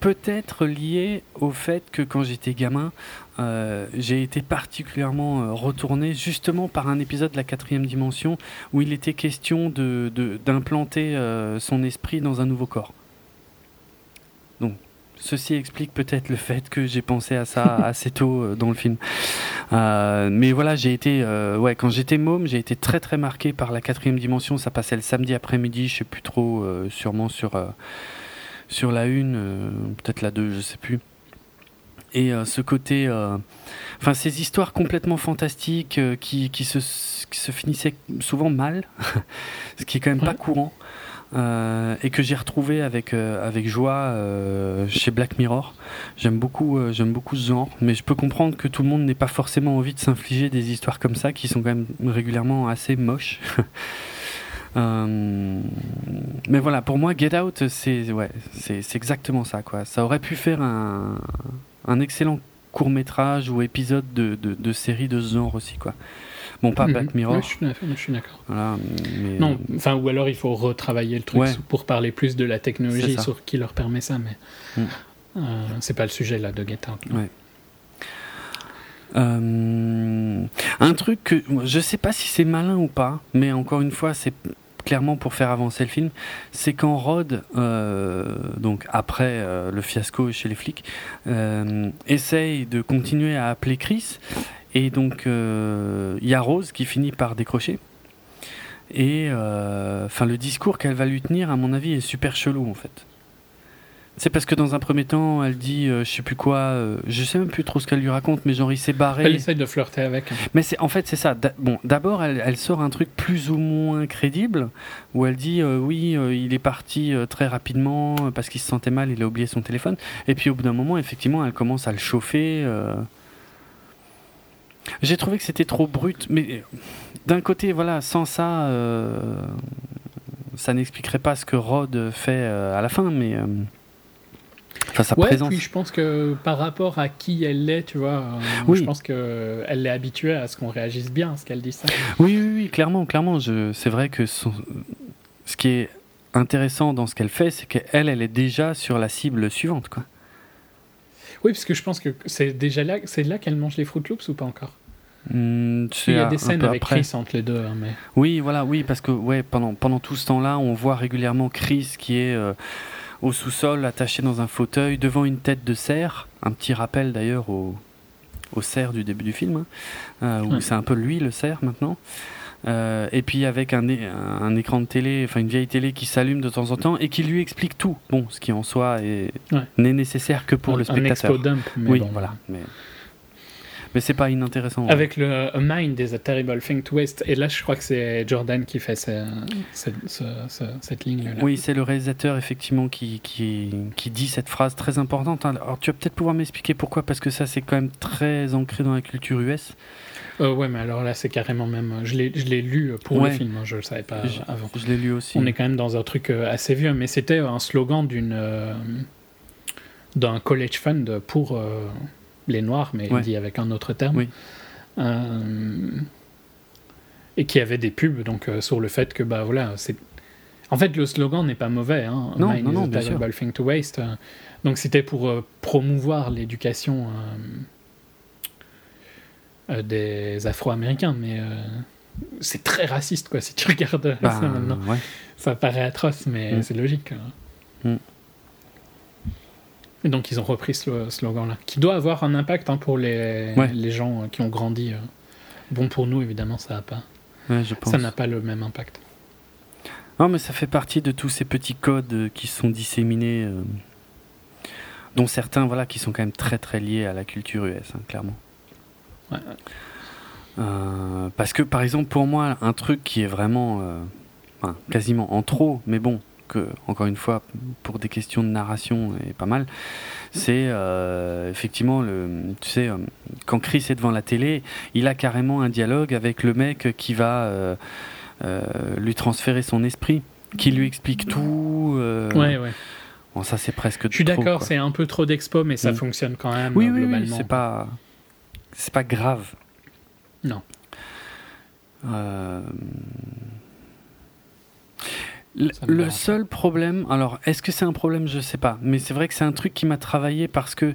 peut-être lié au fait que quand j'étais gamin, euh, j'ai été particulièrement euh, retourné justement par un épisode de la quatrième dimension où il était question de, de- d'implanter euh, son esprit dans un nouveau corps. ceci explique peut-être le fait que j'ai pensé à ça assez tôt dans le film. Euh, mais voilà, j'ai été, euh, ouais, quand j'étais môme, j'ai été très très marqué par la quatrième dimension. Ça passait le samedi après-midi, je sais plus trop, euh, sûrement sur sur la une, euh, peut-être la deux, je sais plus. Et euh, ce côté, euh, enfin ces histoires complètement fantastiques qui, qui, se, qui se finissaient souvent mal, ce qui est quand même pas courant, euh, et que j'ai retrouvé avec euh, avec joie euh, chez Black Mirror. J'aime beaucoup, j'aime beaucoup ce genre, mais je peux comprendre que tout le monde n'ait pas forcément envie de s'infliger des histoires comme ça, qui sont quand même régulièrement assez moches. Euh, mais voilà, pour moi, Get Out, c'est ouais, c'est exactement ça, quoi. Ça aurait pu faire un, un excellent court métrage ou épisode de, de, de série de ce genre aussi, quoi. Bon, pas Mhm. Black Mirror, Ouais, je suis d'accord. voilà, mais Non, enfin, ou alors il faut retravailler le truc Ouais. pour parler plus de la technologie sur qui leur permet ça, mais Mm. euh, c'est pas le sujet là de Get Out. Ouais. Euh, un truc que je sais pas si c'est malin ou pas, mais encore une fois, c'est clairement pour faire avancer le film, c'est quand Rod, euh, donc après euh, le fiasco chez les flics, euh, essaye de continuer à appeler Chris, et donc il y a Rose qui finit par décrocher. Et enfin, le discours qu'elle va lui tenir, à mon avis, est super chelou en fait. C'est parce que dans un premier temps, elle dit, euh, je sais plus quoi, euh, je sais même plus trop ce qu'elle lui raconte, mais genre il s'est barré. Elle essaye de flirter avec. hein. Mais c'est en fait c'est ça. D'a- Bon, d'abord elle, elle sort un truc plus ou moins crédible où elle dit euh, oui, euh, il est parti euh, très rapidement parce qu'il se sentait mal, il a oublié son téléphone. Et puis au bout d'un moment, effectivement, elle commence à le chauffer. J'ai trouvé que c'était trop brut, mais d'un côté, voilà, sans ça, ça n'expliquerait pas ce que Rod fait à la fin, mais enfin sa Ouais, présence. puis je pense que par rapport à qui elle est, tu vois, euh, Oui. je pense qu'elle est habituée à ce qu'on réagisse bien à ce qu'elle dit ça. Oui, oui, oui, clairement, clairement. C'est vrai que son- ce qui est intéressant dans ce qu'elle fait, c'est qu'elle, elle est déjà sur la cible suivante, quoi. Oui, parce que je pense que c'est déjà là, c'est là qu'elle mange les Fruit Loops ou pas encore? Hmm, Il y a des scènes avec après. Chris entre les deux, hein, mais Oui, voilà, oui, parce que ouais, pendant, pendant tout ce temps-là, on voit régulièrement Chris qui est euh, au sous-sol, attaché dans un fauteuil, devant une tête de cerf. Un petit rappel d'ailleurs au, au cerf du début du film, hein, euh, où Ouais. c'est un peu lui le cerf maintenant. Euh, et puis avec un, écran de télé, enfin une vieille télé qui s'allume de temps en temps et qui lui explique tout. Bon, ce qui en soi Ouais. n'est nécessaire que pour un, le un spectateur. expo dump. Mais oui, bon, voilà. Mais, mais c'est pas inintéressant. Avec le A Mind is a Terrible Thing to Waste. Et là, je crois que c'est Jordan qui fait ce- ce- ce- ce- cette ligne-là. Oui, c'est le réalisateur effectivement qui, qui, qui dit cette phrase très importante. Alors tu vas peut-être pouvoir m'expliquer pourquoi, parce que ça c'est quand même très ancré dans la culture US. Euh, ouais, mais alors là, c'est carrément même. Je l'ai lu pour Ouais. le film, hein, je le savais pas Je- avant. Je l'ai lu aussi. On est quand même dans un truc euh, assez vieux, mais c'était un slogan d'une euh, d'un college fund pour euh, les Noirs, mais Ouais. dit avec un autre terme. Oui. Euh, et qui avait des pubs donc euh, sur le fait que bah voilà, c'est en fait le slogan n'est pas mauvais. Hein, Non, Mine non, is a terrible thing to waste. euh, donc c'était pour euh, promouvoir l'éducation des Afro-Américains, mais c'est très raciste quoi si tu regardes Bah, ça maintenant. ouais. Ça paraît atroce, mais Mm. c'est logique. hein. Et donc ils ont repris ce slogan-là, qui doit avoir un impact hein, pour les, Ouais. les gens euh, qui ont grandi. euh. Bon pour nous évidemment ça n'a pas, Ouais, je pense. ça n'a pas le même impact. Non, mais ça fait partie de tous ces petits codes euh, qui sont disséminés, euh, dont certains, voilà, qui sont quand même très très liés à la culture US, hein, clairement. Ouais. Euh, parce que, par exemple, pour moi, un truc qui est vraiment, euh, enfin, quasiment en trop, mais bon, que encore une fois, pour des questions de narration, est pas mal. C'est euh, effectivement le, tu sais, euh, quand Chris est devant la télé, il a carrément un dialogue avec le mec qui va euh, euh, lui transférer son esprit, qui lui explique tout. Ouais, ouais. Bon, ça c'est presque. Je suis d'accord, c'est un peu trop d'expo, mais ça Mm. fonctionne quand même Oui, oui, oui, globalement. c'est pas, c'est pas grave. Non. Euh, Le, seul problème, alors est-ce que c'est un problème, je sais pas, mais c'est vrai que c'est un truc qui m'a travaillé parce que,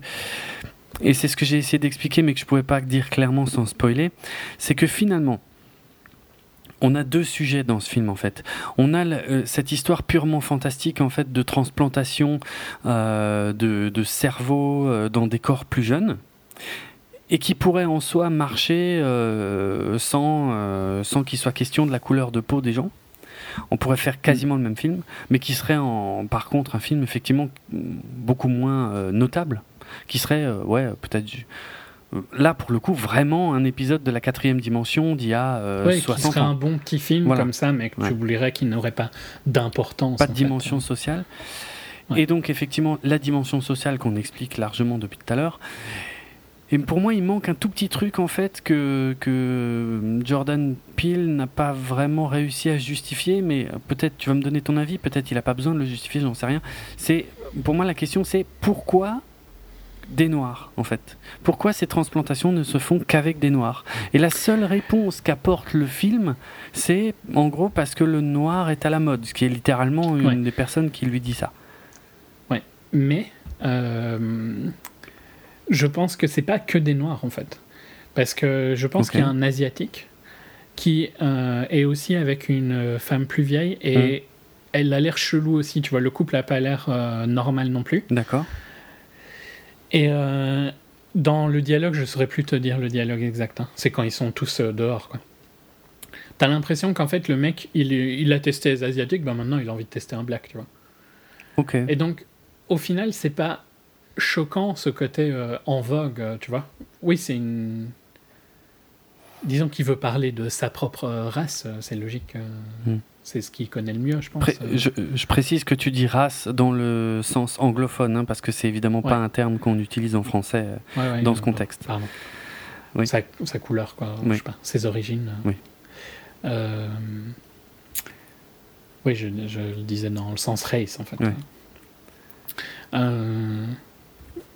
et c'est ce que j'ai essayé d'expliquer, mais que je pouvais pas dire clairement sans spoiler, c'est que finalement, on a deux sujets dans ce film en fait. On a euh, cette histoire purement fantastique en fait de transplantation euh, de, de cerveau euh, dans des corps plus jeunes et qui pourrait en soi marcher sans, sans qu'il soit question de la couleur de peau des gens. On pourrait faire quasiment le même film, mais qui serait en, par contre un film effectivement beaucoup moins euh, notable, qui serait euh, ouais peut-être euh, là pour le coup vraiment un épisode de la quatrième dimension d'il y a euh, Ouais, qui 60 serait ans. un bon petit film Voilà. comme ça, mais que Ouais. tu voudrais qu'il n'aurait pas d'importance. pas de fait. dimension sociale. Ouais. Et donc, effectivement, la dimension sociale qu'on explique largement depuis tout à l'heure. Et pour moi, il manque un tout petit truc, en fait, que, que Jordan Peele n'a pas vraiment réussi à justifier, mais peut-être tu vas me donner ton avis, peut-être il n'a pas besoin de le justifier, j'en sais rien. C'est, pour moi, la question, c'est pourquoi des noirs, en fait? Pourquoi ces transplantations ne se font qu'avec des noirs? Et la seule réponse qu'apporte le film, c'est en gros parce que le noir est à la mode, ce qui est littéralement une Ouais. des personnes qui lui dit ça. Mais euh, je pense que c'est pas que des noirs en fait. Parce que je pense qu'il y a un asiatique qui euh, est aussi avec une femme plus vieille et Hmm. elle a l'air chelou aussi. Tu vois, le couple a pas l'air euh, normal non plus. D'accord Et euh, dans le dialogue, je saurais plus te dire le dialogue exact. hein. C'est quand ils sont tous dehors, quoi. T'as l'impression qu'en fait, le mec, il, il a testé les asiatiques, ben maintenant il a envie de tester un black, tu vois. Ok. Et donc, au final, c'est pas choquant ce côté euh, en vogue, euh, tu vois. Oui, c'est une. Disons qu'il veut parler de sa propre race, euh, c'est logique. Hmm. C'est ce qu'il connaît le mieux, je pense. Pré- je, je précise que tu dis race dans le sens anglophone, hein, parce que c'est évidemment pas un terme qu'on utilise en français. Ouais, ouais, dans ce contexte. Pardon. Oui. Sa, sa couleur, quoi. Oui. Je sais pas. Ses origines. Oui. Euh, Oui, je, je le disais dans le sens race, en fait. Ouais. Euh,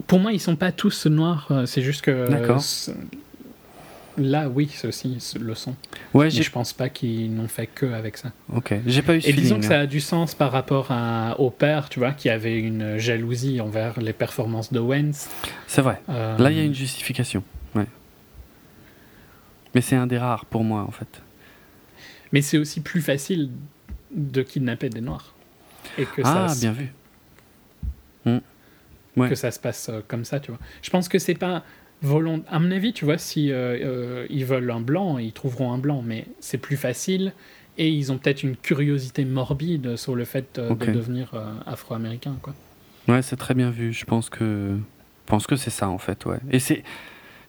Pour moi, ils sont pas tous noirs. euh, C'est juste que. D'accord. Là, oui, ceux-ci le sont. Ouais, je pense pas qu'ils n'ont fait que avec ça. Ok. J'ai pas eu ce Et disons que ça a du sens par rapport à, au père, tu vois, qui avait une jalousie envers les performances de Wentz. C'est vrai. Euh, Là, il y a une justification. Ouais. Mais c'est un des rares pour moi, en fait. Mais c'est aussi plus facile de kidnapper des noirs. Et que, ah, ça, bien vu. Hmm. Ouais. que ça se passe euh, comme ça, tu vois. Je pense que c'est pas volontaire. À mon avis, tu vois, si euh, euh, ils veulent un blanc, ils trouveront un blanc, mais c'est plus facile. Et ils ont peut-être une curiosité morbide sur le fait euh, de devenir euh, afro-américain, quoi. Ouais, c'est très bien vu. Je pense que, je pense que c'est ça en fait, ouais. Et c'est,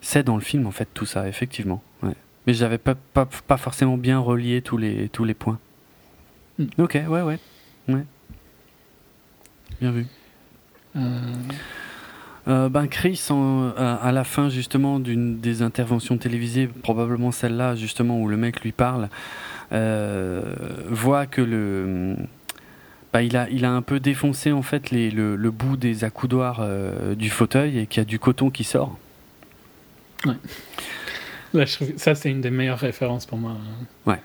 c'est dans le film en fait tout ça, effectivement. Ouais. Mais j'avais pas, pas, pas forcément bien relié tous les, tous les points. Hmm. Ok, ouais, ouais, ouais. Bien vu. Euh, Euh, ben Chris, en- à, à la fin justement d'une des interventions télévisées, probablement celle-là justement où le mec lui parle, euh, voit que le, bah, il a, il a un peu défoncé en fait les, le, le bout des accoudoirs euh, du fauteuil et qu'il y a du coton qui sort. Là, je trouve- ça, c'est une des meilleures références pour moi euh, Ouais.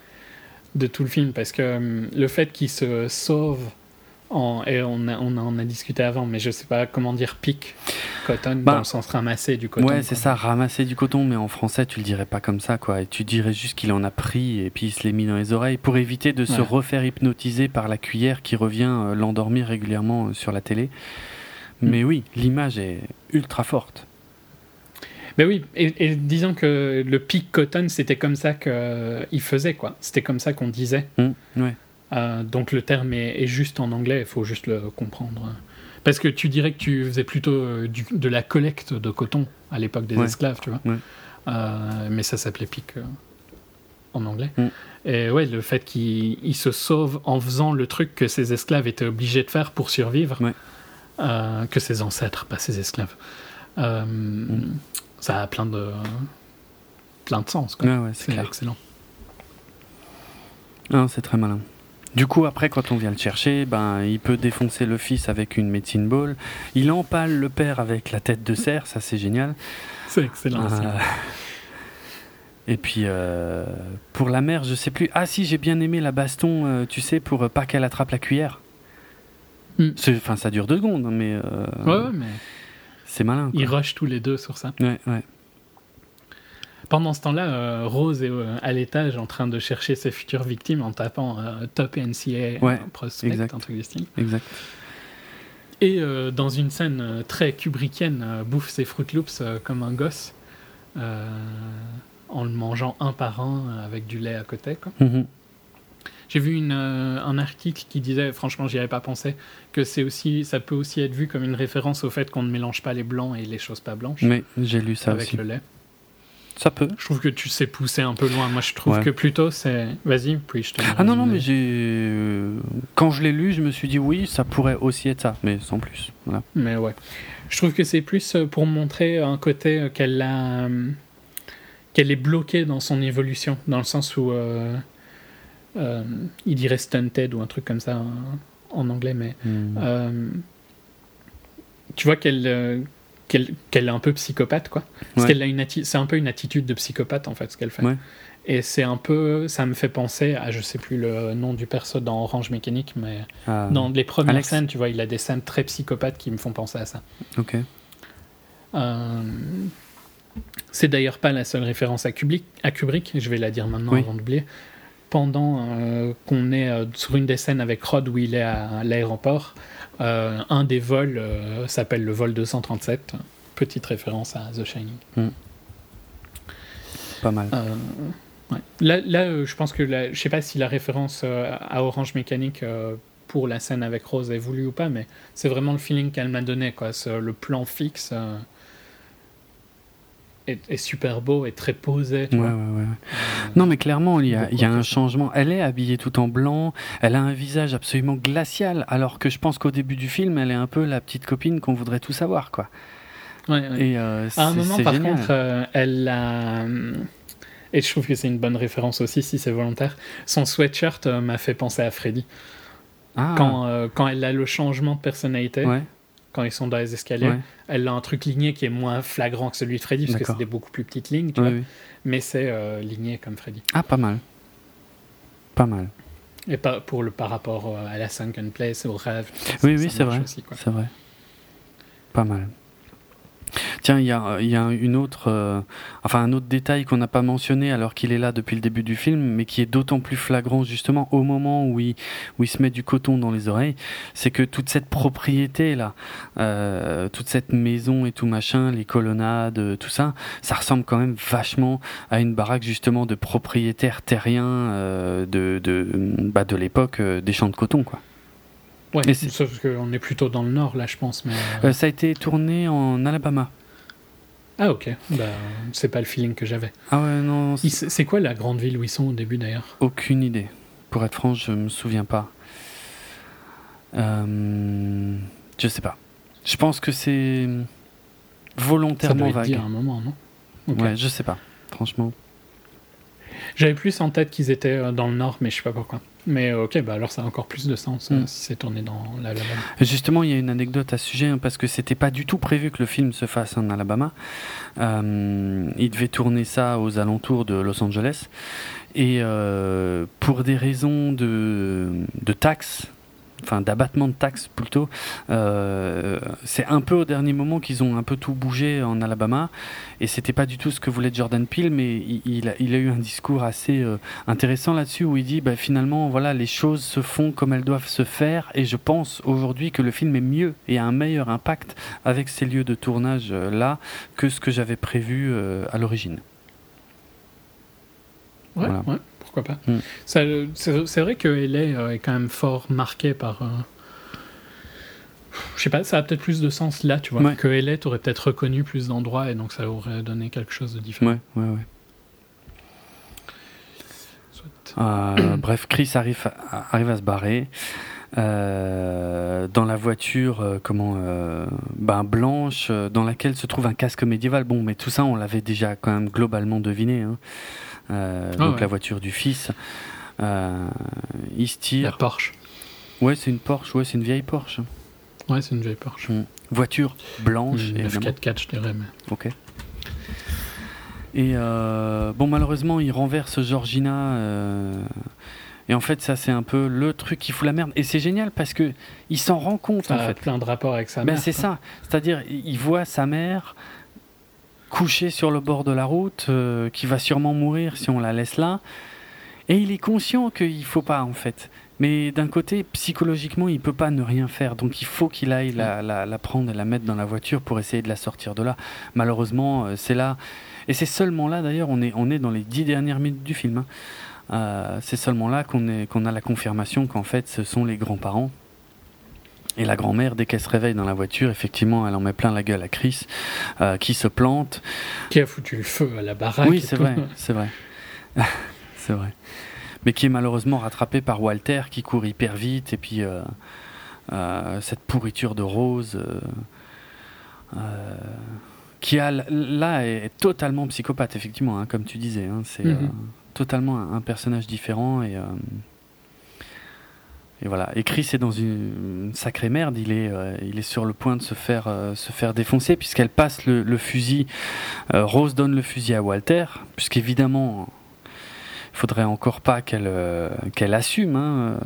de tout le film, parce que hum, le fait qu'il se sauve, en, et on, a- on en a discuté avant, mais je sais pas comment dire pique cotton, Bah, dans le sens ramasser du coton. ouais, c'est ça, ramasser du coton, mais en français tu le dirais pas comme ça quoi. Et tu dirais juste qu'il en a pris et puis il se l'est mis dans les oreilles pour éviter de se refaire hypnotiser par la cuillère qui revient euh, l'endormir régulièrement euh, sur la télé. Mm. Mais oui, l'image est ultra forte. Mais oui, et, et disons que le pic cotton, c'était comme ça qu'il faisait, quoi. C'était comme ça qu'on disait. Hum, ouais. Euh, donc le terme est, est juste en anglais, il faut juste le comprendre. Parce que tu dirais que tu faisais plutôt euh, du- de la collecte de coton à l'époque des Ouais. esclaves, tu vois. Ouais. Euh, mais ça s'appelait pic euh, en anglais. Mm. Et ouais, le fait qu'il il se sauve en faisant le truc que ses esclaves étaient obligés de faire pour survivre, Ouais. euh, que ses ancêtres, pas ses esclaves. Euh, Mm. Ça a plein de plein de sens. Quoi. Ouais, c'est excellent. Non, c'est très malin. Du coup, après, quand on vient le chercher, ben, il peut défoncer le fils avec une médecine ball. Il empale le père avec la tête de cerf, ça c'est génial. C'est excellent. Euh, Et puis euh, pour la mère, je sais plus. Ah si, j'ai bien aimé la baston, euh, tu sais, pour pas qu'elle attrape la cuillère. Hmm. Enfin, ça dure deux secondes, hein, mais Ouais, ouais, mais c'est malin. quoi. ils rushent tous les deux sur ça. Ouais, ouais. Pendant ce temps-là, euh, Rose est euh, à l'étage en train de chercher ses futures victimes en tapant euh, Top NCA Ouais, Prospect, exact. un truc du style. Exact. Et euh, dans une scène euh, très kubrickienne, euh, bouffe ses Fruit Loops comme un gosse, en le mangeant un par un avec du lait à côté. Mhm. J'ai vu une, un article qui disait, franchement, j'y avais pas pensé, que c'est aussi, ça peut aussi être vu comme une référence au fait qu'on ne mélange pas les blancs et les choses pas blanches Mais j'ai lu ça avec aussi. le lait. Ça peut. Je trouve que tu sais pousser un peu loin. Moi, je trouve Ouais. que plutôt c'est. Vas-y, puis je te. Ah non, non, mais j'ai. euh, Quand je l'ai lu, je me suis dit oui, ça pourrait aussi être ça, mais sans plus. Voilà. Mais ouais. Je trouve que c'est plus euh, pour montrer un côté euh, qu'elle a. qu'elle est bloquée dans son évolution, dans le sens où. euh, euh, il dirait stunted ou un truc comme ça en, en anglais, mais. Hmm. euh, tu vois qu'elle. Qu'elle est un peu psychopathe, quoi. Parce Ouais. qu'elle a une c'est un peu une attitude de psychopathe, en fait, ce qu'elle fait. Ouais. Et c'est un peu. Ça me fait penser à, je sais plus le nom du perso dans Orange Mécanique, mais. Ah, Dans les premières Alex. scènes, tu vois, il a des scènes très psychopathes qui me font penser à ça. Ok. Euh, c'est d'ailleurs pas la seule référence à Kubrick, à Kubrick je vais la dire maintenant Oui. avant d'oublier. Pendant euh, qu'on est euh, sur une des scènes avec Rod où il est à l'aéroport, un des vols euh, s'appelle le vol 237. Petite référence à The Shining. Pas mal. Euh, ouais. Là, là euh, je pense que je sais pas si la référence euh, à Orange Mécanique euh, pour la scène avec Rose est voulue ou pas, mais c'est vraiment le feeling qu'elle m'a donné. Quoi. Ce- le plan fixe euh, est, est super beau et très posé. tu Ouais, vois. ouais, ouais. Euh, Non, mais clairement, il y a, Beaucoup il y a un changement. Elle est habillée tout en blanc, elle a un visage absolument glacial, alors que je pense qu'au début du film, elle est un peu la petite copine qu'on voudrait tout savoir, quoi. Et euh, À un moment, par génial. contre, euh, elle a. Et je trouve que c'est une bonne référence aussi, si c'est volontaire. Son sweatshirt euh, m'a fait penser à Freddy. Ah, Quand, euh, quand elle a le changement de personnalité, ouais, quand ils sont dans les escaliers, ouais, elle a un truc ligné qui est moins flagrant que celui de Freddy, parce que c'est des beaucoup plus petites lignes, tu ouais, vois. Mais c'est euh, ligné comme Freddy. Ah, pas mal. Pas mal. Et pas pour le par rapport euh, à la Sunken Place, au rêve. Oui, ça oui, c'est vrai. C'est vrai. Pas mal. Tiens, il y a, y une autre, euh, enfin un autre détail qu'on n'a pas mentionné alors qu'il est là depuis le début du film, mais qui est d'autant plus flagrant justement au moment où il, se met du coton dans les oreilles, c'est que toute cette propriété là, euh, toute cette maison et tout machin, les colonnades, euh, tout ça, ça ressemble quand même vachement à une baraque justement de propriétaires terriens euh, de, de, bah, de l'époque des champs de coton quoi. Ouais, Mais sauf qu'on est plutôt dans le nord, là, je pense. Mais, euh, Euh, ça a été tourné en Alabama. Ah, ok. Bah, c'est pas le feeling que j'avais. Ah ouais, non, c'est- quoi la grande ville où ils sont au début, d'ailleurs? Aucune idée. Pour être franc, je me souviens pas. Euh, je sais pas. Je pense que c'est Ça volontairement doit être vague. dit à un moment, non? Ouais, je sais pas. Franchement. J'avais plus en tête qu'ils étaient euh, dans le nord, mais je sais pas pourquoi. Mais euh, ok, bah alors ça a encore plus de sens euh, Mm. si c'est tourné dans l'Alabama. Justement, il y a une anecdote à ce sujet hein, parce que c'était pas du tout prévu que le film se fasse en Alabama. Euh, il devait tourner ça aux alentours de Los Angeles et euh, pour des raisons de, de taxes. Enfin, d'abattement de taxes plutôt. euh, c'est un peu au dernier moment qu'ils ont un peu tout bougé en Alabama, et c'était pas du tout ce que voulait Jordan Peele, mais il, il a, il a eu un discours assez euh, intéressant là-dessus où il dit bah, finalement voilà les choses se font comme elles doivent se faire et je pense aujourd'hui que le film est mieux et a un meilleur impact avec ces lieux de tournage euh, là que ce que j'avais prévu à l'origine. Ouais, Voilà. ouais, pourquoi pas. Mm. C'est vrai que LA est quand même fort marqué par. euh, Je sais pas, ça a peut-être plus de sens là, tu vois. Ouais. Que LA, t'aurais peut-être reconnu plus d'endroits et donc ça aurait donné quelque chose de différent. Ouais, ouais, ouais. Euh, bref, Chris arrive à, arrive à se barrer. Euh, dans la voiture, euh, comment, ben, blanche, dans laquelle se trouve un casque médiéval. Bon, mais tout ça, on l'avait déjà quand même globalement deviné. hein. Euh, Ah donc ouais. la voiture du fils. Euh, il se La tire. Porsche. Ouais, c'est une Porsche. Ouais, c'est une vieille Porsche. Ouais, c'est une vieille Porsche. Voiture blanche, Une évidemment. 944, je dirais. Mais... Ok. Et euh, bon, malheureusement, il renverse Georgina. et en fait, ça, c'est un peu le truc qui fout la merde. Et c'est génial parce que il s'en rend compte, Ça en a fait. plein de rapports avec sa Ben, mère. c'est ça. C'est-à-dire, il voit sa mère couché sur le bord de la route, euh, qui va sûrement mourir si on la laisse là. Et il est conscient qu'il faut pas en fait. Mais d'un côté, psychologiquement, il peut pas ne rien faire. Donc il faut qu'il aille la, la- prendre et la mettre dans la voiture pour essayer de la sortir de là. Malheureusement, euh, c'est là. Et c'est seulement là d'ailleurs, on est, on est dans les dix dernières minutes du film. hein. Euh, c'est seulement là qu'on a la confirmation qu'en fait ce sont les grands-parents. Et la grand-mère, dès qu'elle se réveille dans la voiture, effectivement, elle en met plein la gueule à Chris, euh, qui se plante. Qui a foutu le feu à la baraque. Oui, c'est vrai, c'est vrai. c'est vrai. Mais qui est malheureusement rattrapé par Walter, qui court hyper vite, et puis euh, euh, cette pourriture de Rose, qui a, là est totalement psychopathe, effectivement, hein, comme tu disais. hein, c'est Mhm. euh, totalement un, un personnage différent, et, et voilà. Et Chris est dans une, une sacrée merde, il est, euh, il est sur le point de se faire, euh, se faire défoncer, puisqu'elle passe le, le fusil euh, Rose donne le fusil à Walter, puisqu'évidemment, il faudrait encore pas qu'elle qu'elle assume, hein,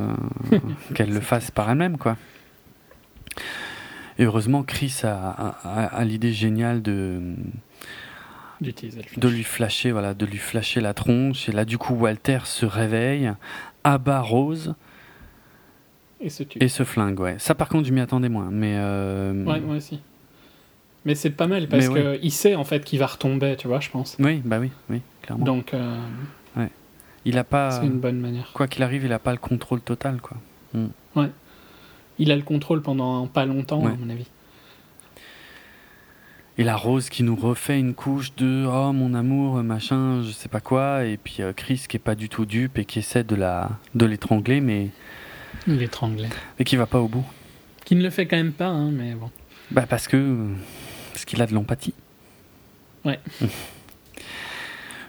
qu'elle le fasse par elle-même, quoi. Et heureusement, Chris a, a- a- a l'idée géniale de, de lui flasher, voilà, de lui flasher la tronche. Et là, du coup, Walter se réveille, abat Rose Et se tue. et se flingue. Ouais. Ça, par contre, je m'y attendais moins. Mais euh, Ouais, moi aussi. Mais c'est pas mal parce Mais que ouais. il sait en fait qu'il va retomber, tu vois, je pense. oui, bah oui, oui, clairement. Donc euh, il a pas, c'est une bonne manière. quoi qu'il arrive, il a pas le contrôle total, quoi. Il a le contrôle pendant pas longtemps, Ouais. à mon avis. Et la Rose qui nous refait une couche de oh mon amour machin je sais pas quoi et puis euh, Chris qui est pas du tout dupe et qui essaie de la de l'étrangler mais Il étranglait. mais qui va pas au bout Qui ne le fait quand même pas, hein, mais bon. bah parce que parce qu'il a de l'empathie Ouais.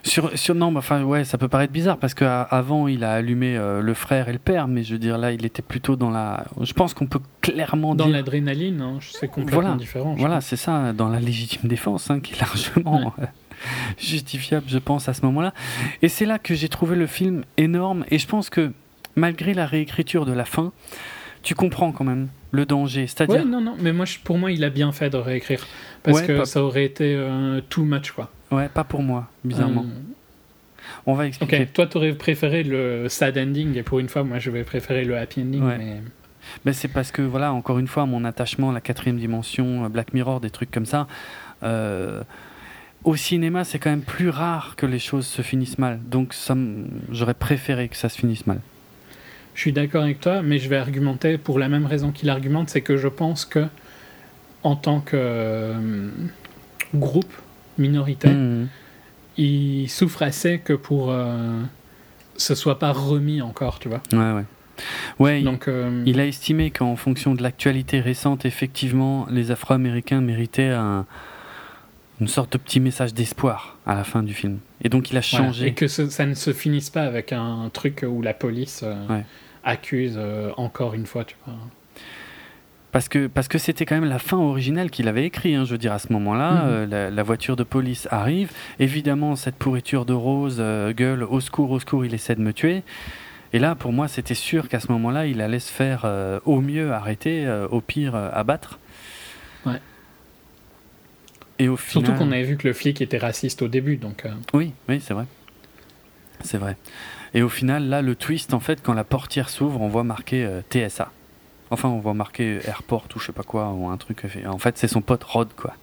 sur sur non mais enfin ouais ça peut paraître bizarre parce que à- avant il a allumé euh, le frère et le père mais je veux dire là il était plutôt dans la je pense qu'on peut clairement Dans dire l'adrénaline, hein, c'est complètement Voilà. différent. Voilà, c'est ça, dans la légitime défense, hein, qui est largement euh, justifiable, je pense, à ce moment-là. Et c'est là que j'ai trouvé le film énorme, et je pense que, malgré la réécriture de la fin, tu comprends quand même le danger. Ouais, C'est-à-dire, non, non, mais moi, je- pour moi, il a bien fait de réécrire. Parce Ouais, que pas- ça aurait été euh, too much, quoi. ouais, pas pour moi, bizarrement. Euh, On va ok, expliquer. toi, t'aurais préféré le sad ending, et pour une fois, moi, je vais préférer le happy ending. Ouais. Mais... Mais c'est parce que, voilà, encore une fois, mon attachement à la quatrième dimension, euh, Black Mirror, des trucs comme ça, euh, au cinéma, c'est quand même plus rare que les choses se finissent mal. Donc, j'aurais préféré que ça se finisse mal. Je suis d'accord avec toi, mais je vais argumenter pour la même raison qu'il argumente, c'est que je pense que en tant que euh, groupe minoritaire, Mhm. il souffre assez que pour euh, ce soit pas remis encore, tu vois. Ouais, ouais. Ouais, il- Donc, euh, il a estimé qu'en fonction de l'actualité récente, effectivement, les Afro-Américains méritaient un- une sorte de petit message d'espoir à la fin du film. Et donc il a voilà. changé. et que ce- ça ne se finisse pas avec un truc où la police euh, Ouais. Accuse euh, encore une fois, tu vois. Parce que parce que c'était quand même la fin originale qu'il avait écrit. hein, je veux dire à ce moment-là, Mhm. euh, la, la voiture de police arrive. Évidemment, cette pourriture de Rose euh, gueule au secours, au secours, il essaie de me tuer. Et là, pour moi, c'était sûr qu'à ce moment-là, il allait se faire euh, au mieux arrêter, au pire abattre. Ouais. Et au Surtout final, qu'on avait vu que le flic était raciste au début, donc Oui, oui, c'est vrai. C'est vrai. Et au final, là, le twist, en fait, quand la portière s'ouvre, on voit marqué euh, TSA. Enfin, on voit marqué Airport ou je sais pas quoi, ou un truc. En fait, c'est son pote Rod, quoi.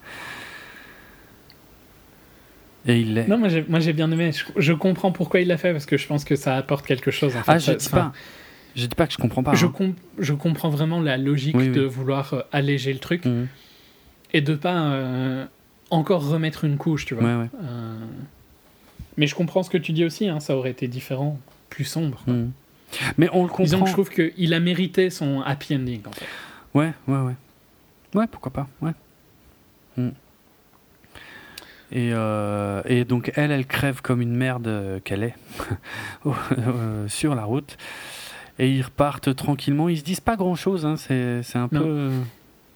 Et il est. non, moi j'ai, bien aimé. Je, je comprends pourquoi il l'a fait parce que je pense que ça apporte quelque chose. En fait. ah, je dis pas. Je dis pas que je comprends pas. Je, hein. com- je comprends vraiment la logique Oui, de oui. vouloir euh, alléger le truc Mhm. et de pas euh, encore remettre une couche, tu vois. Ouais, ouais. Euh, Mais je comprends ce que tu dis aussi, hein, ça aurait été différent, plus sombre. Mhm. Mais on le comprend. Disons que je trouve qu'il a mérité son happy ending, en fait. Ouais, ouais, ouais. Ouais, pourquoi pas, ouais. Mm. Et, euh, et donc elle, elle crève comme une merde euh, qu'elle est euh, sur la route. Et ils repartent tranquillement. Ils se disent pas grand-chose. Hein. C'est, c'est un Non. peu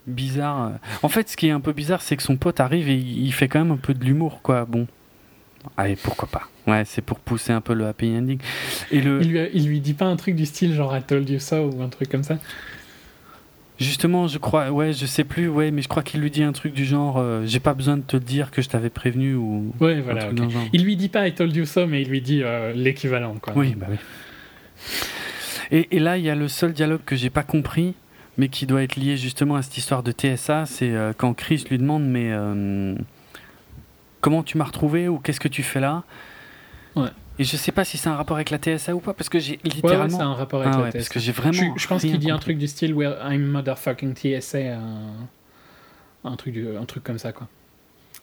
bizarre. En fait, ce qui est un peu bizarre, c'est que son pote arrive et il fait quand même un peu de l'humour, quoi. Bon. Allez, pourquoi pas. Ouais, c'est pour pousser un peu le happy ending. Et le... Il lui, il lui dit pas un truc du style genre I told you so ou un truc comme ça? Justement, je crois, ouais, je sais plus, ouais, mais je crois qu'il lui dit un truc du genre, euh, j'ai pas besoin de te le dire que je t'avais prévenu ou. Ouais, voilà. truc ok. dans le genre. Il lui dit pas I told you so, mais il lui dit euh, l'équivalent, quoi. Oui, bah oui. Et, et là, il y a le seul dialogue que j'ai pas compris, mais qui doit être lié justement à cette histoire de TSA, c'est euh, quand Chris lui demande, mais euh, comment tu m'as retrouvé ou qu'est-ce que tu fais là Ouais. Et je sais pas si c'est un rapport avec la TSA ou pas, parce que j'ai Ouais, ouais, littéralement. c'est un rapport avec Ah la ouais, TSA. parce que j'ai vraiment. Je, je pense qu'il dit un truc du style Where I'm motherfucking TSA, un, un, truc, du- un truc comme ça, quoi.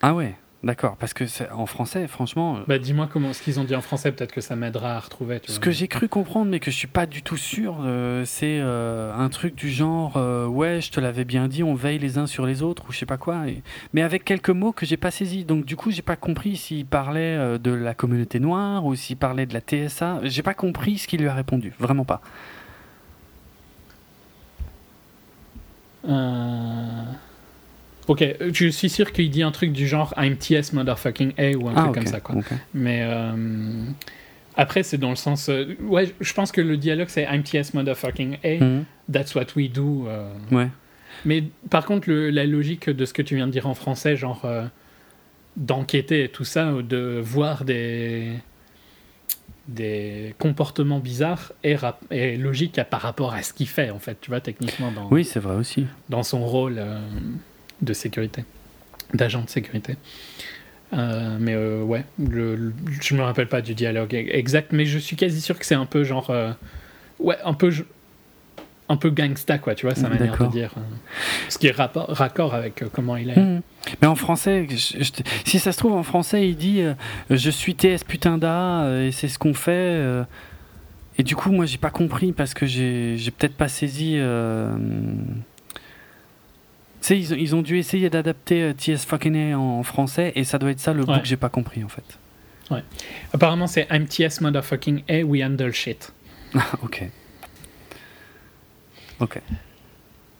Ah ouais, d'accord, parce que c'est- en français, franchement. euh, Bah, dis-moi comment ce qu'ils ont dit en français, peut-être que ça m'aidera à retrouver. Tu Ce vois. que j'ai cru comprendre, mais que je suis pas du tout sûr, euh, c'est euh, un truc du genre euh, ouais, je te l'avais bien dit, on veille les uns sur les autres ou je sais pas quoi, et- mais avec quelques mots que j'ai pas saisis. Donc du coup, j'ai pas compris s'il parlait de la communauté noire ou s'il parlait de la TSA. J'ai pas compris ce qu'il lui a répondu, vraiment pas. Euh, Ok, je suis sûr qu'il dit un truc du genre I'm TS motherfucking A ou un ah truc comme ça, quoi. Mais euh, après, c'est dans le sens. euh, ouais, je pense que le dialogue c'est I'm TS motherfucking A, Mhm. that's what we do. euh. Ouais. Mais par contre, le- la logique de ce que tu viens de dire en français, genre d'enquêter et tout ça, ou de voir des des comportements bizarres est, logique par rapport à ce qu'il fait en fait tu vois techniquement dans, Oui, c'est vrai aussi. dans son rôle de sécurité, d'agent de sécurité. Euh, mais euh, ouais, le, le- je me rappelle pas du dialogue e- exact, mais je suis quasi sûr que c'est un peu genre. euh, ouais, un peu. Un peu gangsta, quoi, tu vois, sa manière de dire. ce qui est rapport, raccord avec comment il est. Mhm. Mais en français, je- je te- si ça se trouve en français, il dit je suis TS putain d'A et c'est ce qu'on fait. et du coup, moi, j'ai pas compris parce que j'ai peut-être pas saisi. Sais, ils, ont- ils ont dû essayer d'adapter euh, TS fucking A en français et ça doit être ça le bout Ouais. que j'ai pas compris en fait. Apparemment, c'est I'm TS motherfucking A, we handle shit. Ah, ok. Ok.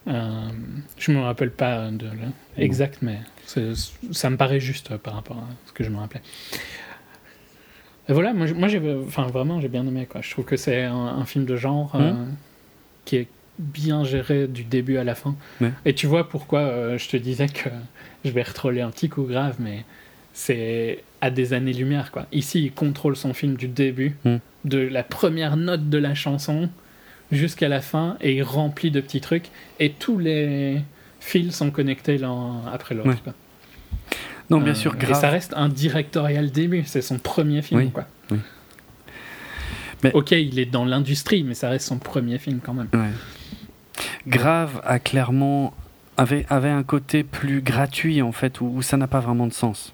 Euh, je me rappelle pas de exact, mais ça me paraît juste euh, par rapport à ce que je me rappelais. Et voilà, moi, j'ai, enfin vraiment, j'ai bien aimé quoi. Je trouve que c'est un, un film de genre euh, qui est bien géré du début à la fin. Ouais. Et tu vois pourquoi euh, je te disais que je vais retroller un petit coup grave, mais c'est à des années-lumière quoi. Ici, il contrôle son film du début, Mm. de la première note de la chanson jusqu'à la fin, et il remplit de petits trucs, et tous les fils sont connectés l'un après l'autre. Ouais. Non, bien Euh, sûr, Et grave. ça reste un directorial début, c'est son premier film. Oui, Quoi. oui. Mais- Ok, il est dans l'industrie, mais ça reste son premier film quand même. Ouais. Grave a clairement avait, avait un côté plus gratuit en fait où, où ça n'a pas vraiment de sens.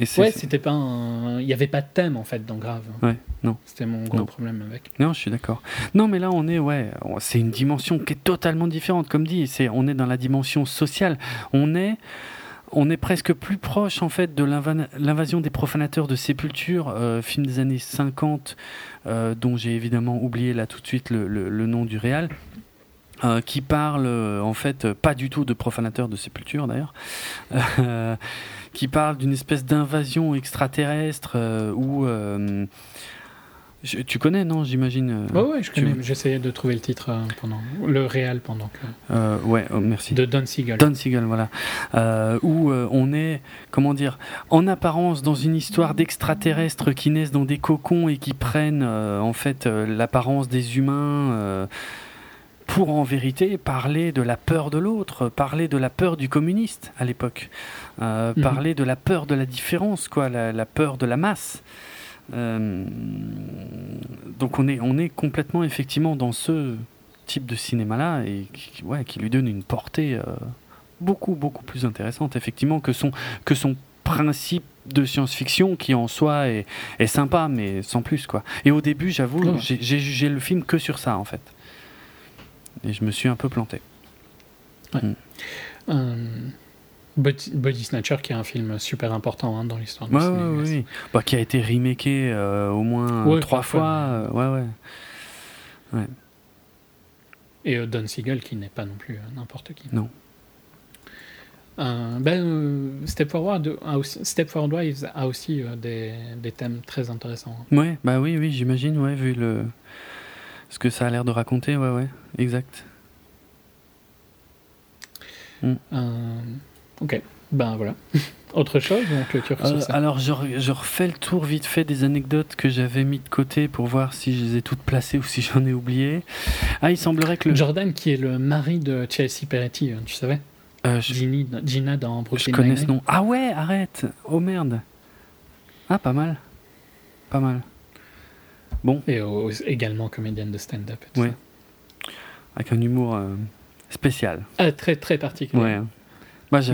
Et Ouais, c'était pas un... Il n'y avait pas de thème en fait dans Grave. Ouais, non. C'était mon gros Non. problème avec. Non, je suis d'accord. Non, mais là, on est, ouais, c'est une dimension qui est totalement différente. Comme dit, c'est, on est dans la dimension sociale. On est, on est presque plus proche, en fait, de l'inva- l'invasion des profanateurs de Sépulture, euh, film des années 50, euh, dont j'ai évidemment oublié là tout de suite le, nom du réal. euh, qui parle en fait pas du tout de profanateurs de sépulture d'ailleurs, qui parle d'une espèce d'invasion extraterrestre où je- tu connais non j'imagine euh, Ouais, ouais, je tu- connais. J'essayais de trouver le titre euh, pendant le réel pendant que euh, ouais oh, merci de Don Siegel. Don Siegel, voilà, Euh, où euh, on est, comment dire, en apparence dans une histoire d'extraterrestres qui naissent dans des cocons et qui prennent euh, en fait euh, l'apparence des humains. euh, pour en vérité parler de la peur de l'autre, parler de la peur du communiste à l'époque, euh, Mhm. parler de la peur de la différence, quoi, la, la peur de la masse. Euh, donc on est, on est complètement effectivement dans ce type de cinéma-là et qui, ouais, qui lui donne une portée euh, beaucoup, beaucoup plus intéressante, effectivement, que son, que son principe de science-fiction qui en soi est, est sympa, mais sans plus. quoi. Et au début, j'avoue, Ouais. j'ai jugé le film que sur ça, en fait. Et je me suis un peu planté. Euh, Body, Body Snatcher, qui est un film super important hein, dans l'histoire du Ouais, ouais, ouais. Bah, qui a été remaké euh, au moins Ouais, trois fois, fois. euh, ouais, ouais. Et euh, Don Siegel, qui n'est pas non plus euh, n'importe qui. Non. Euh, ben, euh, Step, Forward a aussi, Step Forward Wives a aussi euh, des, des thèmes très intéressants. hein. Ouais, bah oui, oui, j'imagine, ouais, vu le... ce que ça a l'air de raconter, ouais, ouais, exact. Mm. Euh, ok, ben voilà. Autre chose clôture sur Euh, ça alors je, re- je refais le tour vite fait des anecdotes que j'avais mis de côté pour voir si je les ai toutes placées ou si j'en ai oublié. Ah, il semblerait que le... Jordan, qui est le mari de Chelsea Peretti, euh, tu savais Euh, je, Gina dans je Brooklyn connais ce nom. Ah ouais, arrête Oh merde Ah, pas mal. Pas mal. Bon, Et également comédienne de stand-up. Ouais. avec un humour euh, spécial. ça. Ah, très très particulier. Ouais.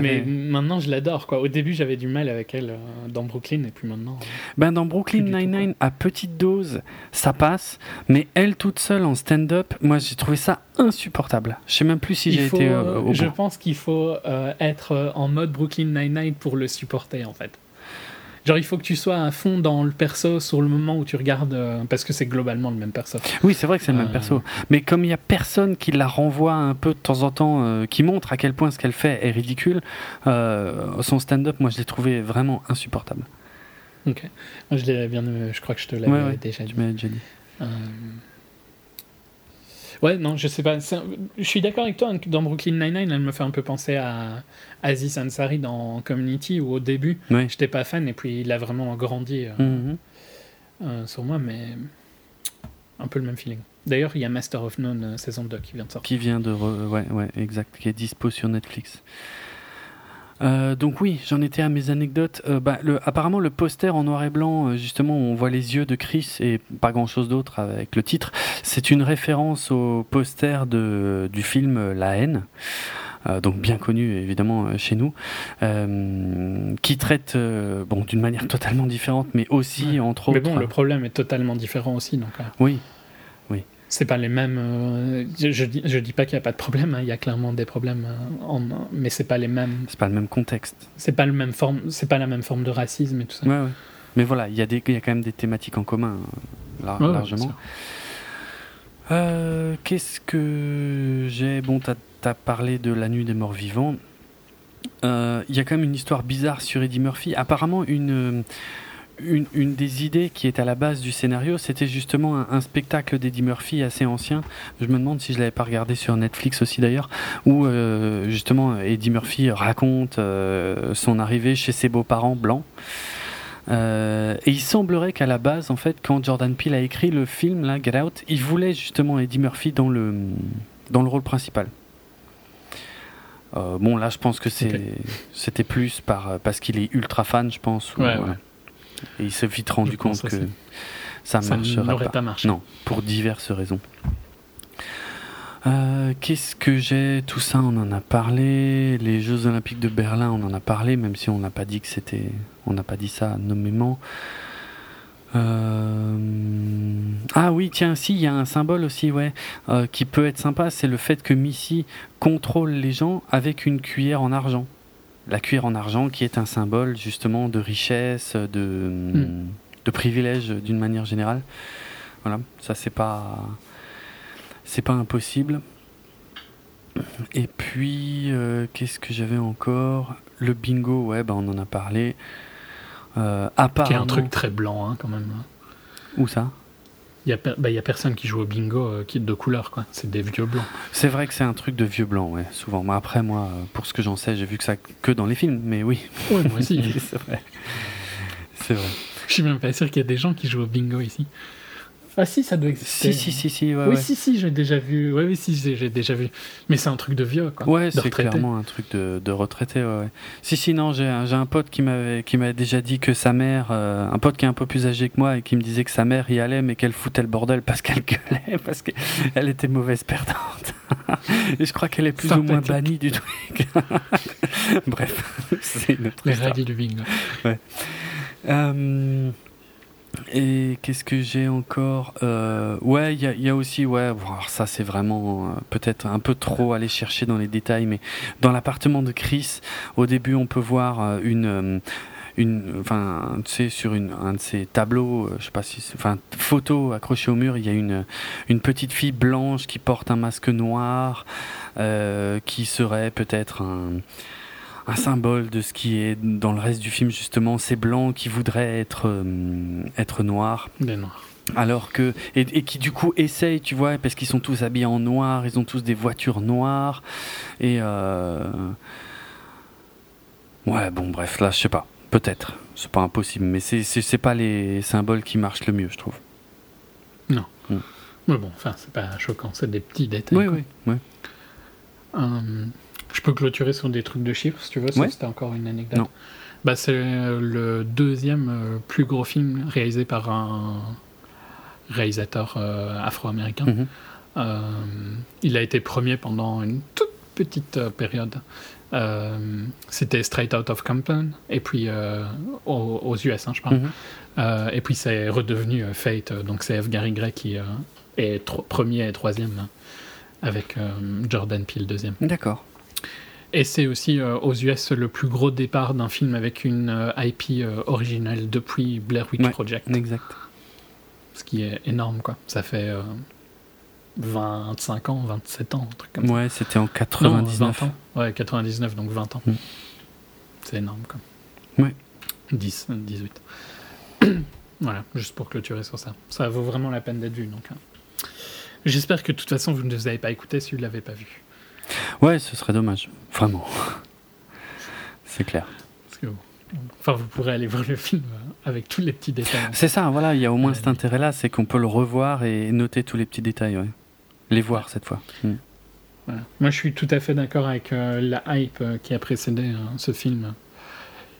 Mais maintenant, je l'adore. quoi. Au début, j'avais du mal avec elle euh, dans Brooklyn, et puis maintenant. euh, Ben dans Brooklyn Nine-Nine, à petite dose, ça passe. Mais elle toute seule en stand-up, moi j'ai trouvé ça insupportable. Je sais même plus si j'ai été euh, au je bout. pense qu'il faut euh, être en mode Brooklyn Nine-Nine pour le supporter, en fait. Genre, il faut que tu sois à fond dans le perso sur le moment où tu regardes, euh, parce que c'est globalement le même perso. Oui, c'est vrai que c'est le même Euh. perso. Mais comme il y a personne qui la renvoie un peu de temps en temps, euh, qui montre à quel point ce qu'elle fait est ridicule, son stand-up, moi je l'ai trouvé vraiment insupportable. Ok. Moi, je l'ai bien, je crois que je te l'avais Ouais, ouais, déjà dit. Tu déjà dit. Ouais, non, je sais pas. Je suis d'accord avec toi. hein, Dans Brooklyn Nine-Nine, elle me fait un peu penser à Aziz Ansari dans Community, où au début, Oui. j'étais pas fan, et puis il a vraiment grandi euh, Mhm. euh, sur moi, mais un peu le même feeling. D'ailleurs, il y a Master of None euh, saison 2 qui vient de sortir. Qui vient de. re- Ouais, ouais, exact. Qui est dispo sur Netflix. Euh, donc oui, j'en étais à mes anecdotes. Euh, bah, le, apparemment, le poster en noir et blanc, euh, justement, où on voit les yeux de Chris et pas grand-chose d'autre avec le titre. C'est une référence au poster de, du film euh, La haine. donc bien connu évidemment chez nous, qui traite bon d'une manière totalement différente, mais aussi Ouais. entre Mais autres. bon, le problème est totalement différent aussi, donc. Oui, c'est pas les mêmes. euh, je, je dis, je dis pas qu'il y a pas de problème. hein, Il y a clairement des problèmes, euh, en, mais c'est pas les mêmes. c'est pas le même contexte. C'est pas le même forme. C'est pas la même forme de racisme et tout ça. Ouais, ouais. Mais voilà, il y, a des- il y a quand même des thématiques en commun, Ouais, largement. Euh, Qu'est-ce que j'ai Bon, t'as as parlé de La Nuit des Morts Vivants. Euh, Il y a quand même une histoire bizarre sur Eddie Murphy. Apparemment, une, une, une des idées qui est à la base du scénario, c'était justement un, un spectacle d'Eddie Murphy assez ancien. Je me demande si je l'avais pas regardé sur Netflix aussi d'ailleurs, où euh, justement Eddie Murphy raconte euh, son arrivée chez ses beaux-parents blancs. Euh, et il semblerait qu'à la base, en fait, quand Jordan Peele a écrit le film, là, Get Out, il voulait justement Eddie Murphy dans le, dans le rôle principal. Bon, là, je pense que c'est, c'était plus par, parce qu'il est ultra fan, je pense. ou- Ouais, ouais. Et il s'est vite rendu compte que ça marcherait n'aurait pas. pas marché. Non, pour diverses raisons. Euh, Qu'est-ce que j'ai Tout ça, on en a parlé. Les Jeux Olympiques de Berlin, on en a parlé, même si on n'a pas dit que c'était, on n'a pas dit ça nommément. Euh, Ah oui, tiens, si, il y a un symbole aussi, ouais, euh, qui peut être sympa, c'est le fait que Missy contrôle les gens avec une cuillère en argent. La cuillère en argent qui est un symbole justement de richesse, de, de privilège d'une manière générale. Voilà, ça c'est pas c'est pas impossible. Et puis euh, qu'est-ce que j'avais encore? Le bingo, ouais, bah on en a parlé. Euh, Qui est apparemment, un truc très blanc, hein, quand même. où ça? Il y a, per- bah, a personne qui joue au bingo euh, qui est de couleur, quoi. C'est des vieux blancs. C'est vrai que c'est un truc de vieux blanc, ouais, souvent. Mais après, moi, euh, pour ce que j'en sais, j'ai vu que ça que dans les films, mais oui. Ouais, moi aussi. c'est vrai. C'est vrai. Je suis même pas sûr qu'il y a des gens qui jouent au bingo ici. Ah si, ça doit exister. Si, si, si, si, ouais, oui, ouais. si, si, j'ai déjà vu. Oui, oui, si, j'ai déjà vu. Mais c'est un truc de vieux, quoi. Ouais, c'est clairement un truc de, de retraité. Ouais, ouais. Si, si, non, j'ai un, pote qui m'avait qui déjà dit que sa mère, euh, un pote qui est un peu plus âgé que moi et qui me disait que sa mère y allait, mais qu'elle foutait le bordel parce qu'elle gueulait, parce qu'elle était mauvaise perdante. et je crois qu'elle est plus ou moins bannie du truc. Bref, c'est une autre Les histoire. du bingo. Euh, et qu'est-ce que j'ai encore Euh, Ouais, il y a, aussi, ouais, ça c'est vraiment euh, peut-être un peu trop aller chercher dans les détails, mais dans l'appartement de Chris, au début on peut voir euh, une. euh, une, enfin, tu sais, sur une, un de ces tableaux, euh, je sais pas si, enfin, photo accrochée au mur, il y a une, une petite fille blanche qui porte un masque noir, euh, qui serait peut-être un, un symbole de ce qui est dans le reste du film justement ces blancs qui voudraient être euh, être noirs Des noirs. Alors que et, et qui du coup essayent, tu vois, parce qu'ils sont tous habillés en noir, ils ont tous des voitures noires et euh... ouais bon bref là je sais pas peut-être c'est pas impossible mais c'est c'est pas les symboles qui marchent le mieux je trouve. Mais bon, enfin, c'est pas choquant, c'est des petits détails. Oui quoi. oui ouais. Euh, je peux clôturer sur des trucs de chiffres, si tu veux, Ouais. c'était encore une anecdote. Non. Bah, c'est euh, le deuxième euh, plus gros film réalisé par un réalisateur euh, afro-américain. Mhm. Euh, il a été premier pendant une toute petite euh, période. C'était Straight Out of Compton, et puis aux, aux US, hein, je parle. Mhm. Et puis c'est redevenu Fate, donc c'est F. Gary Gray qui est premier et troisième, avec Jordan Peele deuxième. D'accord. Et c'est aussi euh, aux US le plus gros départ d'un film avec une euh, IP euh, originale depuis Blair Witch Ouais. Project, Exact. ce qui est énorme quoi. Ça fait euh, 25 ans, 27 ans, un truc comme ça. Ouais c'était en Non, 99. 20 ans. Ouais, 99, donc 20 ans. Mm. C'est énorme, quoi. Ouais. 10, euh, 18. voilà, juste pour clôturer sur ça. Ça vaut vraiment la peine d'être vu, donc. hein. J'espère que de toute façon, vous ne vous avez pas écouté si vous ne l'avez pas vu. Ouais ce serait dommage vraiment. C'est clair. Parce que, enfin, vous pourrez aller voir le film euh, avec tous les petits détails. C'est ça, voilà, il y a au moins cet intérêt-là, c'est qu'on peut le revoir et noter tous les petits détails, ouais. Les voir cette fois. Mm. Voilà. Moi, je suis tout à fait d'accord avec euh, la hype euh, qui a précédé euh, ce film.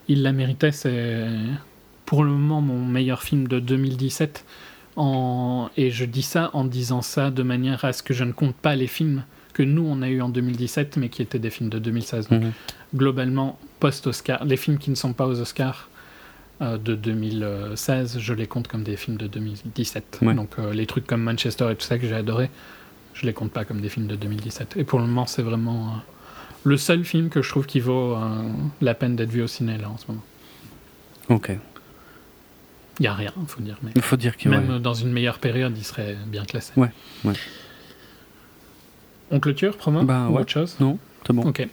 Il la méritait, c'est pour le moment mon meilleur film de 2017. En... Et je dis ça en disant ça de manière à ce que je ne compte pas les films que nous on a eu en 2017, mais qui étaient des films de 2016. Donc, Mhm. globalement, post-Oscar, les films qui ne sont pas aux Oscars euh, de 2016, je les compte comme des films de 2017. Ouais. Donc euh, les trucs comme Manchester et tout ça que j'ai adoré, je les compte pas comme des films de 2017. Et pour le moment, c'est vraiment euh, le seul film que je trouve qui vaut la peine d'être vu au ciné là en ce moment. Ok. Il y a rien, faut dire, mais Il faut dire que. même ouais. dans une meilleure période, il serait bien classé. Ouais, ouais. On clôture, promo Bah, ou ouais. autre chose Non, c'est bon. Ok.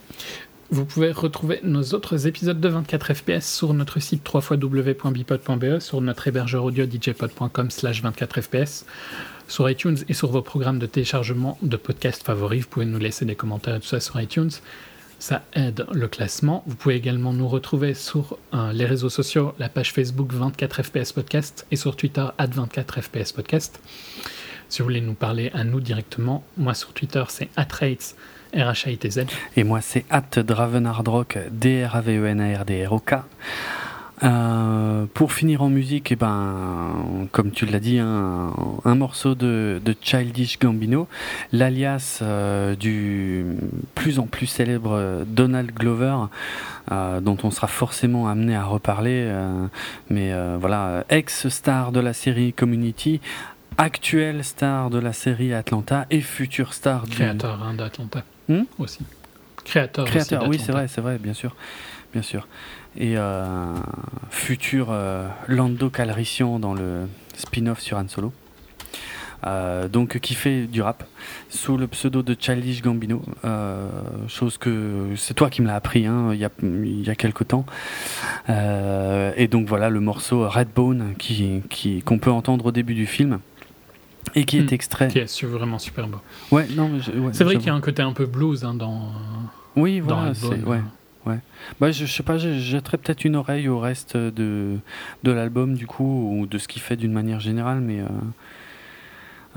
Vous pouvez retrouver nos autres épisodes de 24 FPS sur notre site www.bipod.be, sur notre hébergeur audio djpod.com slash 24 FPS, sur iTunes et sur vos programmes de téléchargement de podcasts favoris. Vous pouvez nous laisser des commentaires et tout ça sur iTunes. Ça aide le classement. Vous pouvez également nous retrouver sur euh, les réseaux sociaux, la page Facebook 24 FPS Podcast et sur Twitter 24 FPS Podcast. Si vous voulez nous parler à nous directement, moi sur Twitter c'est atrates, R-H-A-I-T-Z. Et moi, c'est at Dravenardrock, D-R-A-V-E-N-A-R-D-R-O-K. Euh, pour finir en musique, eh ben, comme tu l'as dit, un, morceau de, Childish Gambino, l'alias euh, du plus en plus célèbre Donald Glover, euh, dont on sera forcément amené à reparler, mais voilà, ex-star de la série Community, actuelle star de la série Atlanta et future star du, Créateur hein, d'Atlanta Hmm aussi. Créateur, Créateur, aussi oui, c'est vrai, c'est vrai, bien sûr, bien sûr. Et euh, futur euh, Lando Calrissian dans le spin-off sur Han Solo. Euh, donc qui fait du rap sous le pseudo de Childish Gambino, euh, chose que c'est toi qui me l'as appris hein, il y a y a quelque temps. Euh, et donc voilà le morceau Redbone qui qui qu'on peut entendre au début du film et qui est Hmm. extrait. Qui est vraiment super beau. Ouais, non, ouais, C'est vrai qu'il y a un côté un peu blues hein, dans, Oui, dans voilà, Redbone. c'est ouais. Bah, je, je sais pas, je jetterai peut-être une oreille au reste de, de l'album du coup, ou de ce qu'il fait d'une manière générale, mais euh,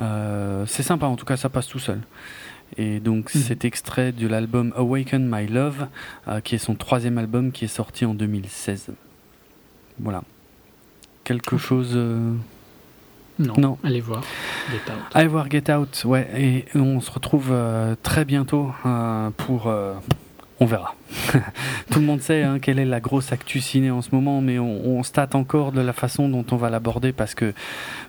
euh, c'est sympa, en tout cas ça passe tout seul. Et donc Mhm. cet extrait de l'album Awaken My Love, euh, qui est son troisième album qui est sorti en 2016. Voilà. Quelque chose... Non, Non. allez voir. Get Out. Allez voir Get Out, ouais, et on se retrouve euh, très bientôt euh, pour... euh, on verra. Tout le monde sait hein, quelle est la grosse actu ciné en ce moment, mais on, on se tâte encore de la façon dont on va l'aborder parce que,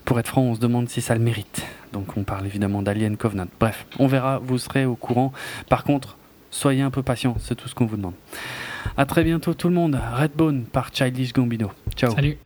pour être franc, on se demande si ça le mérite. Donc on parle évidemment d'Alien Covenant. Bref, on verra, vous serez au courant. Par contre, soyez un peu patient, c'est tout ce qu'on vous demande. À très bientôt tout le monde. Redbone par Childish Gambino. Ciao. Salut.